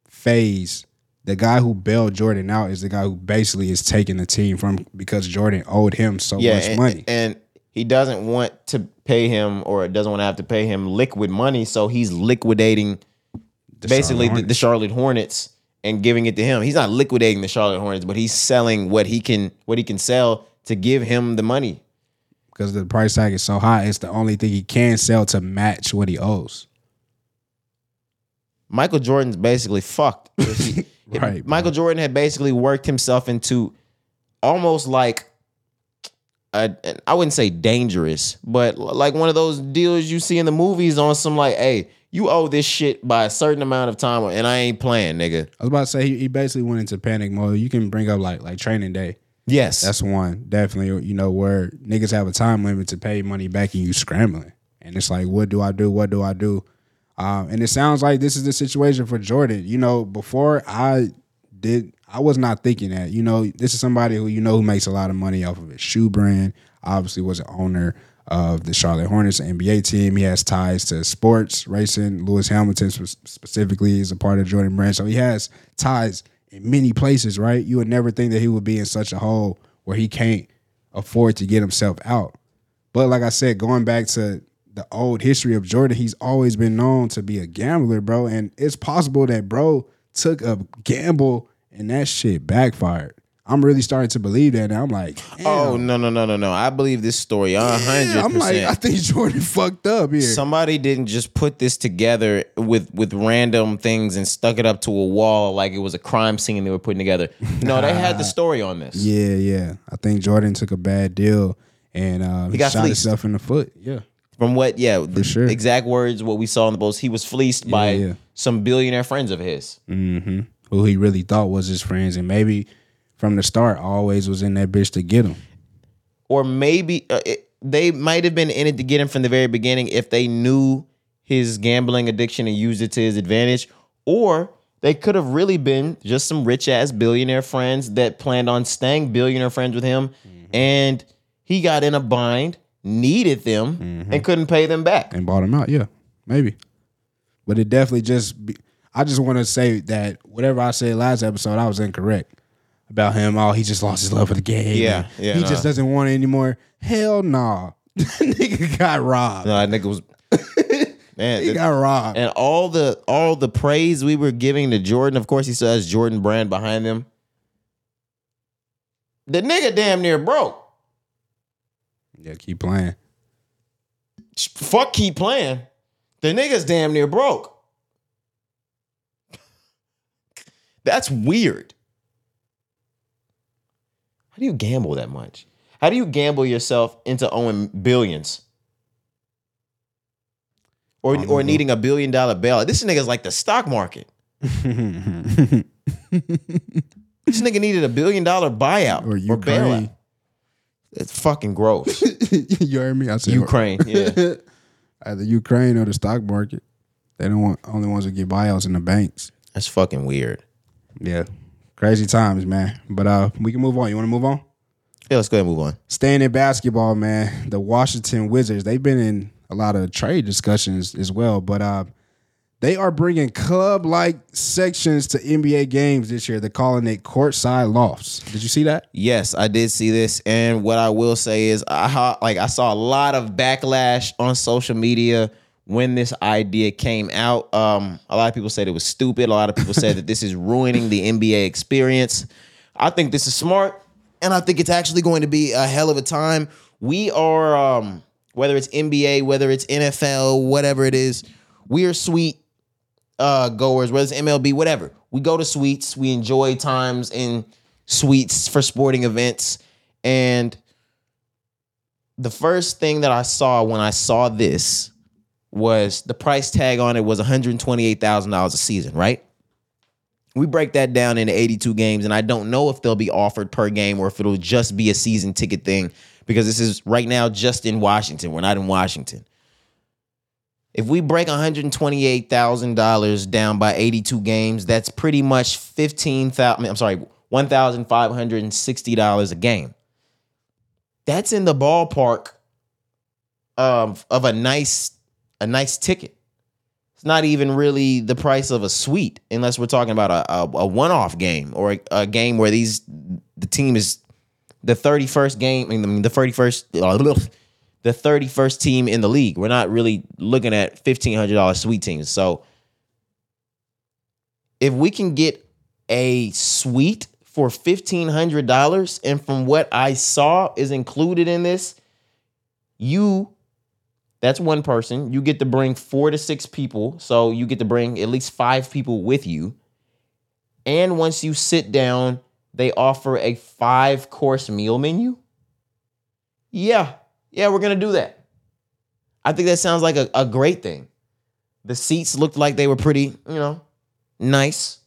phase, the guy who bailed Jordan out is the guy who basically is taking the team from because Jordan owed him so yeah much and, money. and he doesn't want to pay him or doesn't want to have to pay him liquid money so he's liquidating basically Charlotte the, the Charlotte Hornets and giving it to him he's not liquidating the Charlotte Hornets but he's selling what he can what he can sell to give him the money because the price tag is so high, it's the only thing he can sell to match what he owes. Michael Jordan's basically fucked. If he- if Right, Michael Jordan had basically worked himself into almost like a, I wouldn't say dangerous, but like one of those deals you see in the movies on some like, hey, you owe this shit by a certain amount of time, and I ain't playing, nigga. I was about to say he, he basically went into panic mode. You can bring up like like training day. Yes, That's one definitely. You know where niggas have a time limit to pay money back and you scrambling, and it's like, what do I do? What do I do? Um, and it sounds like this is the situation for Jordan. You know, before I did, I was not thinking that. You know, this is somebody who you know who makes a lot of money off of his shoe brand. Obviously, was an owner of the Charlotte Hornets NBA team. He has ties to sports racing. Lewis Hamilton specifically is a part of Jordan brand, so he has ties in many places. Right? You would never think that he would be in such a hole where he can't afford to get himself out. But like I said, going back to the old history of Jordan, he's always been known to be a gambler, bro. And it's possible that bro took a gamble and that shit backfired. I'm really starting to believe that now. I'm like, Oh no no no no no! I believe this story hundred Yeah, I'm like, I think Jordan fucked up here. Somebody didn't just put this together with with random things and stuck it up to a wall like it was a crime scene they were putting together. No, they had the story on this. yeah, yeah. I think Jordan took a bad deal and uh, he got shot fleeced. himself in the foot. Yeah. From what, yeah, the sure. exact words what we saw in the post, he was fleeced by yeah. some billionaire friends of his. Mm-hmm. Who he really thought was his friends, and maybe from the start always was in that bitch to get him. Or maybe uh, it, they might have been in it to get him from the very beginning if they knew his gambling addiction and used it to his advantage. Or they could have really been just some rich ass billionaire friends that planned on staying billionaire friends with him. And he got in a bind, needed them, and couldn't pay them back. and bought him out. Yeah, maybe. But it definitely just. Be, I just want to say that whatever I said last episode, I was incorrect about him. Oh, he just lost his love for the game. Yeah, yeah, He nah. just doesn't want it anymore. Hell nah. nigga got robbed. No, that nigga was. Man, He got robbed. and all the all the praise we were giving to Jordan, of course, he still has Jordan brand behind him. The nigga damn near broke. Yeah, keep playing. Fuck, keep playing. The nigga's damn near broke. That's weird. How do you gamble that much? How do you gamble yourself into owing billions? Or, or know. needing a billion dollar bailout. This nigga's like the stock market. This nigga needed a billion dollar buyout Or or, bailout. It's fucking gross. you heard me? I said Ukraine, yeah. Either Ukraine or the stock market. They don't want only ones that get buyouts in the banks. That's fucking weird. Yeah. Crazy times, man. But uh we can move on. You want to move on? Yeah, let's go ahead and move on. Staying in basketball, man, the Washington Wizards, they've been in a lot of trade discussions as well, but uh, they are bringing club like sections to NBA games this year. They're calling it courtside lofts. Did you see that? Yes, I did see this, and what I will say is, I like I saw a lot of backlash on social media when this idea came out. Um, a lot of people said it was stupid. A lot of people said that this is ruining the NBA experience. I think this is smart, and I think it's actually going to be a hell of a time. We are, um, whether it's NBA, whether it's NFL, whatever it is, we are sweet uh goers, whether it's MLB, whatever. We go to suites, we enjoy times in suites for sporting events. And the first thing that I saw when I saw this was the price tag on it was $128,000 a season, right? We break that down into 82 games, and I don't know if they'll be offered per game or if it'll just be a season ticket thing because this is right now just in Washington. We're not in Washington. If we break $128,000 down by 82 games, that's pretty much 15,000 I'm sorry, $1,560 a game. That's in the ballpark of of a nice a nice ticket. It's not even really the price of a suite unless we're talking about a, a, a one-off game or a, a game where these the team is the 31st game, I mean the 31st the 31st team in the league. We're not really looking at $1500 suite teams. So if we can get a suite for $1500 and from what I saw is included in this, you that's one person. You get to bring 4 to 6 people. So you get to bring at least 5 people with you. And once you sit down, they offer a 5 course meal menu. Yeah, yeah, we're gonna do that. I think that sounds like a, a great thing. The seats looked like they were pretty, you know, nice.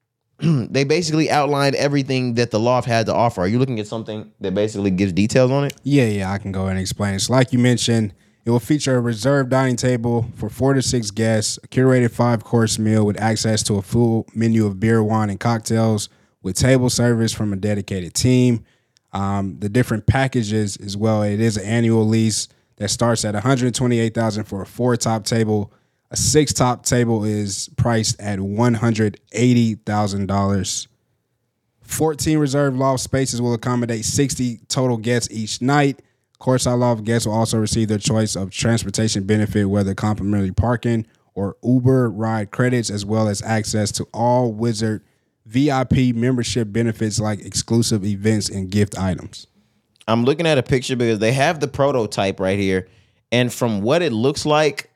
they basically outlined everything that the loft had to offer. Are you looking at something that basically gives details on it? Yeah, yeah, I can go ahead and explain it. So like you mentioned, it will feature a reserved dining table for four to six guests, a curated five course meal with access to a full menu of beer, wine, and cocktails, with table service from a dedicated team. Um, the different packages as well. It is an annual lease that starts at 128,000 for a four top table. A six top table is priced at $180,000. 14 reserved loft spaces will accommodate 60 total guests each night. Courtside loft guests will also receive their choice of transportation benefit, whether complimentary parking or Uber ride credits, as well as access to all Wizard VIP membership benefits like exclusive events and gift items. I'm looking at a picture because they have the prototype right here. And from what it looks like,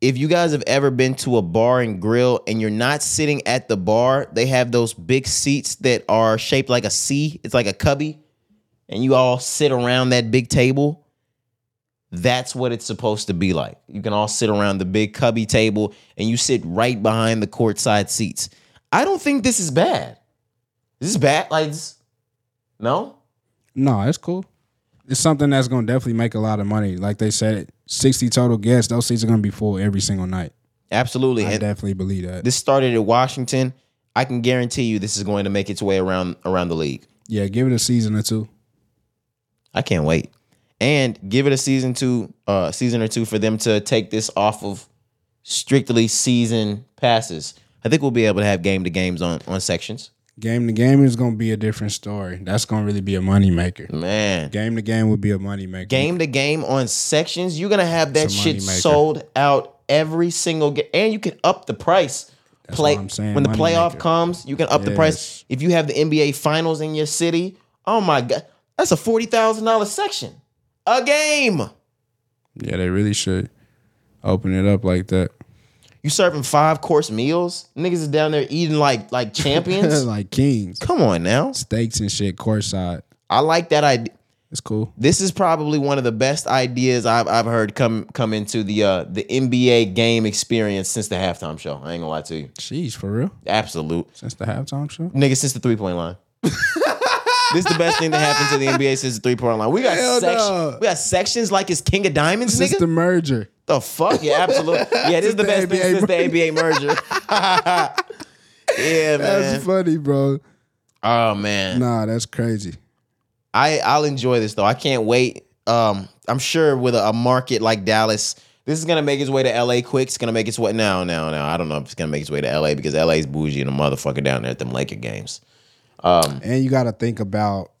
if you guys have ever been to a bar and grill and you're not sitting at the bar, they have those big seats that are shaped like a C. It's like a cubby. And you all sit around that big table. That's what it's supposed to be like. You can all sit around the big cubby table and you sit right behind the courtside seats. I don't think this is bad. This is bad. Like, this- no? No, it's cool. It's something that's gonna definitely make a lot of money. Like they said, sixty total guests. Those seats are gonna be full every single night. Absolutely. I And- definitely believe that. This started at Washington. I can guarantee you this is going to make its way around around the league. yeah, give it a season or two. I can't wait. And give it a season two, uh, season or two for them to take this off of strictly season passes. I think we'll be able to have game to games on on sections. Game to game is gonna be a different story. That's gonna really be a money maker. Man. Game to game would be a money maker. Game to game on sections, you're gonna have that shit moneymaker. sold out every single game. And you can up the price. That's Play what I'm saying, when the playoff moneymaker. comes, you can up the price. If you have the NBA finals in your city, oh my god, that's a forty thousand dollar section. A game. Yeah, they really should open it up like that. You serving five course meals? Niggas is down there eating like like champions. like kings, Come on now. steaks and shit, courtside. I like that idea. It's cool. This is probably one of the best ideas I've I've heard come come into the uh the NBA game experience since the halftime show. I ain't gonna lie to you. Jeez, for real. Absolute. Since the halftime show. Nigga, since the three point line. this is the best thing that happened to the NBA since the three point line. We got Hell sections. no. We got sections like it's King of Diamonds, Since nigga. the merger. The fuck? Yeah, absolutely. Yeah, this is the best thing NBA since the NBA merger. yeah, man. That's funny, bro. Oh man. Nah, that's crazy. I I'll enjoy this though. I can't wait. Um, I'm sure with a, a market like Dallas, this is gonna make its way to LA quick. It's gonna make its way now, now, now. I don't know if it's gonna make its way to LA because LA's bougie and a motherfucker down there at them Laker games. Um, and you got to think about,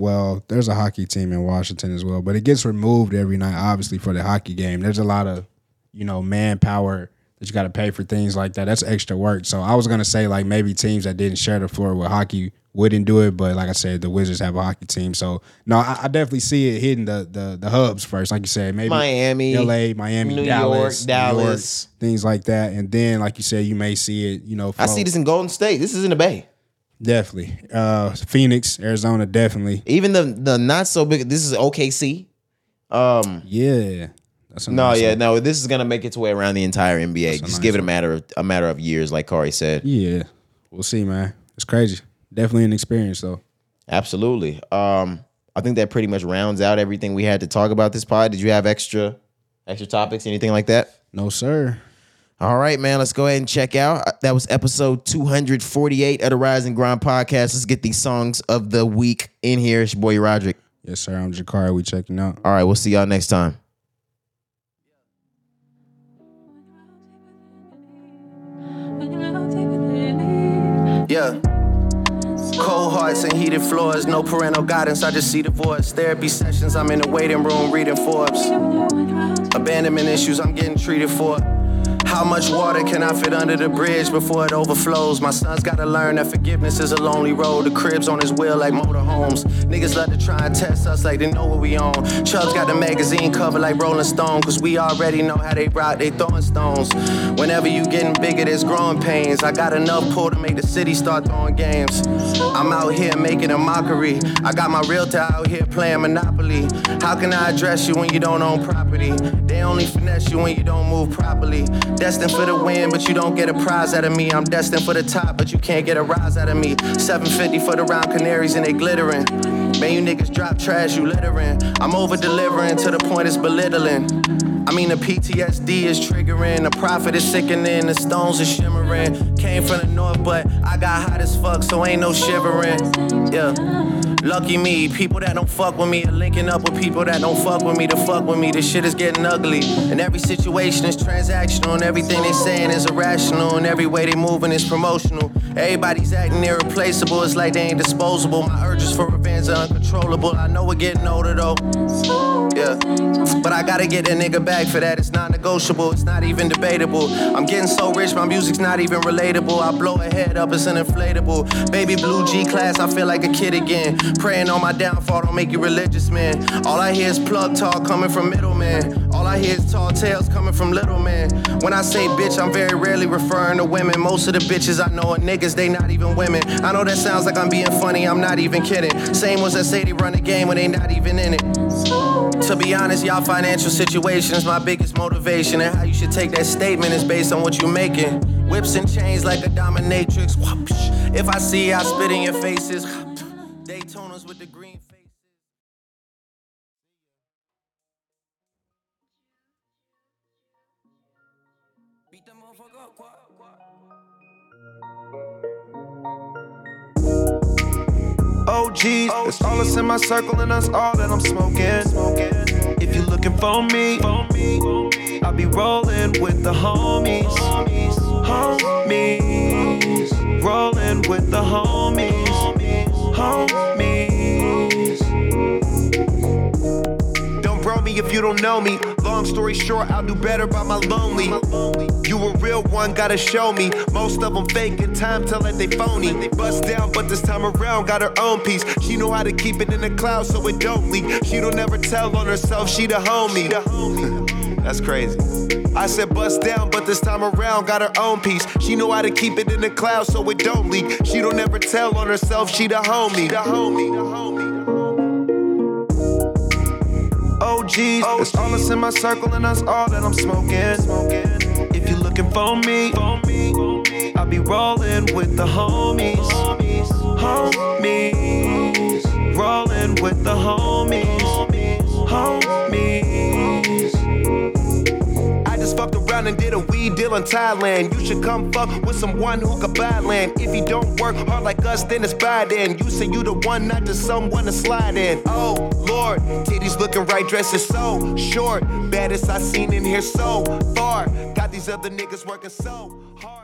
well, there's a hockey team in Washington as well, but it gets removed every night, obviously, for the hockey game. There's a lot of, you know, manpower that you got to pay for things like that. That's extra work. So I was going to say, like, maybe teams that didn't share the floor with hockey wouldn't do it. But like I said, the Wizards have a hockey team. So, no, I, I definitely see it hitting the, the, the hubs first. Like you said, maybe Miami, LA, Miami, New Dallas, York, New York, Dallas. things like that. And then, like you said, you may see it, you know, I see this in Golden State. This is in the Bay. Definitely. Uh Phoenix, Arizona, definitely. Even the the not so big. This is OKC. Um, Yeah. That's No, nice yeah, one. no. This is gonna make its way around the entire NBA. a Just nice give it a matter of a matter of years, like Cari said. Yeah, we'll see, man. It's crazy. Definitely an experience, though. Absolutely. Um, I think that pretty much rounds out everything we had to talk about this pod. Did you have extra extra topics, anything like that? No, sir. All right, man. Let's go ahead and check out. Uh, That was episode 248 of the Rising and Grind podcast. Let's get these songs of the week in here. It's your boy Roderick. Yes, sir. I'm Jakari. We checking out. All right, we'll see y'all next time. Yeah. Cold hearts and heated floors, no parental guidance, I just see divorce. Therapy sessions, I'm in the waiting room reading Forbes. Abandonment issues, I'm getting treated for. How much water can I fit under the bridge before it overflows? My son's gotta learn that forgiveness is a lonely road. The crib's on his wheel like motorhomes. Niggas love to try and test us like they know what we own. Chubbs got the magazine cover like Rolling Stone, cause we already know how they rock, they throwing stones. Whenever you getting bigger, there's growing pains. I got enough pull to make the city start throwing games. I'm out here making a mockery. I got my realtor out here playing Monopoly. How can I address you when you don't own property? They only finesse you when you don't move properly. Destined for the win, but you don't get a prize out of me. I'm destined for the top, but you can't get a rise out of me. 750 for the round canaries and they glittering. Man, you niggas drop trash, you littering. I'm over delivering to the point it's belittling. I mean, the PTSD is triggering, the profit is sickening, the stones are shimmering. Came from the north, but I got hot as fuck, so ain't no shivering. Yeah. Lucky me, people that don't fuck with me are linking up with people that don't fuck with me to fuck with me. This shit is getting ugly. And every situation is transactional, and everything they saying is irrational, and every way they moving is promotional. Everybody's acting irreplaceable, it's like they ain't disposable. My urges for revenge are uncontrollable. I know we're getting older though. Yeah. But I gotta get that nigga back for that. It's not negotiable, it's not even debatable. I'm getting so rich, my music's not even relatable. I blow a head up, it's an inflatable. Baby blue G class, I feel like a kid again. Praying on my downfall, don't make you religious, man. All I hear is plug talk coming from middlemen. All I hear is tall tales coming from little men. When I say bitch, I'm very rarely referring to women. Most of the bitches I know are niggas, they not even women. I know that sounds like I'm being funny, I'm not even kidding. Same ones that say they run the game when they not even in it. To be honest, y'all financial situation is my biggest motivation. And how you should take that statement is based on what you're making. Whips and chains like a dominatrix. If I see, I spit in your faces. Daytonas with the green OGs, it's all us in my circle and that's all that I'm smoking. If you're looking for me, I'll be rolling with the homies. Homies, rolling with the homies. Homies. Me if you don't know me. Long story short, I'll do better by my lonely. You a real one, gotta show me. Most of them fake and time tell that they phony. They bust down, but this time around got her own piece. She know how to keep it in the cloud so it don't leak. She don't ever tell on herself, she the homie. That's crazy. I said bust down, but this time around got her own piece. She know how to keep it in the cloud so it don't leak. She don't ever tell on herself, she the homie. The homie. The homie. OGs, it's all us in my circle and that's all that I'm smoking. If you're looking for me, I'll be rolling with the homies. Homies, rolling with the homies. Homies. And did a weed deal in Thailand. You should come fuck with someone who could buy land. If you don't work hard like us, then it's bad. Then you say you the one, not just someone to slide in. Oh Lord, titties looking right, dresses so short. Baddest I seen in here so far. Got these other niggas working so hard.